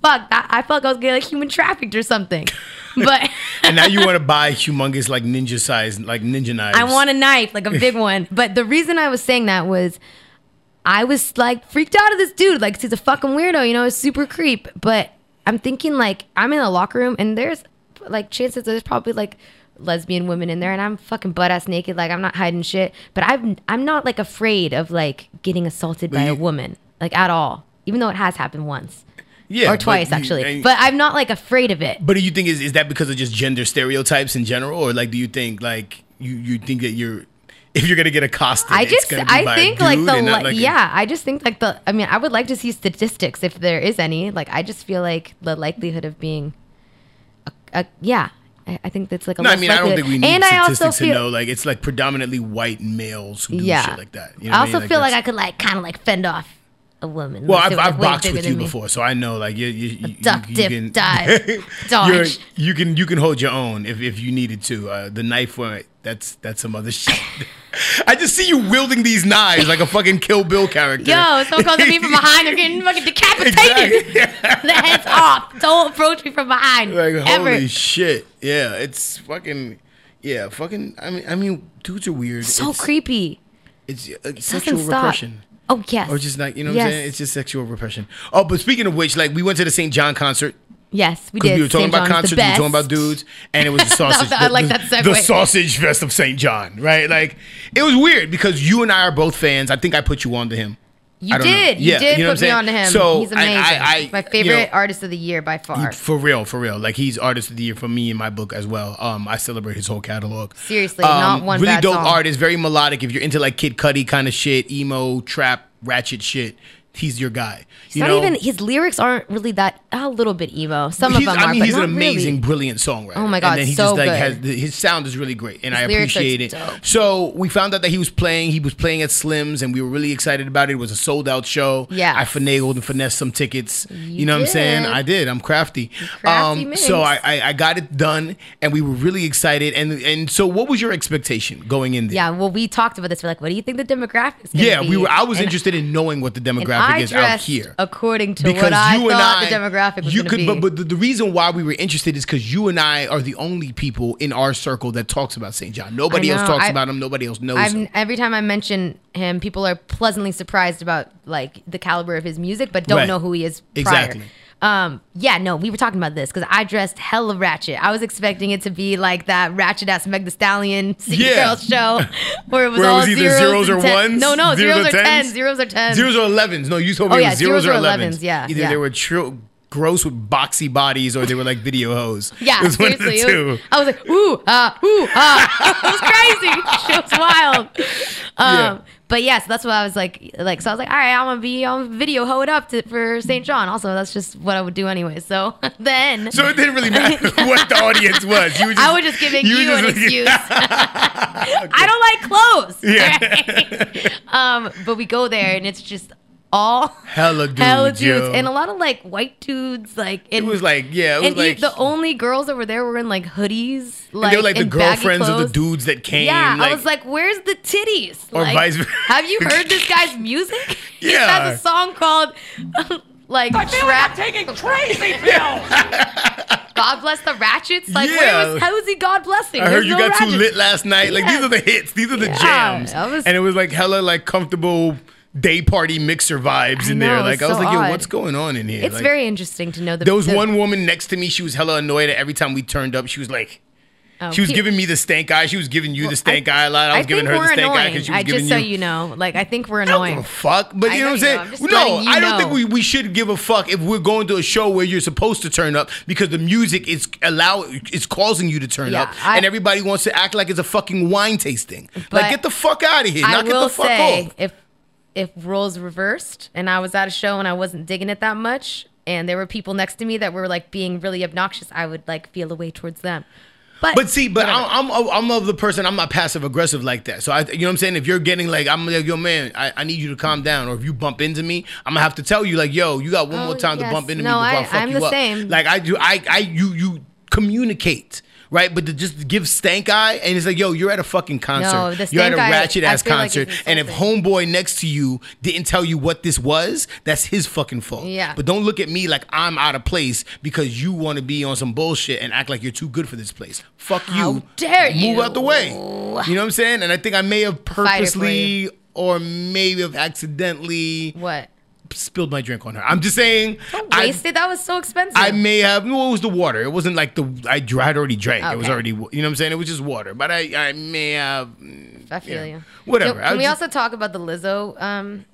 fuck, that, I felt like I was getting like human trafficked or something. <laughs> But <laughs> and now you want to buy humongous, like ninja size, like ninja knives. I want a knife, like a big one. But the reason I was saying that was I was like freaked out of this dude. Like he's a fucking weirdo, you know, a super creep. But I'm thinking like I'm in a locker room and there's like chances there's probably like lesbian women in there and I'm fucking butt ass naked, like I'm not hiding shit. But I'm I'm not like afraid of like getting assaulted But by a woman. Like at all. Even though it has happened once. Yeah, or but twice you- actually. and- but I'm not like afraid of it. But do you think is is that because of just gender stereotypes in general, or like do you think like you you think that you're <laughs> if you're gonna get accosted, I just I think like the like yeah I just think like the I mean I would like to see statistics if there is any like I just feel like the likelihood of being a, a yeah I, I think that's like a No, I mean I don't think we need and I also statistics to know. Like it's like predominantly white males who do yeah shit like that. You know I also mean? feel like I could like kind of like fend off a woman Well, like, I've, I've boxed with you me. before, so I know like you you, you, duck, you dip, can, dive, <laughs> dodge. You can you can hold your own if, if you needed to. Uh, the knife one, that's that's some other <laughs> shit. I just see you wielding these knives like a fucking Kill Bill character. Yo, someone comes at me from behind, they're getting fucking decapitated. <laughs> the head's off. Don't approach me from behind. Like ever. holy shit, yeah, it's fucking. Yeah, fucking. I mean, I mean, dudes are weird. So It's- creepy. It's uh, doesn't sexual stop. repression. Oh yes. Or just like you know what yes. I'm saying? It's just sexual repression. Oh, but speaking of which, like we went to the SAINt JHN concert. Yes, we did. We were talking St. about John's concerts, we were talking about dudes, and it was the <laughs> sausage. I like that segue. The sausage fest of SAINt JHN, right? Like it was weird because you and I are both fans. I think I put you on to him. You I know. did. Yeah, you did you know put me on to him. So, He's amazing. I- I- My you favorite know, artist of the year by far. For real, for real. Like he's artist of the year for me in my book as well. Um, I celebrate his whole catalog. Seriously, not one really dope song. artist, very melodic. If you're into like Kid Cudi kind of shit, emo, trap, ratchet shit, he's your guy. He's you not know? even his lyrics aren't really that a little bit emo. Some He's- of them I are, mean, but he's an amazing, really. brilliant songwriter. Oh my God, And then he so just like good. has his sound is really great, and His I appreciate it. dope. So we found out that he was playing. He was playing at Slim's, and we were really excited about it. It was a sold out show. Yeah, I finagled and finessed some tickets. You, know what I'm saying? did. I did. I'm crafty. crafty um, so I, I I got it done, and we were really excited. And and so what was your expectation going in there? Yeah, well, we talked about this. We're like, what do you think the demographics? Yeah, be? we were. I was And- interested in knowing what the and demographic I is out here according to what I thought the demographic was you could, be. but but the, the reason why we were interested is because you and I are the only people in our circle that talks about SAINt JHN. Nobody I else talks I- about him. Nobody else knows I'm, him. every time I mention him, people are pleasantly surprised about like the caliber of his music, but don't Right. know who he is. Prior. Exactly. Um, yeah, no, we were talking about this because I dressed hella ratchet. I was expecting it to be like that ratchet ass Meg the Stallion <laughs> City Yeah. Girls show <laughs> where it was Where it all was either zeros, zeros or ones. No, no, Zeros zeros, or tens? tens. Zeros or tens. Zeros or elevens. No, you told Oh, me it yeah, was zeros, zeros or or elevens. 11s, yeah, Either yeah. they were tr- gross with boxy bodies or they were like video hoes. <laughs> Yeah, it was one of the seriously. it was- I was like, ooh, ah, ooh, ah. it was crazy. She was wild. Um, Yeah. But yeah, so that's what I was like. Like, so I was like, all right, I'm gonna be on video hoe it up to, for SAINt JHN. Also, that's just what I would do anyway. So <laughs> then, So it didn't really matter <laughs> what the audience was. You just, I was just giving you, were an excuse. <laughs> I don't like clothes. Yeah. um, but we go there and it's just all Hella <laughs> dudes, hella dudes, yo. and a lot of like white dudes. Like It was like yeah, it was and like the only girls that were there were in like hoodies, and like they were like the girlfriends of the dudes that came. Yeah, like, I was like, "Where's the titties?" Or like, vice versa. <laughs> Have you heard this guy's music? Yeah, <laughs> He has a song called like I feel like I'm taking crazy pills. God bless the ratchets. Like, Yeah. where was how is he God blessing? I heard There's you no got too lit last night. Like these are the hits. These are the Yeah, jams. that was- and it was like hella like comfortable day party mixer vibes I in know, there. Like I was so like, yo, odd. what's going on in here? It's Like, very interesting to know the There was the- one woman next to me. She was hella annoyed at every time we turned up. She was like, Oh, she was pe- giving me the stank eye. She was giving you the stank eye a lot. I was giving her the stank eye annoying. because she was I giving just so you. you know, like I think we're annoying. fuck, but you know, know what I'm saying? just no, you I don't know. think we, we should give a fuck if we're going to a show where you're supposed to turn up because the music is allow it's causing you to turn Yeah, up, I- and everybody wants to act like it's a fucking wine tasting. Like, get the fuck out of here! I Knock it the fuck say off. if if roles reversed and I was at a show and I wasn't digging it that much and there were people next to me that were like being really obnoxious, I would like feel a way towards them. But But see, but I'm, I'm I'm of the person. I'm not passive aggressive like that. So I, you know what I'm saying. If you're getting like, I'm like, yo, man, I, I need you to calm down. Or if you bump into me, I'm gonna have to tell you like, yo, you got one Oh, more time yes. to bump into No, me before I, I- fuck I'm you the up. same. Like I do, I I you you communicate. Right, but to just give stank eye and it's like, yo, you're at a fucking concert. No, the you're at a ratchet ass feel like concert, and if homeboy next to you didn't tell you what this was, that's his fucking fault. Yeah. But don't look at me like I'm out of place because you want to be on some bullshit and act like you're too good for this place. Fuck How you. dare Move you. out the way. You know what I'm saying? And I think I may have purposely or maybe have accidentally what spilled my drink on her. I'm just saying. Don't I, waste it. That was so expensive. I may have. No, it was the water. It wasn't like the I had already drank. It was already. You know what I'm saying? It was just water. But I I may have. mm, I feel yeah. you. Whatever. Can, can we just- also talk about the Lizzo? Um,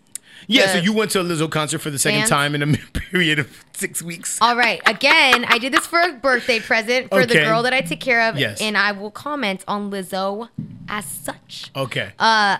Yeah. the So you went to a Lizzo concert for the second fans? time in a <laughs> period of six weeks. All right. Again, I did this for a birthday present for the girl that I take care of. Yes. And I will comment on Lizzo as such. Okay. Uh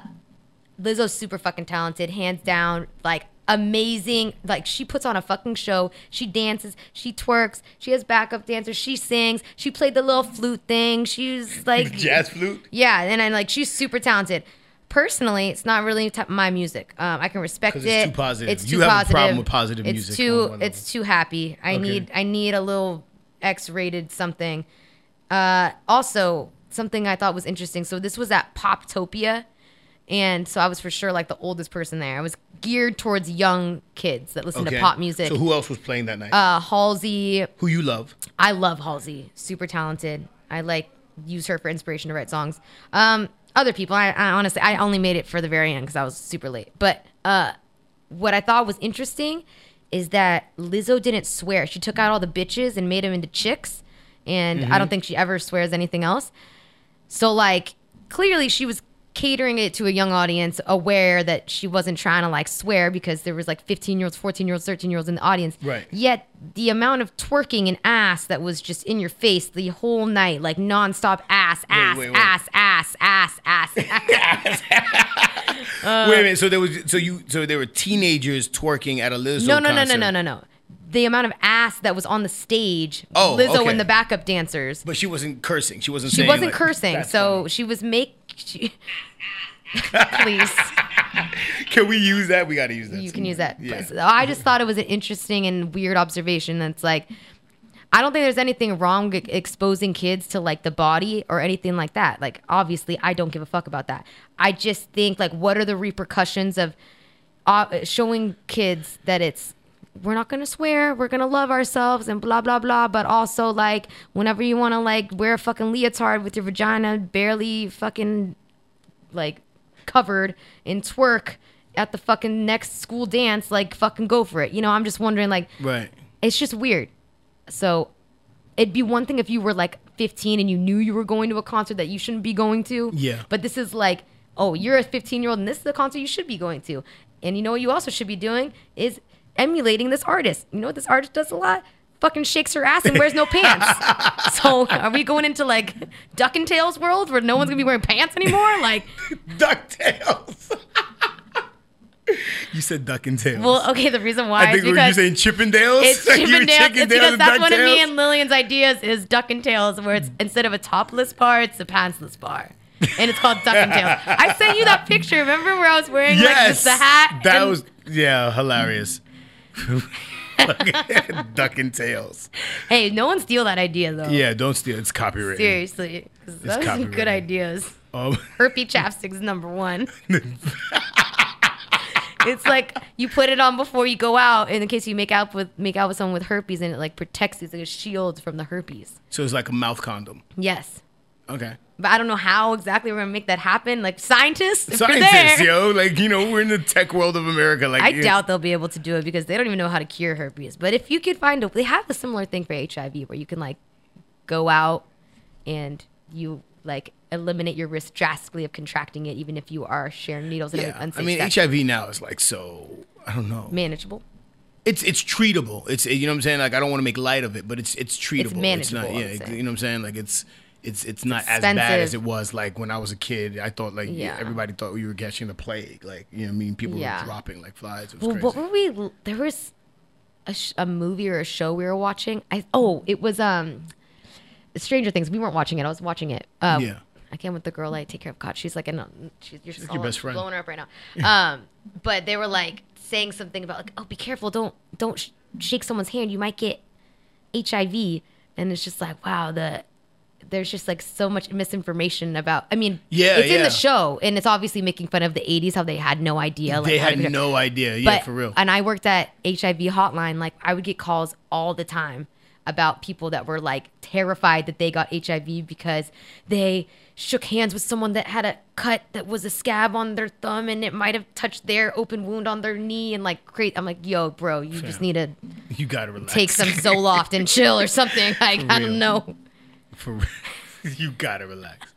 Lizzo's super fucking talented, hands down, like amazing. Like she puts on a fucking show. She dances, she twerks, she has backup dancers, she sings, she played the little flute thing. She's <laughs> like Jazz flute. Yeah, and I like she's super talented. Personally, it's not really t- my music. Um, I can respect it. it's too positive. It's You too have a problem with positive it's music Too, it's too happy. I Okay. need I need a little X-rated something. Uh, also, something I thought was interesting. So this was at Poptopia, and so I was for sure like the oldest person there. I was geared towards young kids that listen to pop music. So who else was playing that night? Uh, Halsey. who you love? I love Halsey. Super talented. I like use her for inspiration to write songs. Um, other people, I, I honestly, I only made it for the very end because I was super late. But uh, what I thought was interesting is that Lizzo didn't swear. She took out all the bitches and made them into chicks, and I Mhm. don't think she ever swears anything else. So like clearly she was catering it to a young audience, aware that she wasn't trying to like swear because there was like 15 year olds, 14 year olds, 13 year olds in the audience. Right. Yet the amount of twerking and ass that was just in your face the whole night, like nonstop ass, ass, wait, wait. ass, ass, ass, ass, <laughs> ass. <laughs> Uh, Wait a minute. So there was so you so there were teenagers twerking at a Lizzo no, no, no, no, concert. no, no, no. The amount of ass that was on the stage, Oh, Lizzo okay. and the backup dancers. But she wasn't cursing. She wasn't. She wasn't like, cursing, "That's so she was make. <laughs> Please. <laughs> Can we use that? We got to use that. you can use that. Yeah. I just thought it was an interesting and weird observation. That's like, I don't think there's anything wrong with exposing kids to like the body or anything like that. Like, obviously, I don't give a fuck about that. I just think like, what are the repercussions of uh, showing kids that it's we're not gonna swear, we're gonna love ourselves and blah blah blah. But also like whenever you wanna like wear a fucking leotard with your vagina barely fucking like covered and twerk at the fucking next school dance, like fucking go for it. You know, I'm just wondering like Right. it's just weird. So it'd be one thing if you were like 15 and you knew you were going to a concert that you shouldn't be going to. Yeah. But this is like, oh, you're a 15 year old and this is the concert you should be going to. And you know what you also should be doing is emulating this artist. You know what this artist does a lot? Fucking shakes her ass and wears no pants. <laughs> so are we going into like Duck and Tails world where no one's gonna be wearing pants anymore? Like <laughs> Duck Tails. <laughs> You said duck and tails. Well, okay, the reason why I think is were you because saying Chippendales? It's Like Chippendales. It's because that's one of me and Lillian's ideas is Duck and Tails, where it's mm-hmm. instead of a topless bar, it's a pantsless bar. And it's called Duck and Tails. I sent you that picture. Remember where I was wearing like yes, this, the hat? That was yeah, hilarious. <laughs> duck and tails. Hey, no one steal that idea though. Yeah, don't steal. It's copyrighted. Seriously, those are good ideas. Um, <laughs> Herpy chapstick's number one. it's like you put it on before you go out, in case you make out with make out with someone with herpes, and it like protects. It's like a shield from the herpes. so it's like a mouth condom. Yes. Okay. But I don't know how exactly we're gonna make that happen. Like scientists, Scientists, yo, like you know, we're in the tech world of America. Like I doubt they'll be able to do it because they don't even know how to cure herpes. But if you could find a, they have a similar thing for HIV where you can like go out and you like eliminate your risk drastically of contracting it, even if you are sharing needles and Yeah, unsafe I mean, sex. HIV now is like so. I don't know. manageable. It's it's treatable. It's you know what I'm saying. Like I don't want to make light of it, but it's it's treatable. It's manageable, not, yeah, it's- you know what I'm saying. Like it's it's it's not as bad as it was like when I was a kid. I thought like Yeah. everybody thought we were catching the plague. Like you know, what I mean, people Yeah. were dropping like flies. It was Well, crazy. what were we? There was a, sh- a movie or a show we were watching. I oh, it was um, Stranger Things. We weren't watching it. I was watching it. Uh, Yeah. I came with the girl I take care of. God, she's like an. She's, you're like your best friend. blowing her up right now. <laughs> Um, but they were like saying something about like, oh, be careful, don't don't sh- shake someone's hand. You might get HIV. And it's just like, wow, the there's just like so much misinformation about. I mean, Yeah, it's in the show, and it's obviously making fun of the '80s, how they had no idea. Like, they had no idea. Yeah, but- for real. And I worked at HIV hotline. Like I would get calls all the time about people that were like terrified that they got HIV because they shook hands with someone that had a cut that was a scab on their thumb and it might have touched their open wound on their knee and like create I'm like, yo, bro, you just need to You gotta relax. take some <laughs> Zoloft and chill or something. Like I don't know. For real. <laughs> you gotta relax.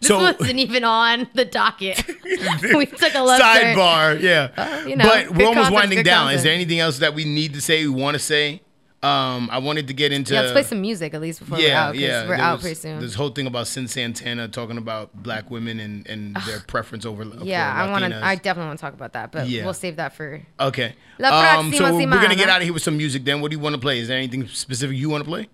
This wasn't even on the docket. <laughs> we took a left sidebar. Yeah, Uh, you know, but we're almost winding down. Is there anything else that we need to say? We want to say? Um, I wanted to get into. yeah, let's play some music at least before we're yeah, out. 'cause yeah. we're out was pretty soon. This whole thing about Sin Santana talking about black women and, and their preference over. Yeah, I want to. I definitely want to talk about that, but Yeah. we'll save that for. Okay. La um, so we're gonna get out of here with some music. Then, what do you want to play? Is there anything specific you want to play?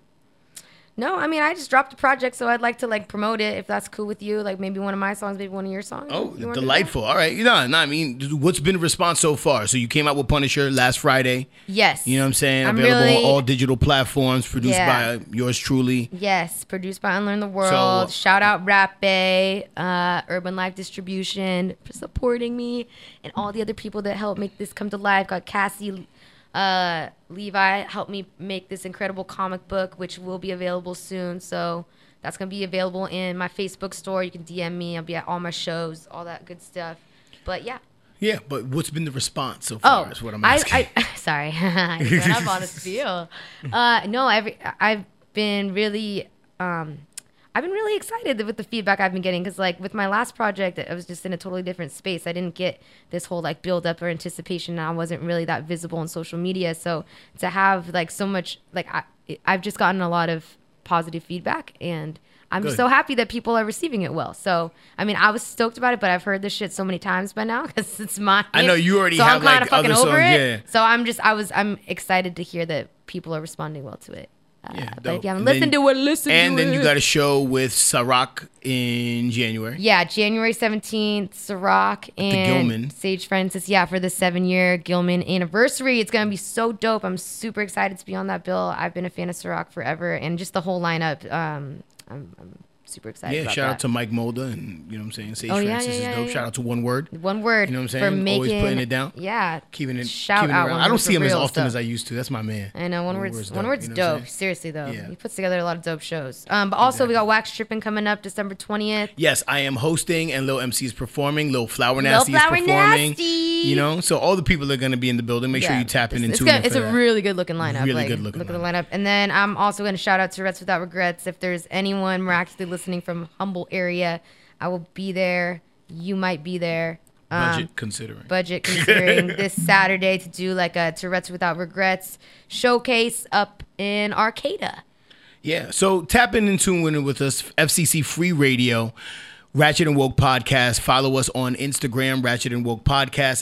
No, I mean I just dropped a project, so I'd like to like promote it if that's cool with you. Like maybe one of my songs, maybe one of your songs. Oh, You wanna do that? delightful. All right, you know, no, I mean, what's been the response so far? So you came out with Punisher last Friday. Yes. You know what I'm saying? I'm Available really- on all digital platforms, produced Yeah. by yours truly. Yes, produced by Unlearn the World. So- Shout out Rap Bay, uh, Urban Life Distribution for supporting me, and all the other people that helped make this come to life. Got Cassie, uh, Levi helped me make this incredible comic book, which will be available soon. So that's gonna be available in my Facebook store. You can DM me. I'll be at all my shows, all that good stuff. But yeah. Yeah, but what's been the response so far? Oh, is what I'm asking. I, <laughs> sorry, <laughs> I up on a spiel. <laughs> Uh, no, every I've been really, um, I've been really excited with the feedback I've been getting because, like, with my last project, I was just in a totally different space. I didn't get this whole like build up or anticipation. And I wasn't really that visible on social media, so to have like so much, like, I, I've just gotten a lot of positive feedback and. I'm Good. so happy that people are receiving it well. So, I mean, I was stoked about it, but I've heard this shit so many times by now <laughs> because it's mine. I know you already so have, I'm like, fucking other over songs, it. yeah. So I'm just, I was, I'm excited to hear that people are responding well to it. Uh, but if you haven't And listened then- to it, listen And to then it. you got a show with Sarak in January. Yeah, January 17th, Ciroc and Gilman. Sage Francis. Yeah, for the seven year Gilman anniversary. It's going to be so dope. I'm super excited to be on that bill. I've been a fan of Ciroc forever and just the whole lineup. Um, I'm, I'm super excited Yeah, shout that. out to Mike Mulder and you know what I'm saying. Sage Oh, yeah, Francis yeah, is yeah, dope. yeah. Shout out to One Word. One word You know what I'm saying. for making Always putting it down. Yeah, Keeping it Shout keeping out. One I don't see him as often stuff. as I used to. That's my man. I know one word's one word's you know dope. Seriously though, Yeah. he puts together a lot of dope shows. Um, but also we got Wax Tripping coming up December twentieth. Yes, I am hosting and Lil MC is performing. Lil Flower Lil Nasty Flower is performing. Nasty. You know, so all the people are going to be in the building. Make sure you tap in it's, and it's tune in It's a really good looking lineup. Really good looking Look at the lineup. And then I'm also going to shout out to Tourette's Without Regrets. If there's anyone miraculously listening from Humboldt area, I will be there. You might be there. Um, Budget considering. Budget <laughs> considering this Saturday to do like a Tourette's Without Regrets showcase up in Arcata. Yeah. So tap in and tune in with us. FCC Free Radio, Ratchet and Woke Podcast. Follow us on Instagram, Ratchet and Woke Podcast.